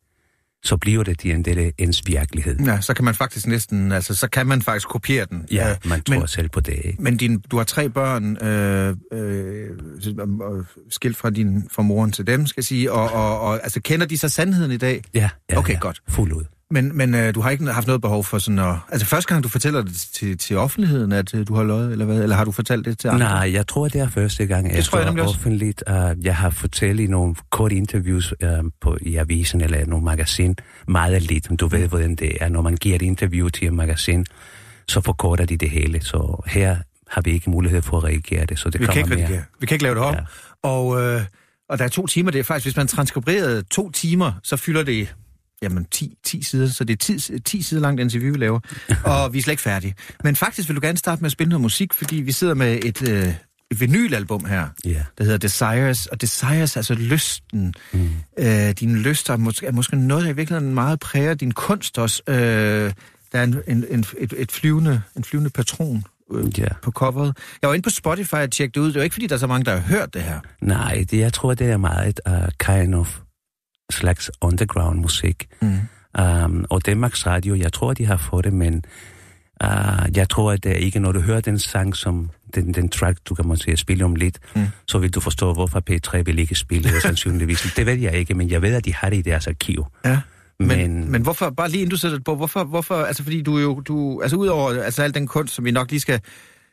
så bliver det til en del af ens virkelighed. Ja, så kan man faktisk næsten, altså så kan man faktisk kopiere den. Ja, Øh, man tror men, selv på det. Ikke? Men din, du har tre børn, øh, øh, skilt fra din fra moren til dem, skal jeg sige, og, og, og altså, kender de så sandheden i dag? Ja, ja, Okay, ja. godt. Fuld ud. Men, men øh, du har ikke haft noget behov for sådan at... Altså første gang, du fortæller det til, til offentligheden, at øh, du har løjet, eller hvad? Eller har du fortalt det til andre? Nej, jeg tror, det er første gang, Det tror jeg nemlig også. offentligt. Uh, jeg har fortalt i nogle korte interviews uh, på, i avisen eller nogle magasin, meget lidt, du ved, hvordan det er. Når man giver et interview til et magasin, så forkorter de det hele. Så her har vi ikke mulighed for at reagere det, så det Vi kan kommer ikke mere. Vi kan ikke lave det om. Ja. Ja. Og, øh, og der er to timer. Det er faktisk, hvis man transkriberede to timer, så fylder det jamen 10, 10 sider, så det er 10, 10 sider langt interview, vi laver. og vi er slet ikke færdige. Men faktisk vil du gerne starte med at spille noget musik, fordi vi sidder med et, øh, et vinylalbum her, Ja. der hedder Desires. Og Desires, altså lysten. Mm. Øh, dine lyster er måske, er måske noget, der i virkeligheden meget præger din kunst også. Øh, der er en, en, en, et, et flyvende, en flyvende patron øh, Ja. på coveret. Jeg var inde på Spotify og tjekkede det ud. Det jo ikke, fordi der er så mange, der har hørt det her. Nej, det, jeg tror, det er meget uh, kind of slags underground musik. Mm. Um, og Danmarks Radio, jeg tror, de har fået det, men uh, jeg tror, at det er ikke, når du hører den sang, som den, den track, du kan måske spille om lidt, mm. så vil du forstå, hvorfor P3 vil ikke spille det sandsynligvis. det ved jeg ikke, men jeg ved, at de har det i deres arkiv. Ja. Men, men, men hvorfor, bare lige inden du sætter det på, hvorfor, hvorfor, altså fordi du jo, du, altså udover altså al den kunst, som vi nok lige skal,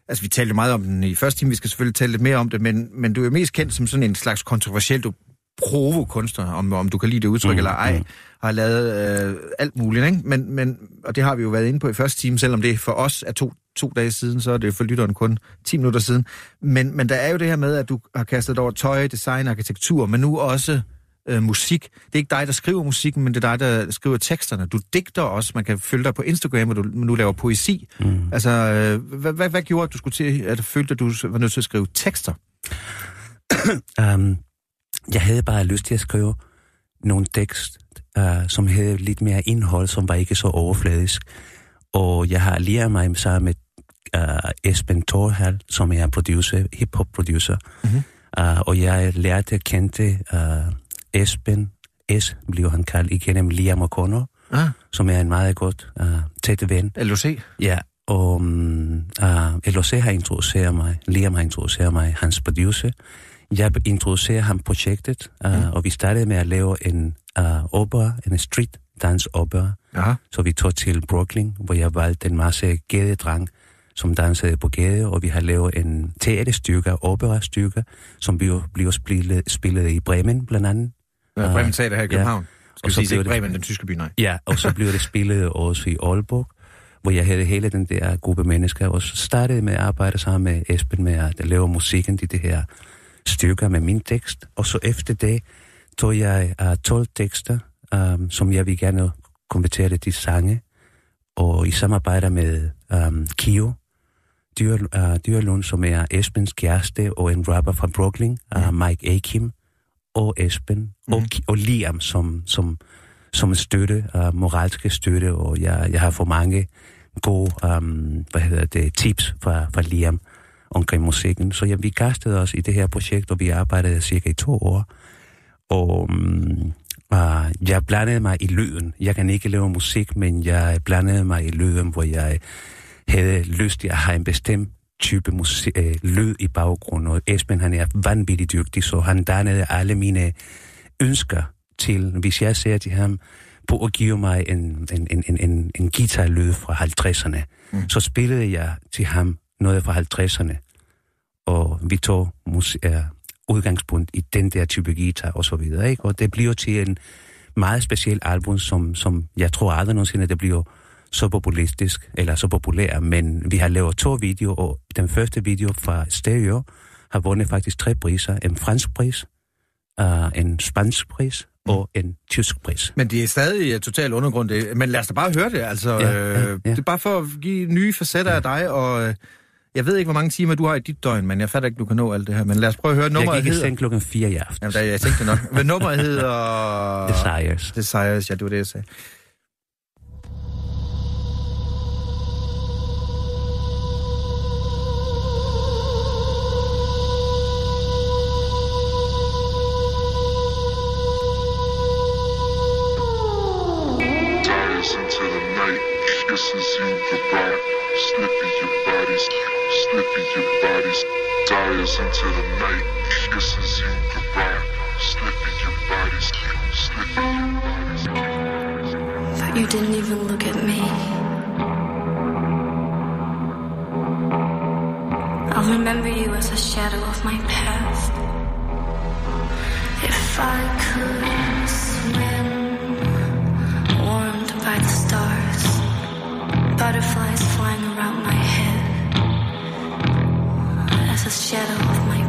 altså vi talte meget om den i første time, vi skal selvfølgelig tale lidt mere om det, men, men du er jo mest kendt som sådan en slags kontroversiel, du provokunstner, om, om du kan lide det udtryk mm, eller ej, mm. har lavet øh, alt muligt, ikke? Men, men, og det har vi jo været inde på i første time, selvom det for os er to, to dage siden, så er det for lytteren kun 10 minutter siden. Men, men der er jo det her med, at du har kastet over tøj, design, arkitektur, men nu også øh, musik. Det er ikke dig, der skriver musikken, men det er dig, der skriver teksterne. Du digter også. Man kan følge dig på Instagram, hvor du nu laver poesi. Mm. Altså, øh, hvad, hvad, hvad gjorde, at du skulle til, at følte, at du var nødt til at skrive tekster? um, jeg havde bare lyst til at skrive nogle tekst, uh, som havde lidt mere indhold, som var ikke så overfladisk. Og jeg har lige mig sammen med uh, Esben Torhal, som er producer, hip-hop producer. Mm-hmm. Uh, og jeg lærte at kende uh, Esben, S bliver han kaldt igennem Liam O'Connor, ah. som er en meget godt uh, tæt ven. LOC? Ja, og um, uh, LOC har introduceret mig, Liam har introduceret mig, hans producer. Jeg introducerer ham projektet, uh, mm. og vi startede med at lave en uh, opera, en street dance opera. Aha. Så vi tog til Brooklyn, hvor jeg valgte en masse gædedrang, som dansede på gade, og vi har lavet en teaterstykke, operastykke, som bliver spillet, spillet i Bremen blandt andet. Ja, Bremen Teater her i København. Ja. Skal og så sige, ikke Bremen, den tyske by, nej. Ja, og så blev det spillet også i Aalborg, hvor jeg havde hele den der gruppe mennesker, og så startede med at arbejde sammen med Esben med at lave musikken til det her stykker med min tekst, og så efter det tog jeg uh, 12 tekster, um, som jeg vil gerne konvertere til sange, og i samarbejde med um, Kio, Dyr, uh, Dyrlund, som er Esbens kæreste, og en rapper fra Brooklyn, uh, Mike Akim, og Esben, mm. og, og Liam som, som, som støtte, uh, moralske støtte, og jeg, jeg har fået mange gode um, hvad hedder det, tips fra, fra Liam omkring musikken. Så ja, vi kastede os i det her projekt, og vi arbejdede cirka i to år. Og um, uh, jeg blandede mig i lyden. Jeg kan ikke lave musik, men jeg blandede mig i lyden, hvor jeg havde lyst til at have en bestemt type musik, øh, lyd i baggrunden, og Esben han er vanvittigt dygtig, så han dannede alle mine ønsker til, hvis jeg ser til ham, på at give mig en, en, en, en, en, en guitarlyd fra 50'erne, mm. så spillede jeg til ham noget fra 50'erne, og vi tog uh, udgangspunkt i den der type guitar og så videre, ikke? og det bliver til en meget speciel album, som, som jeg tror aldrig nogensinde, det bliver så populistisk, eller så populær, men vi har lavet to videoer, og den første video fra Stereo har vundet faktisk tre priser. En fransk pris, uh, en spansk pris mm. og en tysk pris. Men det er stadig uh, totalt undergrund. Det. Men lad os da bare høre det. Altså, ja, ja, ja. Det er bare for at give nye facetter ja. af dig, og... Jeg ved ikke, hvor mange timer du har i dit døgn, men jeg fatter ikke, du kan nå alt det her. Men lad os prøve at høre nummeret. Jeg gik i seng klokken 4 i aften. Jamen, der, jeg tænkte nok. Hvad nummeret hedder... Desires. Desires, ja, det var det, jeg sagde. Into the night. Kisses you goodbye. Sniffing your body, sniffing your body. But you didn't even look at me. I'll remember you as a shadow of my past. If I could swim, warmed by the stars, butterflies flying around my head as a shadow of my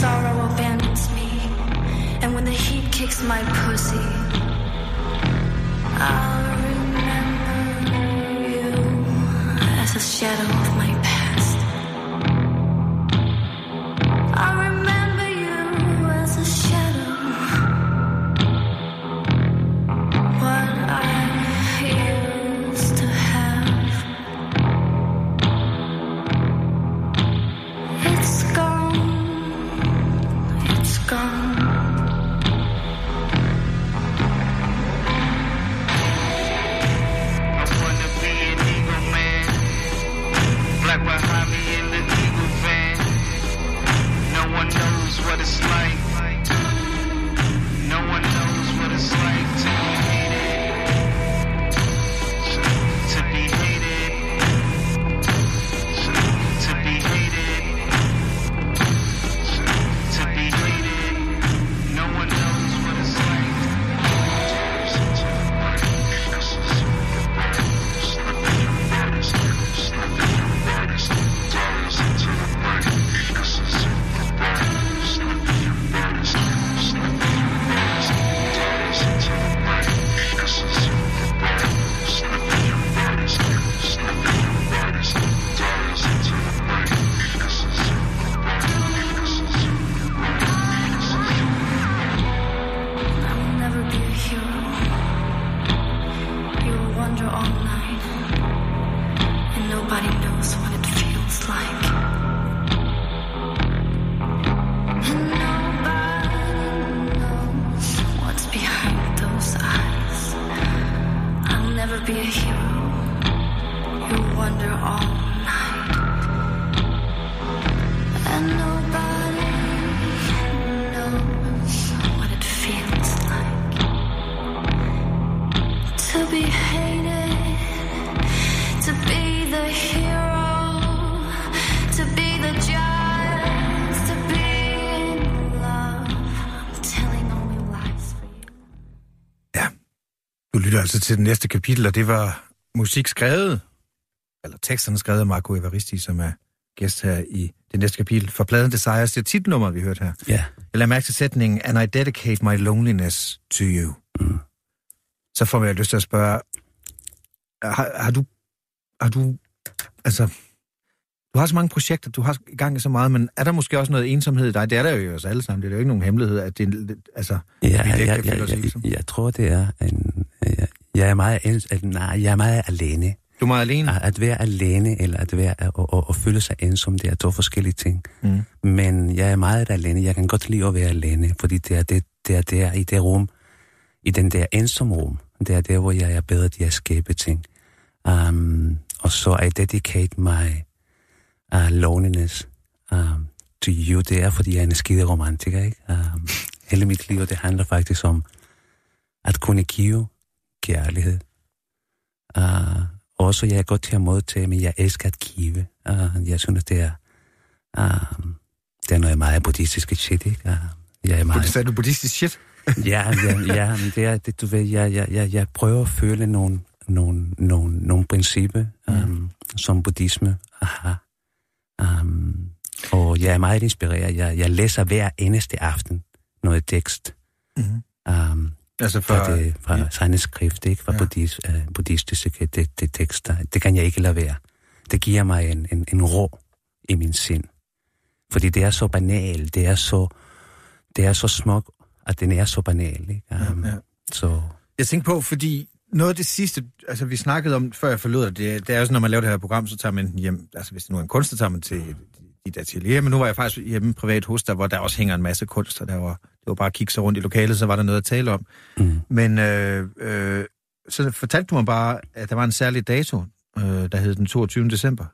sorrow abandons me, and when the heat kicks my pussy, I'll remember you as a shadow of my til det næste kapitel, og det var musik skrevet, eller teksterne skrevet af Marco Evaristi, som er gæst her i det næste kapitel. For pladen Desires, det er titelnummer, vi hørte her. Ja. Jeg lader mærke til sætningen, and I dedicate my loneliness to you. Mm. Så får jeg lyst til at spørge, har, har du, har du, altså, du har så mange projekter, du har i gang i så meget, men er der måske også noget ensomhed i dig? Det er der jo i os alle sammen, det er jo ikke nogen hemmelighed, at det er, altså, Ja, ja, os ja, ensomme. jeg tror, det er en... Jeg, jeg er meget, ens- at, nej, jeg er meget alene. Du er meget alene. At, at være alene, eller at, være, at, at, at føle sig ensom, det er to forskellige ting. Mm. Men jeg er meget alene. Jeg kan godt lide at være alene, fordi det er, det, det er der i det rum, i den der ensom rum, det er der, hvor jeg er bedre til at skabe ting. Um, og så I dedicate my uh, loneliness um, to you. Det er, fordi jeg er en skide romantiker, ikke? Um, hele mit liv, det handler faktisk om at kunne give kærlighed. Uh, også jeg er godt til at modtage, men jeg elsker at give. Uh, jeg synes, det er, uh, det er noget meget buddhistisk shit, ikke? Uh, jeg er meget... Sagde du buddhistisk shit? Ja, ja, ja, men det er, det, du ved, jeg, jeg, jeg, jeg prøver at føle nogle, nogle, nogle, nogle principper, um, som buddhisme har. Um, og jeg er meget inspireret. Jeg, jeg læser hver eneste aften noget tekst. Mhm. Um, Altså for, fra, det, fra ja. ja. segne skrift, ikke? Fra Ja. ja. buddhist, uh, buddhistiske det, det tekster. Det kan jeg ikke lade være. Det giver mig en, en, en ro i min sind. Fordi det er så banalt, det er så, det er så smukt, at den er så banal. Ikke? Um, ja. Så Jeg tænkte på, fordi noget af det sidste, altså vi snakkede om, før jeg forlod dig, det, det er jo sådan, når man laver det her program, så tager man hjem, altså hvis det nu er en kunstner, tager man til dit atelier, men nu var jeg faktisk hjemme privat hos dig, hvor der også hænger en masse kunst, og der var, det var bare at kigge sig rundt i lokalet, så var der noget at tale om. mm, Men øh, øh, så fortalte du mig bare, at der var en særlig dato, øh, der hed den 22. december,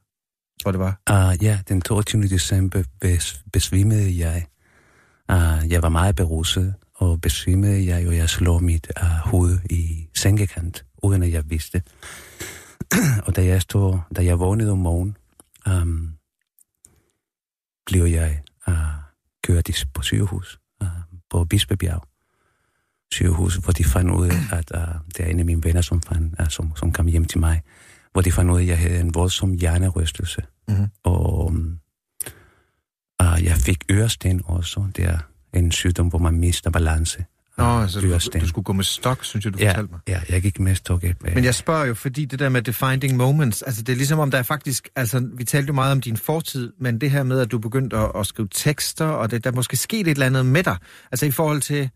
tror det var. uh, ja, den 22. december bes, besvimede jeg. Uh, jeg var meget beruset, og besvimede jeg, og jeg slog mit uh, hoved i sengekant, uden at jeg vidste. og da jeg stod, da jeg vågnede om morgenen, um, blev jeg uh, kørt på sygehus uh, på Bispebjerg sygehus, hvor de fandt ud af, at uh, det er en af mine venner, som, fandt, uh, som, som kom hjem til mig, hvor de fandt ud af, at jeg havde en voldsom hjernerystelse. Mhm. Og um, uh, jeg fik øresten også. Det er en sygdom, hvor man mister balance. Nå, altså, du, du skulle gå med stok, synes jeg, du ja, fortalte mig. ja, jeg gik med stok. Øh, Men jeg spørger jo, fordi det der med defining moments, altså det er ligesom om der er faktisk, altså vi talte jo meget om din fortid, men det her med, at du begyndte at, at skrive tekster, og det, der er måske sket et eller andet med dig, altså i forhold til,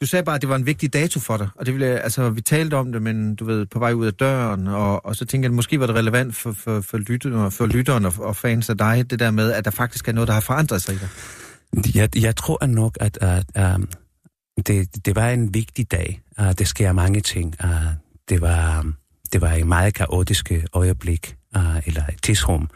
du sagde bare, at det var en vigtig dato for dig, og det ville, altså vi talte om det, men du ved, på vej ud af døren, og, og så tænker jeg, at måske var det relevant for, for, for, lytteren, for lytteren og, og fans af dig, det der med, at der faktisk er noget, der har forandret sig i dig. Jeg, jeg tror nok, at, at um, det, det var en vigtig dag. Uh, det sker mange ting. Uh, det, var, um, det var et meget kaotisk øjeblik, uh, eller et tidsrum.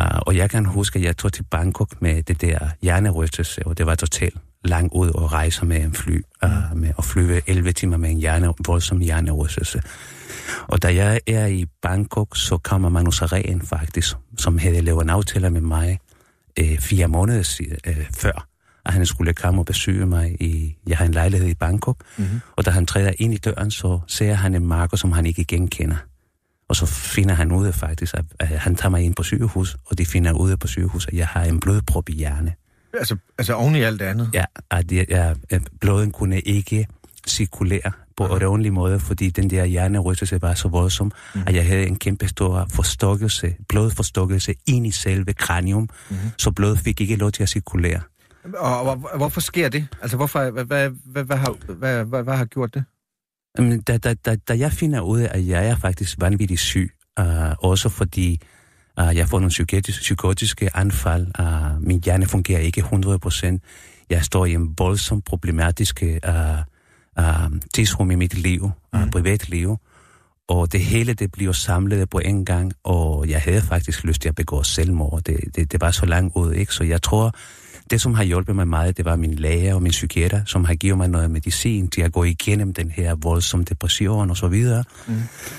Uh, og jeg kan huske, at jeg tog til Bangkok med det der hjernerystelse, og det var totalt langt ud at rejse med en fly, uh, med at flyve 11 timer med en hjerne, voldsom hjernerystelse. Og da jeg er i Bangkok, så kommer Manu Arén faktisk, som havde lavet en aftale med mig øh, fire måneder øh, før, at han skulle komme og besøge mig i, jeg har en lejlighed i Bangkok, mm-hmm. og da han træder ind i døren, så ser han en marker, som han ikke genkender. Og så finder han ud af faktisk, at, at han tager mig ind på sygehus, og de finder ud af på sygehus, at jeg har en blodprop i hjerne. Altså, altså oven i alt det andet. Ja, at jeg, jeg, bloden kunne ikke cirkulere på en ordentlig måde, fordi den der hjernerystelse var så voldsom, mm. at jeg havde en kæmpe stor forstokkelse, blodforstokkelse ind i selve kranium, mm. så blodet fik ikke lov til at cirkulere. Og, og, og hvorfor sker det? Altså, hvorfor, hvad, hvad, hvad, hvad, har, hvad, hvad, hvad har gjort det? Jamen, Da, da, da, da jeg finder ud af, at jeg er faktisk vanvittigt syg, uh, også fordi uh, jeg får nogle psykotiske, psykotiske anfald, uh, min hjerne fungerer ikke 100%, jeg står i en voldsom problematisk uh, uh, tidsrum i mit liv, uh, Mhm. privatliv, og det hele det bliver samlet på en gang, og jeg havde faktisk lyst til at begå selvmord. Det, det, det var så langt ud, ikke? Så jeg tror, det som har hjulpet mig meget, det var min læge og min psykiater, som har givet mig noget medicin til at gå igennem den her voldsomme depression og så videre.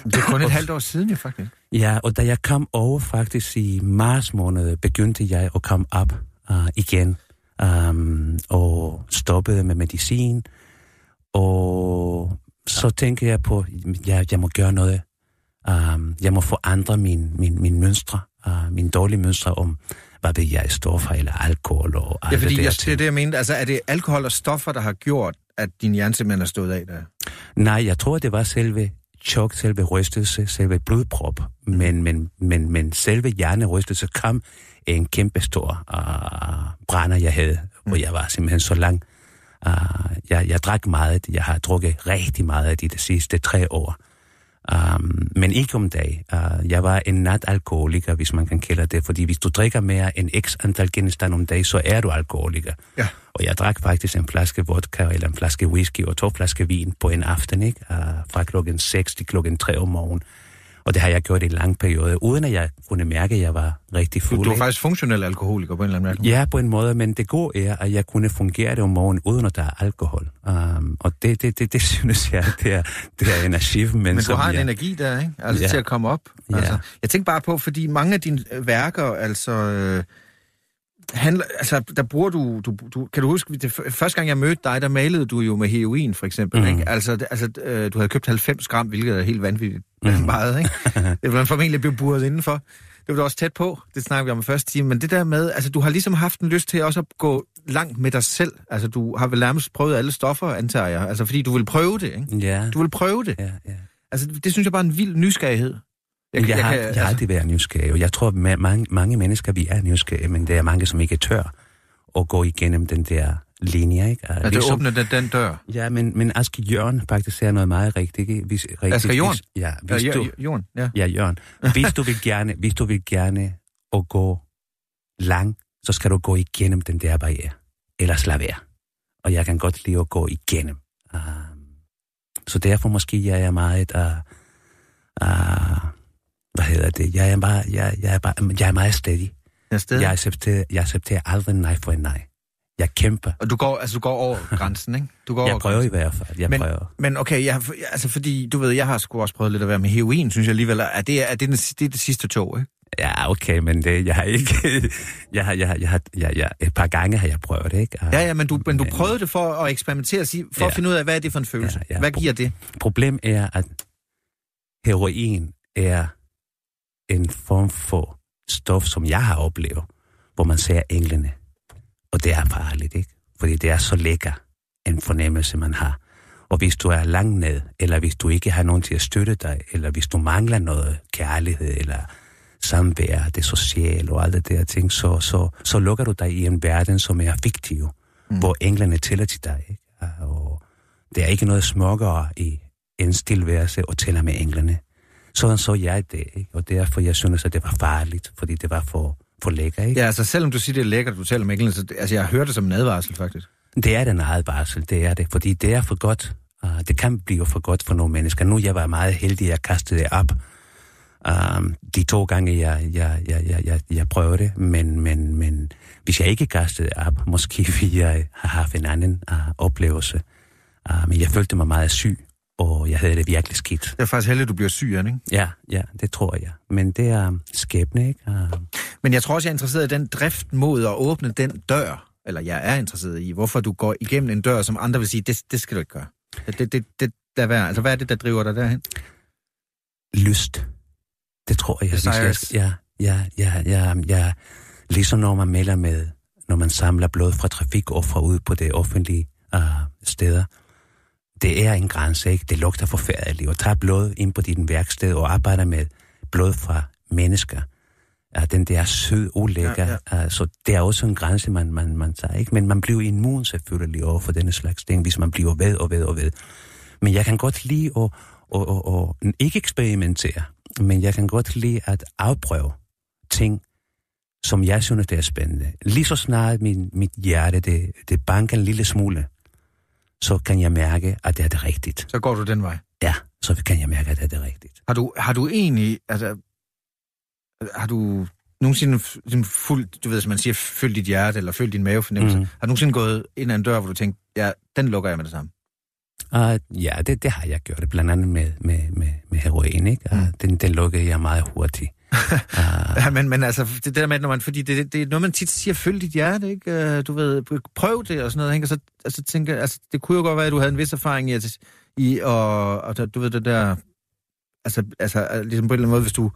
Det er kun et halvt år siden, jo faktisk. Ja, og da jeg kom over faktisk i marts måned, begyndte jeg at komme op uh, igen um, og stoppede med medicin. Og så tænker jeg på, at jeg, jeg må gøre noget. Um, jeg må forandre min, min, min mønstre, uh, min dårlige mønstre om, hvad ved jeg, stoffer eller alkohol og alt Ja, fordi det jeg, det er det, jeg mente. Altså, er det alkohol og stoffer, der har gjort, at din hjerne simpelthen er stået af der? Nej, jeg tror, det var selve chok, selve rystelse, selve blodprop. Men, men, men, men selve hjernerystelse kom en kæmpe stor uh, brænder, jeg havde, hvor jeg var simpelthen så lang. Uh, jeg, jeg drak meget. Jeg har drukket rigtig meget af de, de sidste tre år. Um, men ikke om dag. Uh, jeg var en natalkoholiker, hvis man kan kalde det, fordi hvis du drikker mere end x antal genstand om dag, så er du alkoholiker. Ja. Og jeg drak faktisk en flaske vodka eller en flaske whisky og to flasker vin på en aften, ikke? Uh, fra klokken 6 til klokken 3 om morgenen. Og det har jeg gjort i en lang periode, uden at jeg kunne mærke, at jeg var rigtig Du, fuld. du er ikke? faktisk funktionel alkoholiker på en eller anden måde. Ja, på en måde, men det gode er, at jeg kunne fungere det om morgenen, uden at der er alkohol. Um, og det, det, det, det synes jeg, det er, det er en achievement. Men du har en jeg, energi der, ikke? Altså Ja. til at komme op. Ja. Altså, jeg tænker bare på, fordi mange af dine værker, altså... Øh, handler, altså, der bruger du, du, du... Kan du huske, det, første gang jeg mødte dig, der malede du jo med heroin, for eksempel, mm. ikke? Altså, det- altså øh, du havde købt 90 gram, hvilket er helt vanvittigt mm. meget, ikke? Det var formentlig blevet buret indenfor. Det var du også tæt på, det snakker vi om i første time, men det der med, altså du har ligesom haft en lyst til også at gå langt med dig selv. Altså du har vel nærmest prøvet alle stoffer, antager jeg. Altså fordi du vil prøve det, ikke? Ja, Du vil prøve det. ja, ja. Altså, det synes jeg bare er en vild nysgerrighed. Jeg, jeg, har, kan- jeg har altså- altid været nysgerrig, og jeg tror, at ma- mange, mange mennesker, vi er nysgerrige, men der er mange, som ikke tør at gå igennem den der linje, ikke? Og At det åbner den, den dør. Ja, men, men Aske Jørgen faktisk siger noget meget rigtigt. ikke? Hvis, rigtigt Jorn? Hvis, ja, hvis du, ja, Jorden, ja. ja, Jørgen. Hvis du vil gerne, hvis du vil gerne at gå lang, så skal du gå igennem den der barriere. Ellers lad være. Og jeg kan godt lide at gå igennem. Um, så derfor måske jeg er meget... Uh, uh, hvad hedder det? Jeg er, bare, jeg, jeg er, bare, jeg er meget steady. Jeg, sted. Jeg accepterer, jeg accepterer aldrig nej for en nej. Jeg kæmper. Og du går, altså, du går over grænsen, ikke? Du går Jeg over prøver i grænsen. hvert fald. Jeg Men, prøver. men okay, jeg, altså fordi, du ved, jeg har sgu også prøvet lidt at være med heroin, synes jeg alligevel. Er det, er det, den, det er det sidste tog, ikke? Ja, okay, men det, jeg har ikke... jeg har, jeg har, jeg har, jeg, jeg, et par gange har jeg prøvet det, ikke? Ja, ja, men du, men du prøvede det for at eksperimentere, og sige, for ja. at finde ud af, hvad er det for en følelse? Ja, ja. Hvad giver det? Problem er, at heroin er en form for stof, som jeg har oplevet, hvor man ser englene. Og det er farligt, ikke? Fordi det er så lækker. en fornemmelse, man har. Og hvis du er langt ned, eller hvis du ikke har nogen til at støtte dig, eller hvis du mangler noget kærlighed, eller samvær, det sociale og alt det der ting, så, så, så lukker du dig i en verden, som er fiktiv, mm. hvor englene tæller til dig. Ikke? Og der er ikke noget smukkere i en stilværelse og tæller med englene. Sådan så jeg det, ikke? og derfor jeg synes, at det var farligt, fordi det var for, for lækker. Ikke? Ja, altså selvom du siger, det er lækkert, du taler med englene, så altså, jeg hører det som en advarsel, faktisk. Det er den advarsel, det er det, fordi det er for godt. Uh, det kan blive for godt for nogle mennesker. Nu jeg var meget heldig, at jeg kastede det op. Um, de to gange, jeg, jeg, jeg, jeg, jeg, jeg prøvede det, men, men, men hvis jeg ikke kastede det op, måske ville jeg have haft en anden uh, oplevelse. Uh, men jeg følte mig meget syg, og jeg havde det virkelig skidt. Det er faktisk heldigt, at du bliver syg, ikke? Ja, ja, det tror jeg. Men det er um, skæbne, ikke? Uh, Men jeg tror også, jeg er interesseret i den drift mod at åbne den dør, eller jeg er interesseret i, hvorfor du går igennem en dør, som andre vil sige, det, det skal du ikke gøre. Det, det, det, lad være. Altså, hvad er det, der driver dig derhen? lyst. Det tror jeg. Desires. Ja, ja, ja, ja, ja. Ligesom når man melder med, når man samler blod fra trafikoffer ud på det offentlige uh, steder. Det er en grænse, ikke? Det lugter forfærdeligt. Og tager blod ind på dit værksted og arbejder med blod fra mennesker. Uh, den der sød, ulækker. Ja, Ja, så det er også en grænse, man, man, man tager, ikke? Men man bliver immun selvfølgelig over for denne slags ting, hvis man bliver ved og ved og ved. Men jeg kan godt lide at, at, at, at ikke eksperimentere, men jeg kan godt lide at afprøve ting, som jeg synes, det er spændende. Lige så snart min, mit hjerte, det, det banker en lille smule, så kan jeg mærke, at det er det rigtigt. Så går du den vej. Ja, så kan jeg mærke, at det er det rigtigt. Har du, har du egentlig, altså, har du nogensinde fuldt, du ved, som man siger, følt dit hjerte, eller følt din mavefornemmelse, mm. har du nogensinde gået ind ad en dør, hvor du tænkte, ja, den lukker jeg med det samme? Uh, ja, det, det har jeg gjort, blandt andet med, med, med, med heroin, ikke? Uh, den, den lukkede jeg meget hurtigt. Ja, men, men altså, det der med, når man, fordi det, det er noget, man tit siger, følg dit hjerte, ikke? Øh, Du ved, prøv det og sådan noget, ikke? Og så altså, tænker altså, det kunne jo godt være, at du havde en vis erfaring i, at, i og, og du ved, det der, altså, altså, ligesom på en eller anden måde, hvis du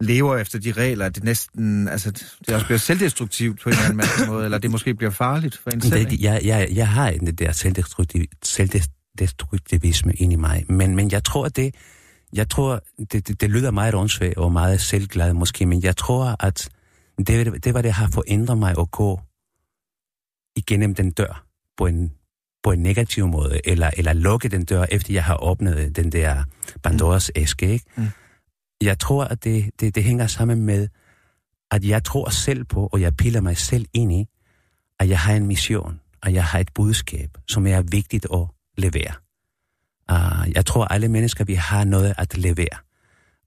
lever efter de regler, at det næsten, altså, det også bliver selvdestruktivt på en eller anden måde, eller det måske bliver farligt for en selv, Det, jeg, jeg, jeg har en det der selvdestruktiv, selvdestruktivisme ind i mig, men, men jeg tror, det, jeg tror, det, det, det lyder meget åndssvagt og meget selvglad måske, men jeg tror, at det, det var det, har forændret mig at gå igennem den dør på en, på en negativ måde, eller, eller lukke den dør, efter jeg har åbnet den der Pandoras æske, ikke? Mm. Jeg tror, at det, det, det hænger sammen med, at jeg tror selv på, og jeg piller mig selv ind i, at jeg har en mission, og jeg har et budskab, som er vigtigt at levere. Uh, jeg tror, alle mennesker, vi har noget at levere.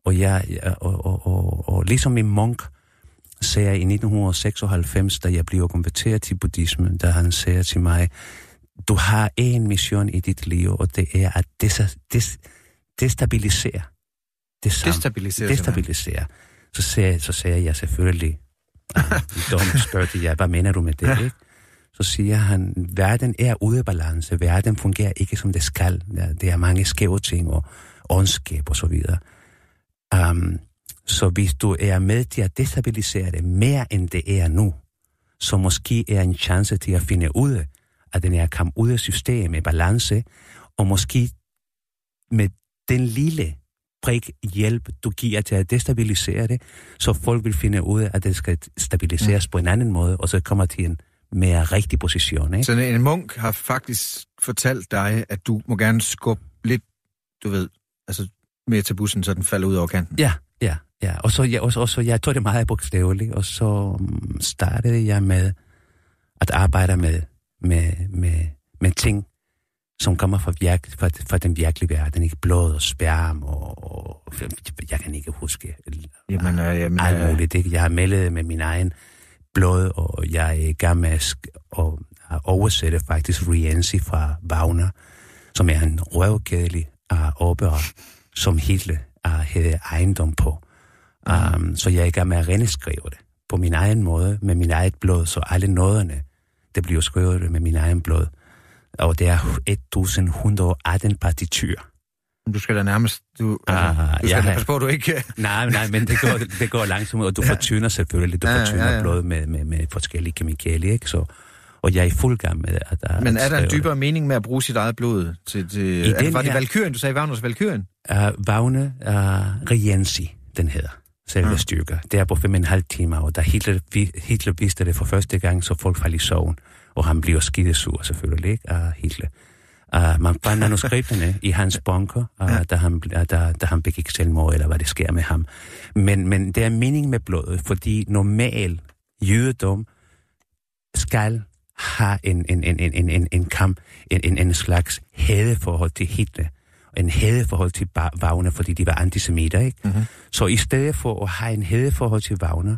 Og, jeg, og, og, og, og ligesom min munk sagde i 1996, da jeg blev konverteret til buddhismen, da han sagde til mig, du har en mission i dit liv, og det er at des, des, destabilisere det samme. Destabilisere. Destabilisere. Så sagde, så sagde jeg selvfølgelig, uh, dumt spurgte jeg, hvad mener du med det, ikke? Så siger han, verden er ude af balance, verden fungerer ikke som det skal, Der- det er mange skæve ting og ondskab og så videre. Um, så hvis du er med til at destabilisere det mere end det er nu, så måske er en chance til at finde ud af, at den er kommet ud af systemet balance, og måske med den lille prik hjælp, du giver til at destabilisere det, så folk vil finde ud af, at det skal stabiliseres mm. på en anden måde, og så kommer til en mere rigtig position. Ikke? Så en munk har faktisk fortalt dig, at du må gerne skubbe lidt, du ved, altså mere til bussen, så den falder ud over kanten. Ja, ja, ja. Og så, ja, og så, og så jeg tog det meget bogstaveligt, og så mm, startede jeg med at arbejde med, med, med, med ting, som kommer fra, virk, fra, fra den virkelige verden, ikke blod og sperm, og, og jeg kan ikke huske Jamen, øh, jamen, alt øh, muligt. Ikke? Jeg har meldet med min egen blod, og jeg er i gang med at og at oversætte faktisk Rienzi fra Wagner, som er en røvkedelig uh, opera, som Hitler uh, havde ejendom på. Um, så jeg er i gang med at reneskrive det på min egen måde, med min eget blod, så alle nåderne, det bliver skrevet med min egen blod. Og det er 1118 partitur du skal da nærmest, du, altså, Ah, du skal ja. da passe på, at du ikke... Nej, nej, men det går, det går langsomt, og du Ja. fortynder selvfølgelig. Du Ja, fortynder ja, ja. blod med, med, med forskellige kemikalier, ikke? Så, Og jeg er i fuld gang med at, at Men er der en dybere mening med at bruge sit eget blod til... til I er det, den var det her- Valkyrien? Du sagde Wagners Valkyrien? det. Uh, Vagne uh, Rienzi, den hedder. Selve Ja. styrker. Det er på fem og en halv time, og da Hitler, Hitler vidste det for første gang, så folk faldt i søvn. Og han bliver skidesur selvfølgelig, ikke? Uh, Hitler. Uh, man fandt manuskripterne i hans bunker, uh, Ja. da, han, uh, da, da han begik selvmord, eller hvad det sker med ham. Men, men det er mening med blodet, fordi normal jødedom skal have en, en, en, en, en, en, kamp, en, en, en slags hadeforhold til Hitler, en hadeforhold til Wagner, fordi de var antisemitter, ikke? Mhm. Så i stedet for at have en hadeforhold til Wagner,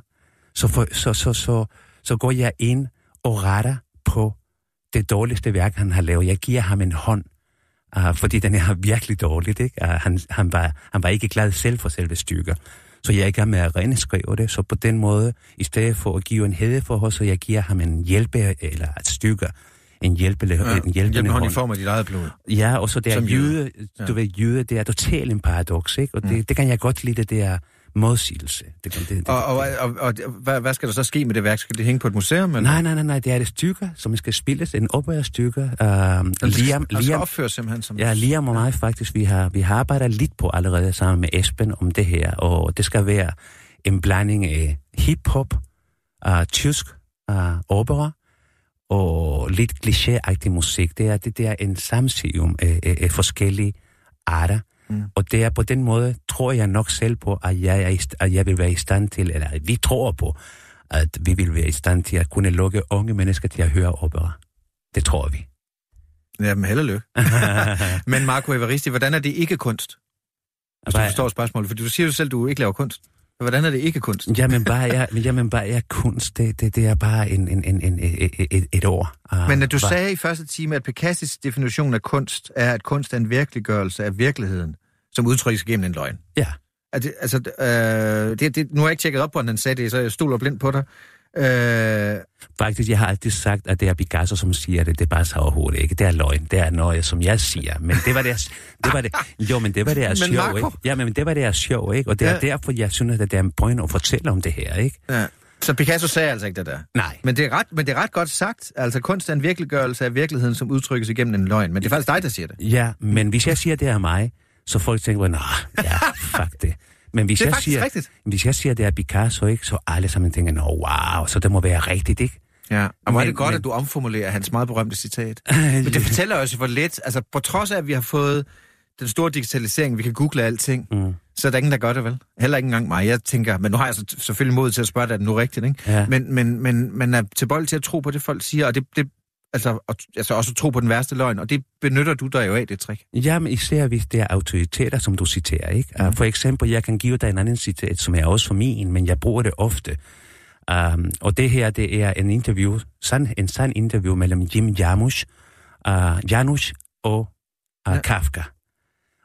så, for, så, så, så, så går jeg ind og retter på det dårligste værk, han har lavet. Jeg giver ham en hånd, uh, fordi den er virkelig dårligt, ikke? Uh, han, han, var, han var ikke glad selv for selve stykker. Så jeg er i gang med at renskrive det, så på den måde, i stedet for at give en hædeforhold, så jeg giver ham en hjælpe, eller et stykke, en hjælpende, ja, en hjælpende Hjælpende hånd i form af dit eget blod. Ja, og så det er Som jøde. jøde, Ja. du ved, jøde, det er totalt en paradoks, ikke? Og det, Mm. det kan jeg godt lide, det der modsigelse. Det, det, det, Og, og, og, og hvad, hvad skal der så ske med det værk? Skal det hænge på et museum? Eller? Nej, nej, nej, nej, det er det stykker, som skal spilles, en Den skal, Liam, den skal Liam, opføres simpelthen som... Ja, Liam og mig faktisk, vi har, vi har arbejdet lidt på allerede sammen med Esben om det her, og det skal være en blanding af hip-hop, uh, tysk uh, opera, og lidt klichéagtig musik. Det er, det, det er en samsivum af, af, af forskellige arter. Mm. Og det er på den måde, tror jeg nok selv på, at jeg, er at jeg vil være i stand til, eller vi tror på, at vi vil være i stand til at kunne lukke unge mennesker til at høre opera. Det tror vi. Jamen, held og lykke. Men Marco Evaristi, hvordan er det ikke kunst? Hvis du forstår spørgsmålet, for du siger jo selv, at du ikke laver kunst. Hvordan er det ikke kunst? Jamen bare er, jamen bare er kunst, det, det, det er bare en, en, en, en, et, et, ord. Uh, Men at du hvad- sagde i første time, at Picassis definition af kunst er, at kunst er en virkeliggørelse af virkeligheden, som udtrykkes gennem en løgn. Ja. Er det, altså, øh, det, det, nu har jeg ikke tjekket op på, at han sagde det, så jeg stoler blind på dig. Øh, Faktisk, jeg har altid sagt, at det er Picasso, som siger det. Det er bare så overhovedet ikke. Det er løgn. Det er noget, som jeg siger. Men det var det, det, var det jo, men det var det Men sjov, Marco- ikke? Ja, men det var det sjov, ikke? Og det er Ja. derfor, jeg synes, at det er en point at fortælle om det her, ikke? ja. Så Picasso sagde altså ikke det der. Nej. Men det, er ret, men det er ret godt sagt. Altså, kunst er en virkeliggørelse af virkeligheden, som udtrykkes igennem en løgn. Men det er faktisk dig, der siger det. Ja, men hvis jeg siger, det er mig, så folk tænker, nej, ja, fuck det. Men hvis Det er jeg siger, rigtigt. hvis jeg siger, det er Picasso, ikke, så alle sammen tænker, nå, wow, så det må være rigtigt, ikke? Ja, og hvor er det godt, men- at du omformulerer hans meget berømte citat. Men det fortæller også, hvor let, altså på trods af, at vi har fået den store digitalisering, vi kan google alting, Mm. så er der ingen, der gør det vel. Heller ikke engang mig. Jeg tænker, men nu har jeg så selvfølgelig mod til at spørge dig, er det nu rigtigt, ikke? Ja. Men, men, men man er tilbøjelig til at tro på det, folk siger, og det, det altså, og, altså også tro på den værste løgn, og det benytter du dig jo af, det trick. Jamen især hvis det er autoriteter, som du citerer, ikke? Mm. Uh, for eksempel, jeg kan give dig en anden citat, som er også for min, men jeg bruger det ofte. Um, og det her, det er en interview, sand, en sand interview mellem Jim Jarmusch, uh, Janusz og uh, Ja. Kafka.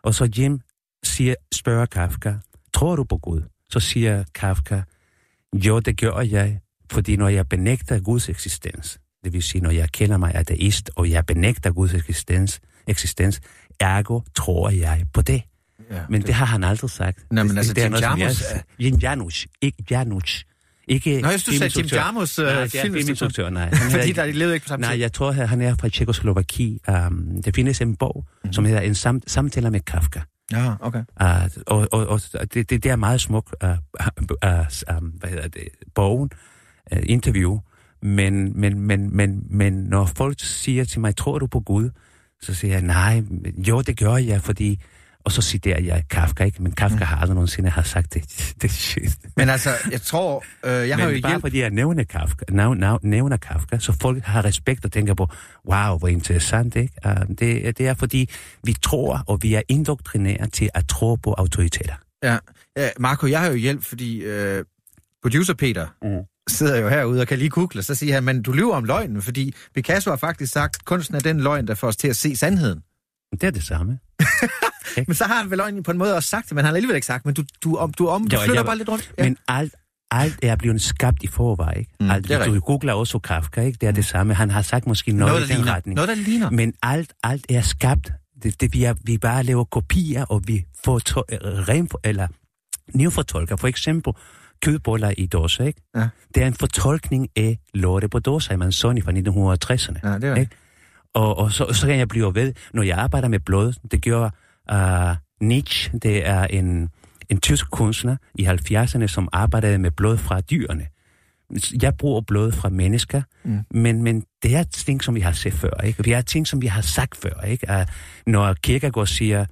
Og så Jim siger, spørger Kafka, tror du på Gud? Så siger Kafka, jo, det gør jeg, fordi når jeg benægter Guds eksistens, det vil sige, når jeg kender mig ateist, og jeg benægter Guds eksistens, eksistens ergo tror jeg på det. Ja, Men det, det har han aldrig sagt. Nå, men det, altså, det er Jim jeg- Jim Janusz, ikke Janusz. Ikke Nå, jeg synes, du sagde Jim. Jarmusch, øh, Nej, det filminstruktør. nej. Han Fordi der, de levede ikke på samme Nej, tid. jeg tror, han er fra Tjekoslovaki. Um, der findes en bog, mm-hmm. som hedder En sam- samtaler med Kafka. Ja, okay. Uh, og og, og det, det, det er meget smuk, uh, uh, uh, um, hvad hedder det, bogen, uh, interview. Men, men, men, men, men når folk siger til mig, tror du på Gud? Så siger jeg, nej, jo, det gør jeg, fordi... Og så citerer jeg Kafka, ikke? Men Kafka Mhm. har aldrig nogensinde har sagt det. det er shit. Men altså, jeg tror, øh, jeg har jo Men bare hjælp... fordi jeg nævner Kafka, næv, næv, nævner Kafka, så folk har respekt og tænker på, wow, hvor interessant, ikke? Uh, det, det er fordi, vi tror, og vi er indoktrineret til at tro på autoriteter. Ja. ja, Marco, jeg har jo hjælp, fordi øh, producer Peter Mm. Sidder jo herude og kan lige google, så siger han, men du lyver om løgnen, fordi Picasso har faktisk sagt, kunsten er den løgn, der får os til at se sandheden. Det er det samme. Men så har han vel løgnen på en måde også sagt det, men han har alligevel ikke sagt, men du, du, om, du, om, du Jo, flytter jeg- bare lidt rundt. Men alt, alt er blevet skabt i forvejen, ikke? Mm, alt, det du googler også Kafka, ikke? Det er det samme. Han har sagt måske noget, noget, i den ligner. retning. Noget, der ligner. Men alt, alt er skabt. Det, det, vi, er, vi bare laver kopier, og vi får to, øh, ren, eller neofortolker. For eksempel, kødboller i dåser, ikke? Ja. Det er en fortolkning af Lorte på dåser, man Sony fra 1960'erne. Ja, det er ikke? Og, og så, så kan jeg blive ved, når jeg arbejder med blod, det gjorde uh, Nietzsche, det er en, en tysk kunstner i 70'erne, som arbejdede med blod fra dyrene. Jeg bruger blod fra mennesker, mm. men, men det er ting, som vi har set før. Ikke? Det er ting, som vi har sagt før. Ikke? Uh, når Kierkegaard siger,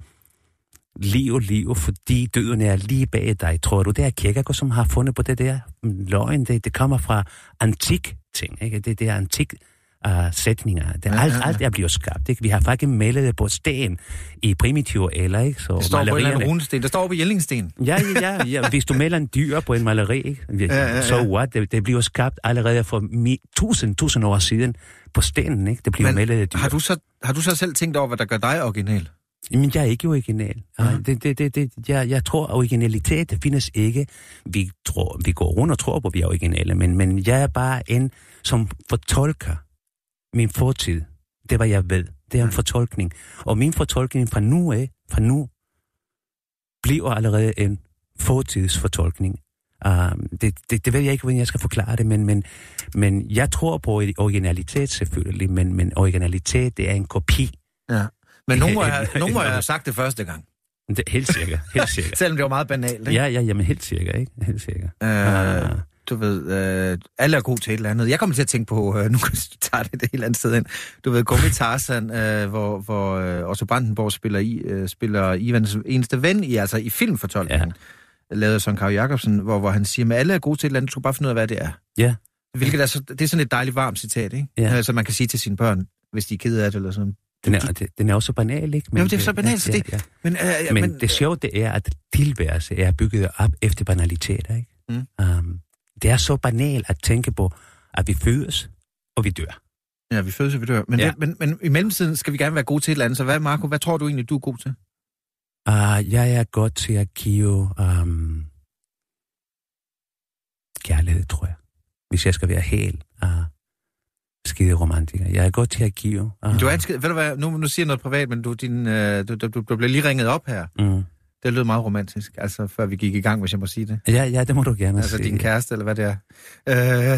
liv, liv, fordi døden er lige bag dig, tror du, det er Kierkegaard, som har fundet på det der løgn. Det, det kommer fra antik ting. Ikke? Det, det er antik uh, sætninger. Det, Ja, alt, ja, ja. alt er blevet skabt. Ikke? Vi har faktisk malet det på sten i primitive eller ikke? Så Det står på en malerierne- runesten. Der står på Jellingsten. Ja, ja, ja, ja. Hvis du maler en dyr på en maleri, ikke? Ja, ja, ja. så what? Det, det bliver skabt allerede for mi, tusind, tusind år siden på stenen, ikke? Det bliver Men malet dyr. har du, så, har du så selv tænkt over, hvad der gør dig original? Men jeg er ikke original. Ja. Ja. Det, det, det, det, jeg, jeg tror, originalitet det findes ikke. Vi, tror, vi går rundt og tror på, at vi er originale, men, men jeg er bare en, som fortolker min fortid. Det, hvad jeg ved. Det er en fortolkning. Og min fortolkning fra nu af, fra nu, bliver allerede en fortidsfortolkning. Um, det, det, det ved jeg ikke, hvordan jeg skal forklare det, men, men, men jeg tror på originalitet selvfølgelig, men, men originalitet, det er en kopi. Ja. Men nogen må, have, nogen må have sagt det første gang. Det, helt cirka, helt cirka. Selvom det var meget banalt, ikke? Ja, ja, jamen helt cirka, ikke? Helt cirka. Øh, Ah. du ved, øh, alle er gode til et eller andet. Jeg kommer til at tænke på, øh, nu tager det et helt andet sted ind. Du ved, Gummi Tarzan, øh, hvor, hvor øh, Otto Brandenborg spiller, i, øh, spiller Ivans eneste ven i, altså i filmfortolkningen. Ja. Lavet af Søren Kau Jacobsen, hvor, hvor han siger, at alle er gode til et eller andet, du skal bare finde ud af, hvad det er. Ja, Hvilket er, så, det er sådan et dejligt varmt citat, ikke? Ja. Øh, som man kan sige til sine børn, hvis de er kede af det eller sådan. Den er, det, den er også banal, ikke? Men, jo, det er så banalt, så ja, det... Ja, Men, øh, ja. ja, Men, men det sjove, det er, at tilværelse er bygget op efter banaliteter, ikke? Mm. Um, det er så banalt at tænke på, at vi fødes, og vi dør. Ja, vi fødes, og vi dør. Men, Ja. ja. men, men i mellemtiden skal vi gerne være gode til et eller andet. Så hvad, Marco, hvad tror du egentlig, du er god til? Uh, jeg er godt til at give um, kærlighed, tror jeg. Hvis jeg skal være helt uh, skide romantiker. Jeg er godt til at give. Uh, Du er en skid, ved du hvad, nu, nu siger jeg noget privat, men du, din, øh, du, du, du, blev lige ringet op her. Mm. Det lød meget romantisk, altså før vi gik i gang, hvis jeg må sige det. Ja, ja, det må du gerne Altså sige. din kæreste, eller hvad det er.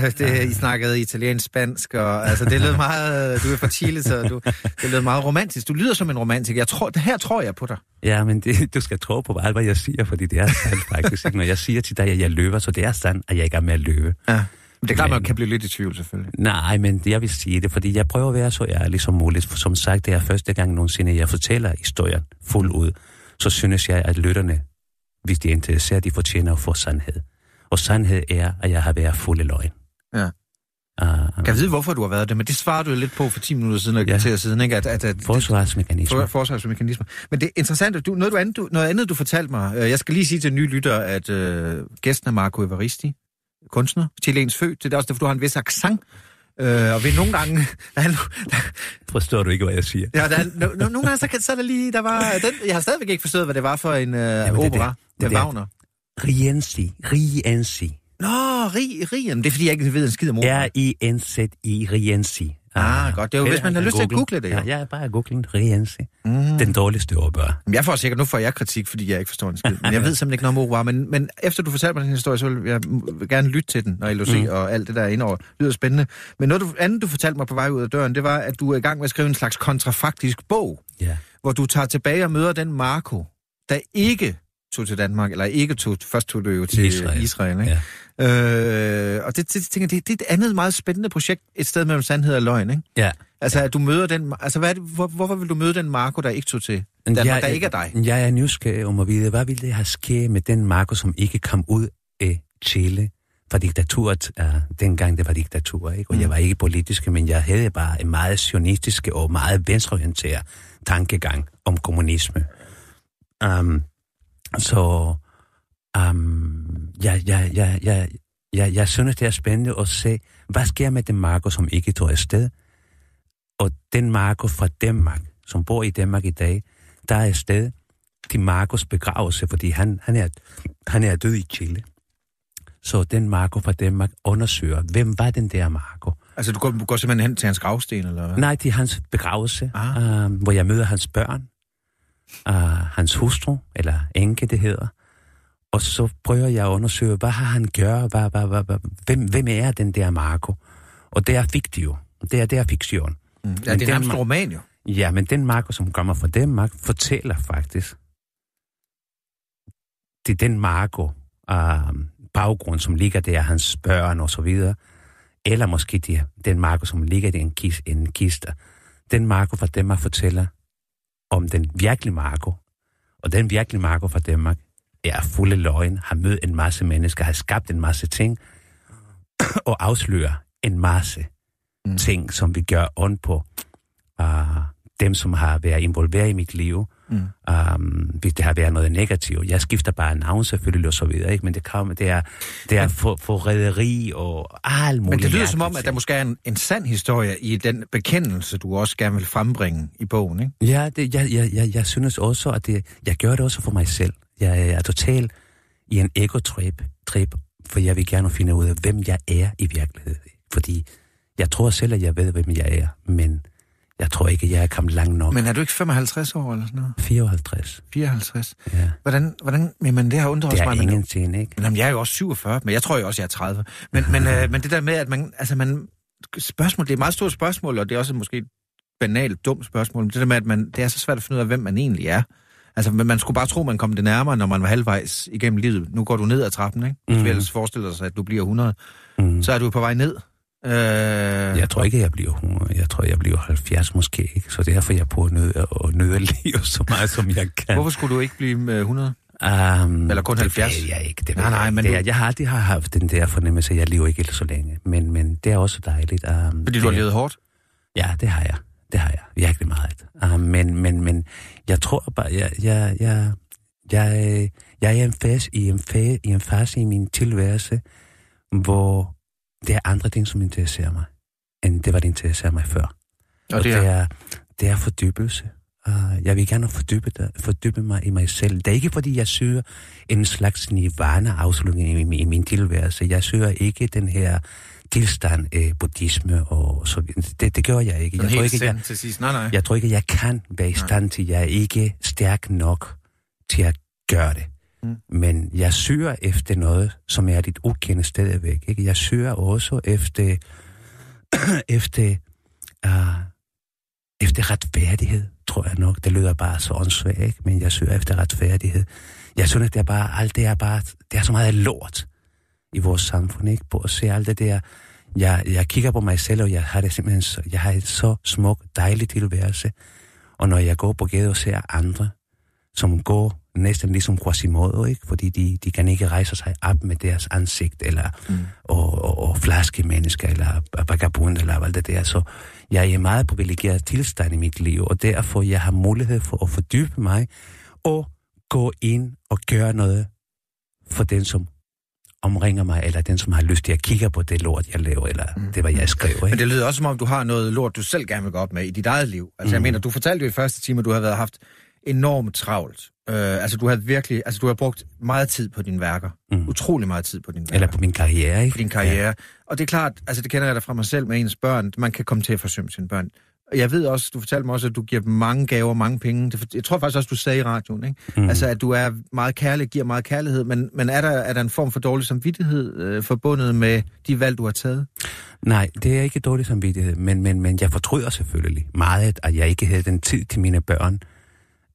Øh, det, I snakkede italiensk, spansk, og altså det lød meget, du er fra Chile, så du, det lød meget romantisk. Du lyder som en romantiker. Jeg tror, det her tror jeg på dig. Ja, men det, du skal tro på alt, hvad jeg siger, fordi det er sandt faktisk. ikke? Når jeg siger til dig, at jeg løber, så det er sandt, at jeg ikke er med at løbe. Ja. Men det er klart, man kan blive lidt i tvivl, selvfølgelig. Nej, men jeg vil sige det, fordi jeg prøver at være så ærlig som muligt. For som sagt, det er første gang nogensinde, jeg fortæller historien fuld ud. Så synes jeg, at lytterne, hvis de er interesseret, de fortjener at få sandhed. Og sandhed er, at jeg har været fuld af løgn. Ja. Uh, Kan jeg vide, hvorfor du har været det? Men det svarer du jo lidt på for 10 minutter siden, og Ja. kvarter siden, ikke? At, at, at, forsvarsmekanisme. For, forsvarsmekanismer. Men det er interessant, du, noget, du andet, du, noget andet, du fortalte mig. øh, Jeg skal lige sige til nye lyttere, at øh, gæsten er Marco Evaristi, kunstner, chilensk født. Det er også derfor, du har en vis accent. Øh, og ved nogle gange... Der, er, der, Forstår du ikke, hvad jeg siger? ja, der, er, no, no, nogle gange, så, kan, så er der lige... Der var, den, jeg har stadigvæk ikke forstået, hvad det var for en øh, det opera der- med det der- Wagner. Rienzi. Rienzi. Nå, rig, jamen, det er, fordi jeg ikke ved en skid om opera. R-I-N-Z-I. Rienzi. Ah, godt. Det er jo, hvis man har lyst til at google det, jo. Ja, jeg er bare at google Rienzi. Mm. Den dårligste. Jamen, Jeg får sikkert, nu får jeg kritik, fordi jeg ikke forstår en skid. Men jeg ved simpelthen ikke noget om opera. Men, men efter du fortalte mig den historie, så vil jeg gerne lytte til den, og LOC mm. og alt det der indover. Det lyder spændende. Men noget du, andet, du fortalte mig på vej ud af døren, det var, at du er i gang med at skrive en slags kontrafaktisk bog, Ja. hvor du tager tilbage og møder den Marco, der ikke tog til Danmark, eller ikke tog, først tog du jo til Israel, Israel. Israel ikke? Ja. Øh, og det, det, tænker, det, det er et andet meget spændende projekt, et sted mellem sandhed og løgn, ikke? Ja. Altså, at du møder den... Altså, hvad er det, hvor, hvorfor vil du møde den Marco, der ikke tog til Danmark, jeg, der ikke er dig? Jeg er nysgerrig om at vide, hvad ville det have sket med den Marco, som ikke kom ud af Chile fra diktaturet, uh, dengang det var diktatur, ikke? Og Mm. jeg var ikke politisk, men jeg havde bare en meget sionistisk og meget venstreorienteret tankegang om kommunisme. Um, så um, jeg, jeg, jeg, jeg, jeg, jeg synes, det er spændende at se, hvad sker med den Marco, som ikke tog afsted, og den Marco fra Danmark, som bor i Danmark i dag, der er afsted til Marcos begravelse, fordi han, han, er, han er død i Chile. Så den Marco fra Danmark undersøger, hvem var den der Marco? Altså, du går, du går simpelthen hen til hans gravsten, eller hvad? Nej, til hans begravelse, Ah. uh, hvor jeg møder hans børn, uh, hans hustru, eller enke det hedder, Og så prøver jeg at undersøge, hvad har han gjort? Hvad, hvad, hvad, hvad, hvem, hvem er den der Marco? Og det er fiktiv. Det er, det er fiktion. Mm. Ja, Men det er den nærmest ma- roman jo. Ja, men den Marco, som kommer fra Danmark, fortæller faktisk, det er den Marco, uh, baggrund, som ligger der, hans børn og så videre, eller måske det, den Marco, som ligger i en, kis, en kiste. Den Marco fra Danmark fortæller om den virkelige Marco, og den virkelige Marco fra Danmark er fuld af løgn, har mødt en masse mennesker, har skabt en masse ting, og afslører en masse mm. ting, som vi gør ondt på uh, dem, som har været involveret i mit liv, mm. um, hvis det har været noget negativt. Jeg skifter bare navn selvfølgelig og så videre, ikke? men det, kan, det er, det er for, forræderi og alt muligt. Men det lyder som om, at der måske er en, en sand historie i den bekendelse, du også gerne vil frembringe i bogen, ikke? Ja, det, jeg, jeg, jeg, jeg synes også, at det, jeg gør det også for mig selv. Jeg, jeg er totalt i en ego-trip, trip, for jeg vil gerne finde ud af, hvem jeg er i virkeligheden. Fordi jeg tror selv, at jeg ved, hvem jeg er, men jeg tror ikke, at jeg er kommet langt nok. Men er du ikke 55 år eller sådan noget? 54, 54? ja. Hvordan, hvordan, men det har undret Det os er mig. men- ingenting, ikke? Men jeg er jo også 47, men jeg tror jo også, jeg er 30. Men, men, øh, men det der med, at man, altså man, spørgsmål, det er et meget stort spørgsmål, og det er også måske et banalt, dumt spørgsmål, men det der med, at man, det er så svært at finde ud af, hvem man egentlig er. Altså, man skulle bare tro, man kom det nærmere, når man var halvvejs igennem livet. Nu går du ned ad trappen, ikke? Hvis Mhm. vi ellers forestiller sig, at du bliver 100, Mm. så er du på vej ned. Øh, Jeg tror ikke, jeg bliver 100. Jeg tror, jeg bliver 70 måske, ikke? Så derfor jeg prøver at nøde, at nøde livet så meget, som jeg kan. Hvorfor skulle du ikke blive øh, 100? Um, Eller kun 70? Det jeg ikke. Det Nej, nej, men det du- jeg har aldrig har haft den der fornemmelse, at jeg lever ikke så længe. Men, men det er også dejligt. Um, Fordi du har det, levet hårdt? Ja, det har jeg. Det har jeg. Virkelig meget. Um, men, men, men jeg tror bare, jeg, jeg, jeg, jeg, jeg er i en fase, i en fase, i en fase i min tilværelse, hvor det er andre ting, som interesserer mig, end det var, det interesserer mig før. Og det er, det er, det er fordybelse. Uh, jeg vil gerne fordybe, det, fordybe mig i mig selv. Det er ikke, fordi jeg søger en slags nirvana-afslutning i, i min tilværelse. Jeg søger ikke den her tilstand af buddhisme og så videre. Det, det gør jeg ikke. Jeg tror ikke, jeg, til sidst. Nej, nej. jeg tror ikke, jeg kan være i stand til. Jeg er ikke stærk nok til at gøre det. Mm. Men jeg søger efter noget, som er dit ukendte stadigvæk. Ikke? Jeg søger også efter, efter, uh, efter retfærdighed, tror jeg nok. Det lyder bare så åndssvagt, ikke? men jeg søger efter retfærdighed. Jeg synes, at det er bare, alt det er bare, det er så meget lort i vores samfund, ikke? På at se alt det der. Jeg, jeg kigger på mig selv, og jeg har det simpelthen så, jeg har et så smuk, dejligt tilværelse. Og når jeg går på gaden og ser andre, som går næsten ligesom Quasimodo, ikke? Fordi de, de kan ikke rejse sig op med deres ansigt, eller mm. og, og, og flaske mennesker, eller vagabund, eller alt det der. Så jeg er i meget privilegeret tilstand i mit liv, og derfor jeg har mulighed for at fordybe mig, og gå ind og gøre noget for den, som omringer mig, eller den, som har lyst til at kigge på det lort, jeg laver, eller mm. det, hvad jeg skriver. Men Ikke? det lyder også som om, du har noget lort, du selv gerne vil gå op med i dit eget liv. Altså, mm. jeg mener, du fortalte jo i første time, at du har været haft enormt travlt. Øh, altså, du har virkelig, altså, du har brugt meget tid på dine værker. Mm. Utrolig meget tid på dine værker. Eller på min karriere, ikke? på din karriere. Ja. Og det er klart, altså det kender jeg da fra mig selv med ens børn, man kan komme til at forsømme sine børn. Jeg ved også, du fortalte mig også, at du giver dem mange gaver, mange penge. Jeg tror faktisk også, du sagde i radioen, ikke? Mm. Altså, at du er meget kærlig, giver meget kærlighed, men, men er, der, er der en form for dårlig samvittighed øh, forbundet med de valg, du har taget? Nej, det er ikke dårlig samvittighed, men, men, men jeg fortryder selvfølgelig meget, at jeg ikke havde den tid til mine børn,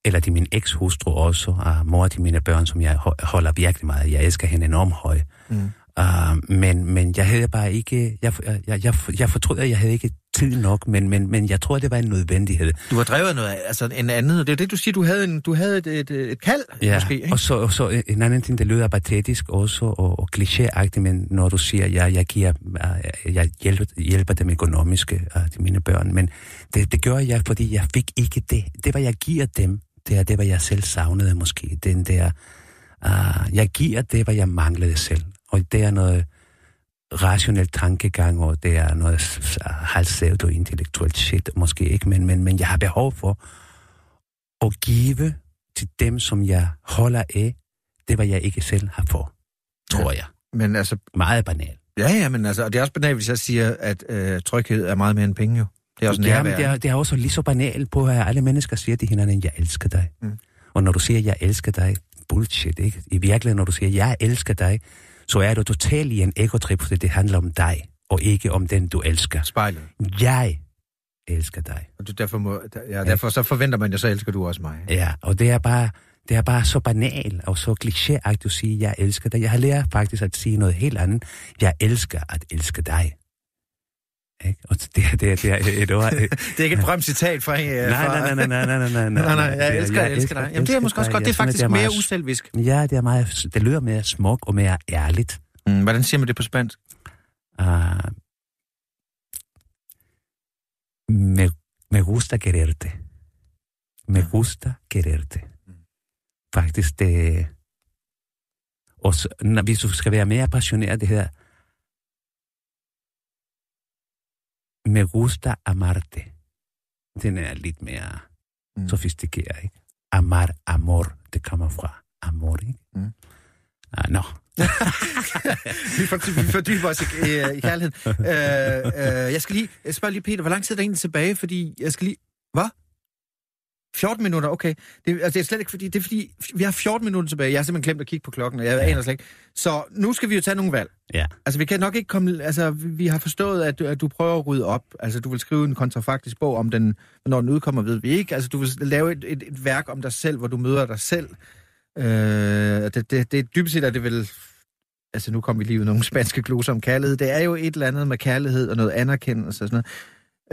eller til min ekshustru også, og mor til mine børn, som jeg ho- holder virkelig meget. Jeg elsker hende enormt højt. Mm. Uh, men, men jeg havde bare ikke, jeg, jeg, jeg, jeg fortryder, at jeg havde ikke tid nok, men, men, men jeg tror, det var en nødvendighed. Du har drevet noget, af- altså en anden, det er det, du siger, du havde, en, du havde et, et, et kald, Ja, måske, ikke? og så, og så en anden ting, det lyder patetisk også, og, og klichéagtigt, men når du siger, at jeg, jeg, giver, øh, jeg hjælper, hjælper dem økonomisk uh, til mine børn, men det, det gør jeg, fordi jeg fik ikke det. Det, hvad jeg giver dem, det er det, hvad jeg selv savnede måske. Den der, uh, jeg giver det, hvad jeg manglede selv, og det er noget rationel tankegang, og det er noget s- halvsævt og intellektuelt shit, måske ikke, men, men, men jeg har behov for at give til dem, som jeg holder af, det var jeg ikke selv har fået, tror jeg. Men altså, Meget banalt. ja, ja, men altså, og det er også banalt, hvis jeg siger, at øh, tryghed er meget mere end penge, jo. Det er også Ja, men det er, det er også lige så banalt på, at alle mennesker siger til hinanden, jeg elsker dig. Mm. Og når du siger, jeg elsker dig, bullshit, ikke? I virkeligheden, når du siger, jeg elsker dig, så er du totalt i en egotrip, fordi det handler om dig, og ikke om den, du elsker. Spejlet. Jeg elsker dig. Og du, derfor, må, ja, derfor så forventer man jo, så elsker du også mig. Ja, og det er bare, det er bare så banal og så klichéagtigt at sige, jeg elsker dig. Jeg har lært faktisk at sige noget helt andet. Jeg elsker at elske dig. Ikke? Og det, er- det, er- det er et ord. Det er ikke et berømt citat fra... Nej, nej, nej, nej, nej, nej, nej, Nej, nej, jeg Det er- elsker, jeg elsker dig. Jamen, det er måske også godt. Det er Jeg faktisk mere uselvisk. Ja, det er meget, det lyder mere smuk og mere ærligt. Mm, hvordan siger man det på spansk? Uh, me, me gusta quererte. Me gusta quererte. Faktisk det... Og så, når, hvis du skal være mere passioneret, det hedder Me gusta amarte. Den er lidt mere Mm. sofistikeret, ikke? Amar, amor, det kommer fra amor, ikke? Mm. Ah, no. vi, for, vi fordyber os i, i, i kærligheden. Øh, øh, jeg skal lige jeg spørger lige, Peter, hvor lang tid er der egentlig tilbage? Fordi jeg skal lige... Hvad? 14 minutter, okay. Det, altså, det er slet ikke fordi... Det er fordi, vi har 14 minutter tilbage. Jeg har simpelthen glemt at kigge på klokken, og jeg aner slet ikke. Så nu skal vi jo tage nogle valg. Ja. Altså, vi kan nok ikke komme... Altså, vi har forstået, at du, at du prøver at rydde op. Altså, du vil skrive en kontrafaktisk bog om den... Når den udkommer, ved vi ikke. Altså, du vil lave et, et, et værk om dig selv, hvor du møder dig selv. Øh, det, det, det er dybest set, at det vil... Altså, nu kommer vi lige ud nogle spanske gloser om kærlighed. Det er jo et eller andet med kærlighed og noget anerkendelse og sådan noget.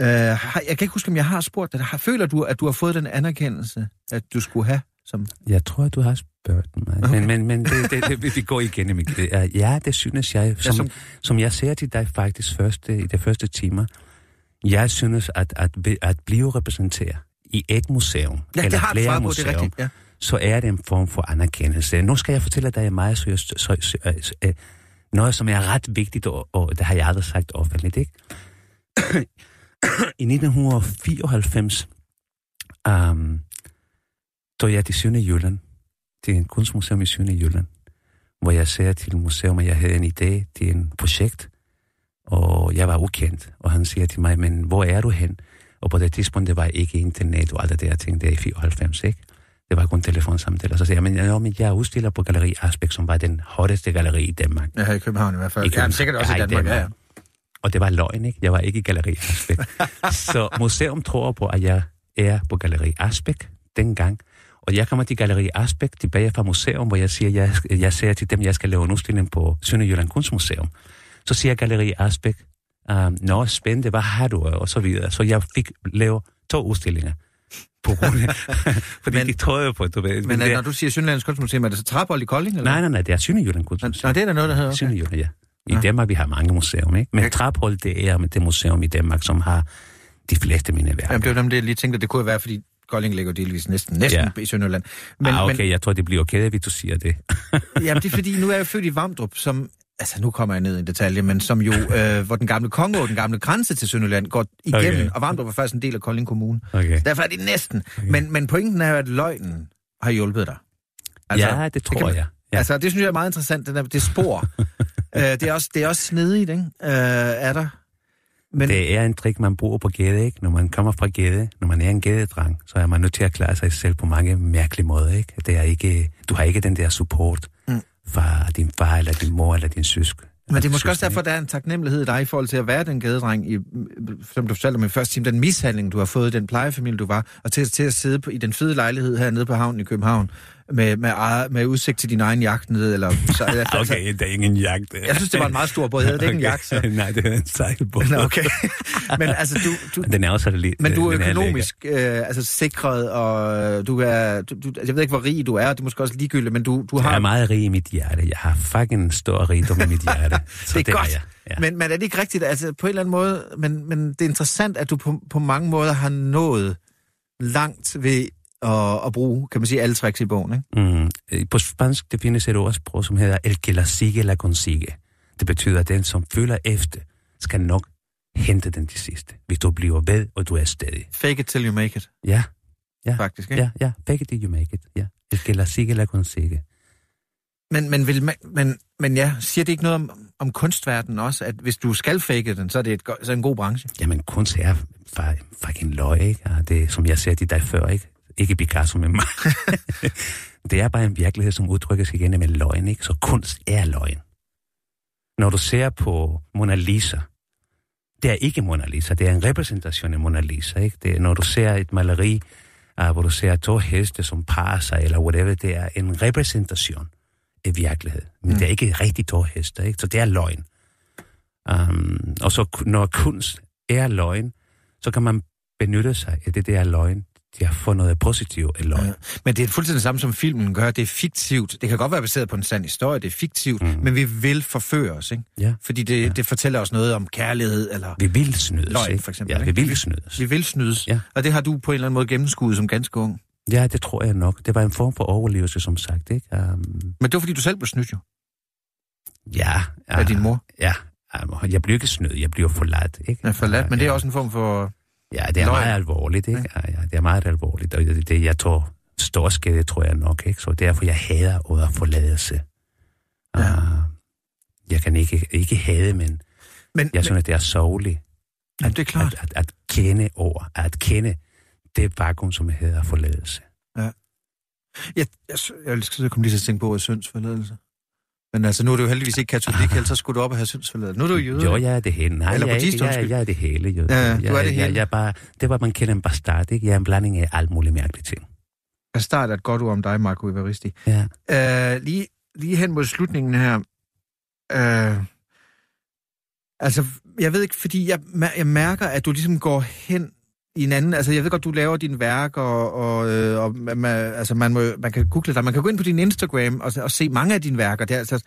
Øh, jeg kan ikke huske, om jeg har spurgt dig. Føler du, at du har fået den anerkendelse, at du skulle have? Som... Jeg tror, at du har spurgt mig. Okay. Men, men, men det, det, det, vi går igennem. Ja, det synes jeg. Som, ja, som... som jeg sagde til dig faktisk første, i de første timer, jeg synes, at, at, at blive repræsenteret i et museum, Ja, eller det har flere det er museum, rigtigt. Ja. så er det en form for anerkendelse. Nu skal jeg fortælle dig meget seriøst, så, så, så, øh, noget, som er ret vigtigt, og, og det har jeg aldrig sagt offentligt, ikke? I 1994 um, tog jeg til Sønne Jylland, til en kunstmuseum i Sønne Jylland, hvor jeg sagde til museum, at jeg havde en idé til en projekt, og jeg var ukendt, og han siger til mig, men hvor er du hen? Og på det tidspunkt, det var ikke internet og alt det der ting, det er i 94, ikke? Det var kun telefonsamtaler. Så siger jeg, men, ja, men jeg udstiller på Galeri Aspekt, som var den hotteste galleri i Danmark. Ja, i København i hvert fald. I København. Ja, sikkert også i Ja, i Danmark, ja, ja. Danmark. Og det var løgn, ikke? Jeg var ikke i Galeri Aspekt. så museum tror på, at jeg er på Galeri Aspekt dengang. Og jeg kommer til Galeri Aspekt tilbage fra museum, hvor jeg siger, jeg, jeg siger til dem, jeg skal lave en udstilling på Sønderjylland Kunstmuseum. Så siger Galeri Aspekt, um, nå, spændende, hvad har du? Og så videre. Så jeg fik lavet to udstillinger. På grund af, fordi Men- men, de troede jo på, du ved. Men det, når du siger Sønderlands Kunstmuseum, er det så Traphold i Kolding? Eller? nej, nej, nej, det er Sønderjylland Kunstmuseum. det er der noget, der hedder. Okay. Sønderjylland, ja. I Ja. Danmark, vi har mange museum, ikke? Men Ja. Traphold, det er det museum i Danmark, som har de fleste mine værker. Jamen, det var dem, det jeg lige tænkte, at det kunne være, fordi Kolding ligger delvis næsten, næsten Ja. i Sønderland. Men, ah, okay, jeg tror, det bliver okay, hvis du siger det. Men, jamen, det er fordi, nu er jeg født i Vamdrup, som... Altså, nu kommer jeg ned i en detalje, men som jo, øh, hvor den gamle Kongo, den gamle grænse til Sønderland, går igennem, okay. Og Vamdrup er faktisk en del af Kolding Kommune. Okay. Derfor er det næsten. Okay. Men, men pointen er jo, at løgnen har hjulpet dig. Altså, ja, det tror kan man- jeg. Ja. Altså, det synes jeg er meget interessant, det, der, det spor. øh, det, er også, det er også snedigt, ikke? Øh, er der? Men, Det er en trick, man bruger på gade, ikke? Når man kommer fra gade, når man er en gadedrang, så er man nødt til at klare sig selv på mange mærkelige måder, ikke? Det er ikke, du har ikke den der support Mm. fra din far, eller din mor, eller din søsk. men det er måske også derfor, der er en taknemmelighed i dig i forhold til at være den gadedreng, i, som du fortalte om i første time, den mishandling, du har fået i den plejefamilie, du var, og til, til at sidde på, i den fede lejlighed hernede på havnen i København, med, med, eget, med udsigt til din egen jagt nede, eller... Så, altså, Okay, det er ingen jagt. Jeg synes, det var en meget stor båd. Det ikke en jagt, så... Nej, det er en sejlbåd. Nå, okay. Men altså, du, du, Den er også lidt... Men du er lækker. økonomisk øh, altså sikret, og øh, du er... Du, du, jeg ved ikke, hvor rig du er, det er måske også ligegyldigt, men du, du har... Jeg er meget rig i mit hjerte. Jeg har fucking stor rigdom i mit hjerte. Så det er har godt, jeg. Ja. men, men er det ikke rigtigt, altså på en eller anden måde, men, men det er interessant, at du på, på mange måder har nået langt ved at, at bruge, kan man sige, alle tricks i bogen, ikke? Mm. Øh, På spansk det findes et ordsprog, som hedder El que la sigue, la consigue. Det betyder, at den, som følger efter, skal nok hente den til sidste. Hvis du bliver ved, og du er stadig. Fake it till you make it, Ja, Ja. faktisk, ikke? ja, ja. Fake it till you make it. Ja. El que la sigue, la consigue. Men, men, vil man, men, men ja, siger det ikke noget om, om kunstverdenen også, at hvis du skal fake den, så er det et, så er det en god branche? Jamen, kunst er fucking løg, ikke? Og det, som jeg sagde til dig før, ikke? Ikke Picasso, men mig. det er bare en virkelighed, som udtrykker sig igen med løgn, ikke? Så kunst er løgn. Når du ser på Mona Lisa, det er ikke Mona Lisa, det er en repræsentation af Mona Lisa, ikke? Det er, når du ser et maleri, uh, hvor du ser to heste, som parer sig, eller whatever, det er en repræsentation af virkelighed. Men mm. det er ikke rigtig to heste, ikke? Så det er løgn. Um, og så når kunst er løgn, så kan man benytte sig af det der løgn til at få noget positivt af løgn. Ja. Men det er fuldstændig det samme, som filmen gør. Det er fiktivt. Det kan godt være baseret på en sand historie. Det er fiktivt, mm. men vi vil forføre os, ikke? Ja. Fordi det, ja. det fortæller os noget om kærlighed, eller Vi vil snydes, løgn, ikke? for eksempel. Ja, vi ikke? vil snydes. Vi vil snydes. Ja. Og det har du på en eller anden måde gennemskuddet som ganske ung. Ja, det tror jeg nok. Det var en form for overlevelse, som sagt, ikke? Um, Men det var, fordi du selv blev snydt, jo. ja. Af din mor. Ja. Um, jeg bliver ikke snydt, jeg bliver forladt, ikke? Ja, forladt, men det er også en form for... Ja, det er Løgn. meget alvorligt, ikke? Ja, ja, det er meget alvorligt, og det, det jeg tror, stor skade, tror jeg nok, ikke? Så derfor, jeg hader ordet forladelse. Ja. Uh, jeg kan ikke, ikke hade, men Men, jeg synes, at det er sørgeligt. men det er klart. At, at, at kende ord, at kende det vakuum, som hedder forladelse. Jeg, jeg, jeg, jeg kom lige til at tænke på ordet syndsforladelse. Men altså, nu er du jo heldigvis ikke katolik, ellers så skulle du op og have syndsforladelse. Nu er du jøde. Jo, jeg er det hele. Nej, Eller jeg, er buddhist, jeg, undskyld. jeg er det hele. Jo. Ja, du jeg, er det hele. Jeg, jeg er bare, det var, man kender en bastard, ikke? Jeg er en blanding af alt muligt mærkeligt ting. Jeg starter et godt ord om dig, Marco Ivaristi. Ja. Uh, lige, lige hen mod slutningen her. Uh, altså, jeg ved ikke, fordi jeg, jeg mærker, at du ligesom går hen i en anden... Altså, jeg ved godt, du laver dine værk, og, og, øh, og man, altså, man, må, man kan google dig. Man kan gå ind på din Instagram og, og se mange af dine værker. Det er altså,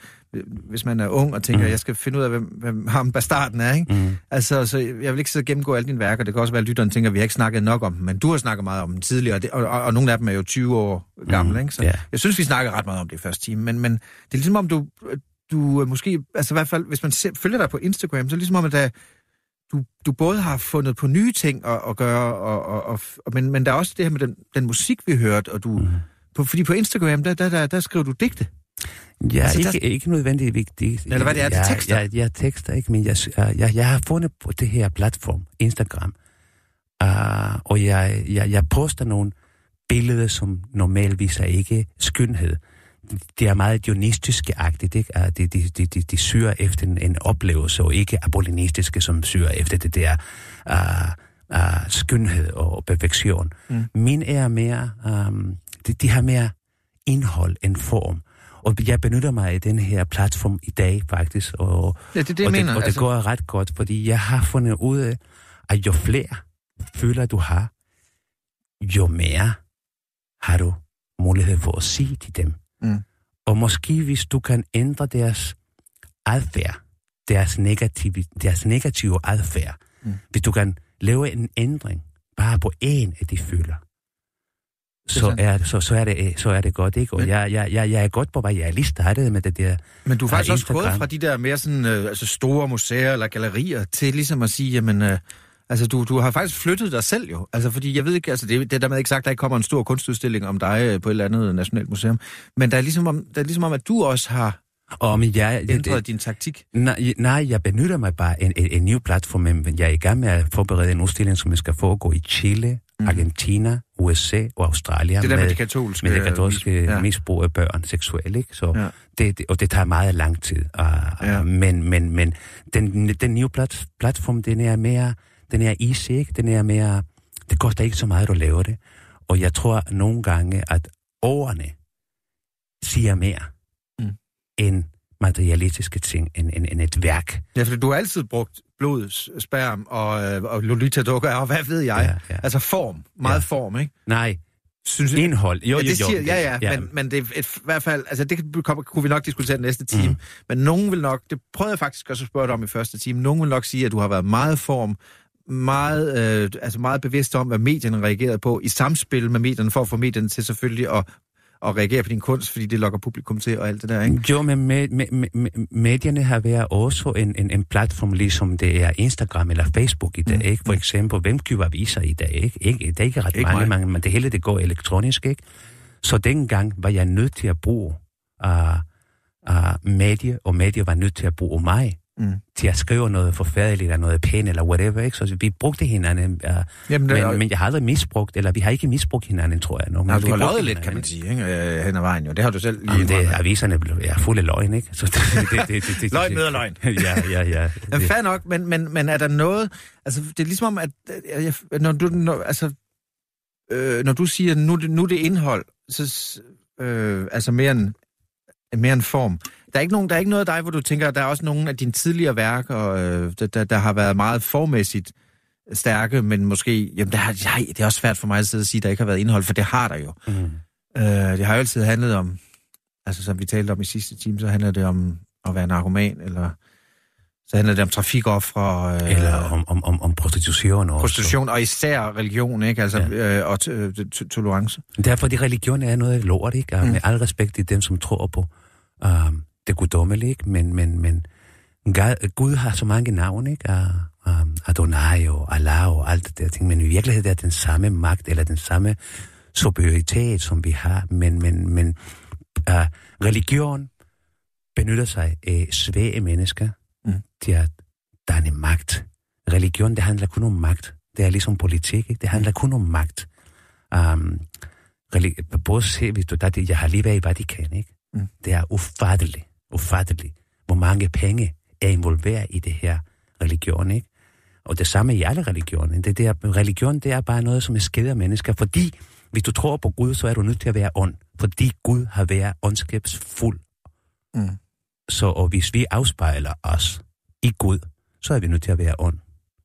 hvis man er ung og tænker, Mm. jeg skal finde ud af, hvem, hvem ham bastarden er, ikke? Mm. Altså, så jeg vil ikke sidde og gennemgå alle dine værker. Det kan også være, at lytteren tænker, at vi har ikke snakket nok om dem, men du har snakket meget om dem tidligere, og, det, og, og, og nogle af dem er jo 20 år gamle, Mm, ikke? Så ja. jeg synes, vi snakker ret meget om det i første time, men, men det er ligesom om, du, du måske, altså i hvert fald, hvis man ser, følger dig på Instagram, så er det ligesom om, at der, du, du både har fundet på nye ting at, at gøre, og, og, og, og, men, men der er også det her med den, den musik, vi hørte, og du, Mm. på, fordi på Instagram, der, der, der, der skriver du digte. Ja, Altså, altså, der- ikke, ikke nødvendigt vigtigt. Eller hvad det er, det er jeg, tekster? Jeg, jeg tekster ikke, men jeg, jeg, jeg har fundet på det her platform, Instagram, uh, og jeg, jeg, jeg poster nogle billeder, som normalt viser ikke skønhed. Det er meget dionystiske-agtigt, ikke? Uh, de, de, de, de, de syrer efter en, en oplevelse, og ikke apollinistiske, som syrer efter det der uh, uh, skønhed og perfektion. Mm. Min er mere, um, de, de har mere indhold end form. Og jeg benytter mig af den her platform i dag faktisk, og, Ja, det det, og, mener. det, og det altså, går ret godt, fordi jeg har fundet ud af, at jo flere føler du har, jo mere har du mulighed for at sige til dem. Mm. Og måske hvis du kan ændre deres adfærd, deres negative, deres negative adfærd, Mm. hvis du kan lave en ændring bare på en af de føler, så er, så, så, er det, så er det godt, ikke? Og Men- jeg, jeg, jeg, jeg er godt på vej. Jeg er lige startet med det der. Men du er Fra faktisk også gået Instagram. fra de der mere sådan, øh, altså store museer eller gallerier til ligesom at sige, jamen, øh, altså du, du har faktisk flyttet dig selv jo. Altså fordi jeg ved ikke, altså det, det er dermed ikke sagt, at der ikke kommer en stor kunstudstilling om dig øh, på et eller andet nationalt museum. Men der er ligesom om, der er ligesom om at du også har Og men jeg, det, ændret det, din taktik. nej, nej, jeg benytter mig bare en, en, en ny platform, men jeg er i gang med at forberede en udstilling, som skal foregå i Chile, Mm. Argentina, USA og Australien. Det der med, med de katolske... med det katolske ja. ja. misbrug af børn seksuelt, ikke? Så Ja. det, det, og det tager meget lang tid. Uh, Ja. ja. Men, men, men den, den nye plat, platform, den er mere, den er easy, ikke? Den er mere, det koster ikke så meget at lave det. Og jeg tror nogle gange, at ordene siger mere Mm. end materialistiske ting, end, end, end et værk. Ja, for du har altid brugt blod, sperm og, øh, og Lolita-dukker, og hvad ved jeg? Ja, ja. Altså form, meget Ja. form, ikke? Nej, Synes jeg. indhold. Jo, ja, jo, det jo. siger, ja, ja, ja, men, men det er et, i hvert fald, altså det kan- kommer- kunne vi nok diskutere den næste time, mm. men nogen vil nok, det prøvede jeg faktisk også at spørge dig om i første time, nogen vil nok sige, at du har været meget form, meget, øh, altså meget bevidst om, hvad medierne reagerede på, i samspil med medierne, for at få medierne til selvfølgelig at, at reagere på din kunst, fordi det lokker publikum til og alt det der, ikke? Jo, men med, med, med, med, medierne har været også en, en, en platform, ligesom det er Instagram eller Facebook i dag, Mm. mm. ikke? For eksempel, hvem køber aviser i dag, ikke? ikke det er ikke ret Ikke mange, mange, men det hele det går elektronisk, ikke? Så dengang var jeg nødt til at bruge uh, uh, medie, og medie var nødt til at bruge mig. Mm. til at skrive noget forfærdeligt, eller noget pænt, eller whatever, ikke? Så vi brugte hinanden, uh, Jamen, det, men, men jeg har aldrig misbrugt, eller vi har ikke misbrugt hinanden, tror jeg. Når, Nej, vi du har løjet lidt, kan man sige, ikke? Øh, hen ad vejen jo. Det har du selv lige Jamen, det, aviserne blev- er fulde af løgn, ikke? Så det, det, det, det, det, Løgn møder løgn. ja, ja, ja. Det- fair nok, men, men, men er der noget... Altså, det er ligesom om, at øh, jeg, når du... Når, altså, øh, når du siger, nu, nu det indhold, så... Øh, altså mere en, mere en form. Der er, ikke nogen, der er ikke noget af dig, hvor du tænker, at der er også nogle af dine tidligere værker, øh, der, der, der har været meget formæssigt stærke, men måske... Jamen, der, nej, det er også svært for mig at sidde og sige, at der ikke har været indhold, for det har der jo. Mm. Øh, det har jo altid handlet om, altså som vi talte om i sidste time, så handler det om at være narkoman, eller så handler det om trafikoffre, øh, Eller om, om, om, om prostitution også. prostitution, og især religion, ikke? Altså, Ja. øh, og øh, tolerance. Derfor de religion er noget lort, ikke? Og Mm. Med al respekt til dem, som tror på um, det guddommelige? Men, men, men God, Gud har så mange navne, ikke? Uh, um, Adonai og Allah og alt det der ting. Men i virkeligheden er det den samme magt, eller den samme superioritet, som vi har. Men, men, men uh, religion benytter sig af svage mennesker Mm. til at danne magt. Religion, det handler kun om magt. Det er ligesom politik, ikke? Det handler kun om magt. Um, både se, hvis du, der, er jeg har lige været i Vatikan, ikke? Mm. Det er ufatteligt, ufatteligt, hvor mange penge er involveret i det her religion, ikke? Og det samme i alle religioner. Det der, religion, det er bare noget, som er skeder mennesker, fordi hvis du tror på Gud, så er du nødt til at være ånd, fordi Gud har været åndskabsfuld. Mm. Så og hvis vi afspejler os i Gud, så er vi nødt til at være ånd.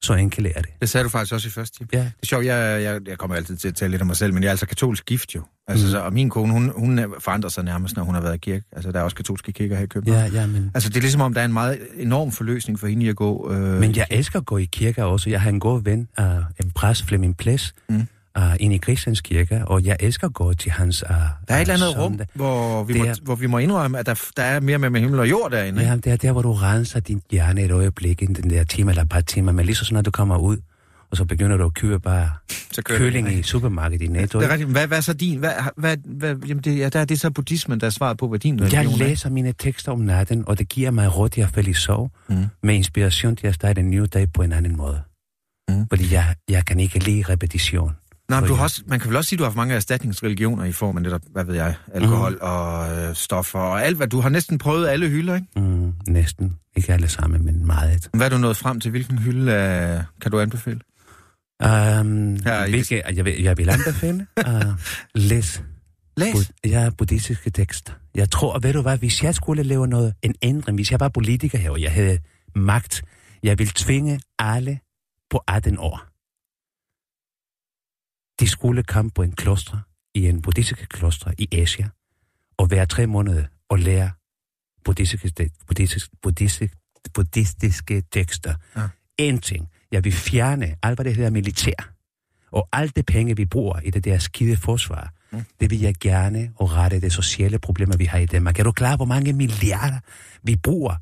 Så enkelt er det. Det sagde du faktisk også i første time. Ja. Det er sjovt, jeg, jeg, jeg kommer altid til at tale lidt om mig selv, men jeg er altså katolsk gift jo. Altså, Mm. så, og min kone, hun, hun forandrer sig nærmest, når hun har været i kirke. Altså, der er også katolske kirker her i København. Ja, ja, men... Altså, det er ligesom om, der er en meget enorm forløsning for hende i at gå... Øh, Men jeg elsker at gå i kirker også. Jeg har en god ven, uh, en præst, Flemming Ples, Mm. uh, inde i Christians kirke, og jeg elsker at gå til hans uh, der er et eller andet rum, hvor vi, Det må, hvor vi må indrømme, at der, der er mere med, med himmel og jord derinde. Ja, det er der, hvor du renser din hjerne et øjeblik, inden den der time eller et par timer, men lige så snart du kommer ud, og så begynder du at købe bare Så køling i supermarkedet i Netto. Det er rigtigt. Hvad, hvad er så din? Hvad, hvad, hvad, jamen det, ja, der er det så buddhismen, der er svaret på, hvad din religion Jeg er. læser mine tekster om natten, og det giver mig råd til at falde i sov, Mm. med inspiration til at starte en ny dag på en anden måde. Mm. Fordi jeg, jeg kan ikke lide repetition. Nej, men du har jeg- også, man kan vel også sige, at du har haft mange erstatningsreligioner i form af netop, hvad ved jeg, alkohol mm. og øh, stoffer og alt, hvad du har næsten prøvet alle hylder, ikke? Mm, næsten. Ikke alle sammen, men meget. Hvad er du nået frem til? Hvilken hylde øh, kan du anbefale? Um, Ja, hvilke, jeg, vil, jeg vil anbefale uh, læs Læs. bud, ja, buddhistiske tekster. Jeg tror, ved du hvad, hvis jeg skulle lave noget, en ændring, hvis jeg var politiker her, og jeg havde magt, jeg vil tvinge alle på 18 år. De skulle komme på en kloster, i en buddhistisk kloster i Asia, og være tre måneder og lære buddhistiske, buddhistiske, buddhistiske, buddhistiske tekster. Ja. En ting, jeg vil fjerne alt, hvad det hedder militær. Og alt det penge, vi bruger i det der skide forsvar, mm. det vil jeg gerne og rette det sociale problemer, vi har i Danmark. Er du klar, hvor mange milliarder vi bruger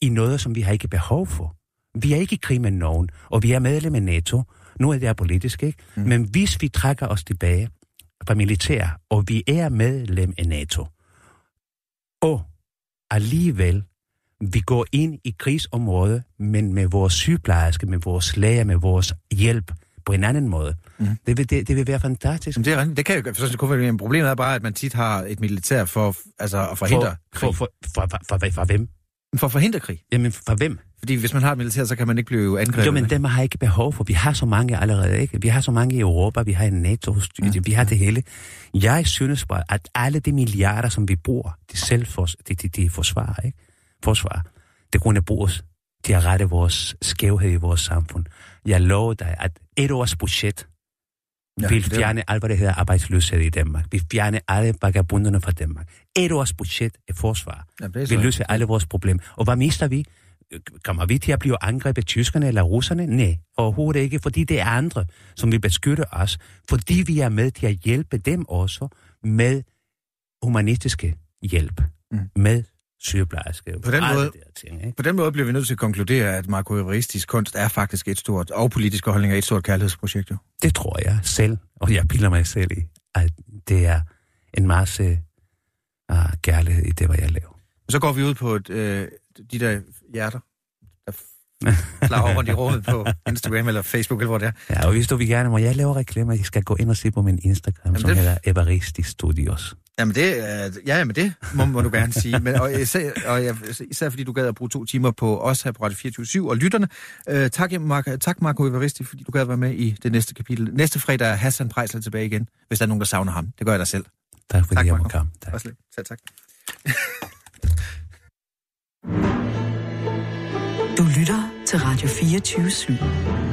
i noget, som vi har ikke behov for? Vi er ikke i krig med nogen, og vi er medlem af NATO. Nu er det politisk, ikke? Mm. Men hvis vi trækker os tilbage fra militær, og vi er medlem af NATO, og alligevel vi går ind i krigsområdet, men med vores sygeplejerske, med vores læger, med vores hjælp på en anden måde. Mm. Det, vil, det, det vil være fantastisk. Jamen, det, er, det kan jo for, kunne være, men problemet er bare, at man tit har et militær for altså, at forhindre for, krig. for, for, for, for, for, for hvem? For at forhindre krig. Jamen, for hvem? Fordi hvis man har et militær, så kan man ikke blive angrebet. Jo, men dem har ikke behov for. Vi har så mange allerede, ikke? Vi har så mange i Europa, vi har en NATO, ja. vi har det hele. Jeg synes bare, at alle de milliarder, som vi bruger til selvfors, til, til, til forsvar, ikke? Forsvar, det kunne bruges til at rette vores skævhed i vores samfund. Jeg lover dig, at et års budget Ja, vil det er- fjerne alt, hvad det hedder arbejdsløshed i Danmark. Vi fjerne alle vagabunderne fra Danmark. Et års budget af forsvar Ja, det er så vil rigtigt. løse alle vores problemer. Og hvad mister vi? Kommer vi til at blive angrebet af tyskerne eller russerne? Nej, overhovedet ikke, fordi det er andre, som vil beskytte os. Fordi vi er med til at hjælpe dem også med humanistiske hjælp. Mm. Med sygeplejerske. På den måde- de der ting, ikke? På den måde bliver vi nødt til at konkludere, at markoeveristisk kunst er faktisk et stort, og politiske holdninger er et stort kærlighedsprojekt. Jo. Det tror jeg selv, og jeg piller mig selv i, at det er en masse uh, kærlighed i det, hvad jeg laver. Så går vi ud på et, øh, de der hjerter, flager rundt i rummet på Instagram eller Facebook, eller hvor det er. Ja, og hvis du vil gerne, må jeg lave reklamer, I skal gå ind og se på min Instagram, Jamen, som det- hedder Evaristi Studios. Jamen det, ja, men det må, må du gerne sige. Men, og især, og jeg, især fordi du gad at bruge to timer på os her på Radio 24 og lytterne. Øh, tak, Mark, tak Marco Evaristi, fordi du gad at være med i det næste kapitel. Næste fredag er Hassan Prejsler tilbage igen, hvis der er nogen, der savner ham. Det gør jeg da selv. Tak fordi Tak, jeg måtte komme. Tak. Også lidt. Selv tak. Du lytter til Radio 24 /7.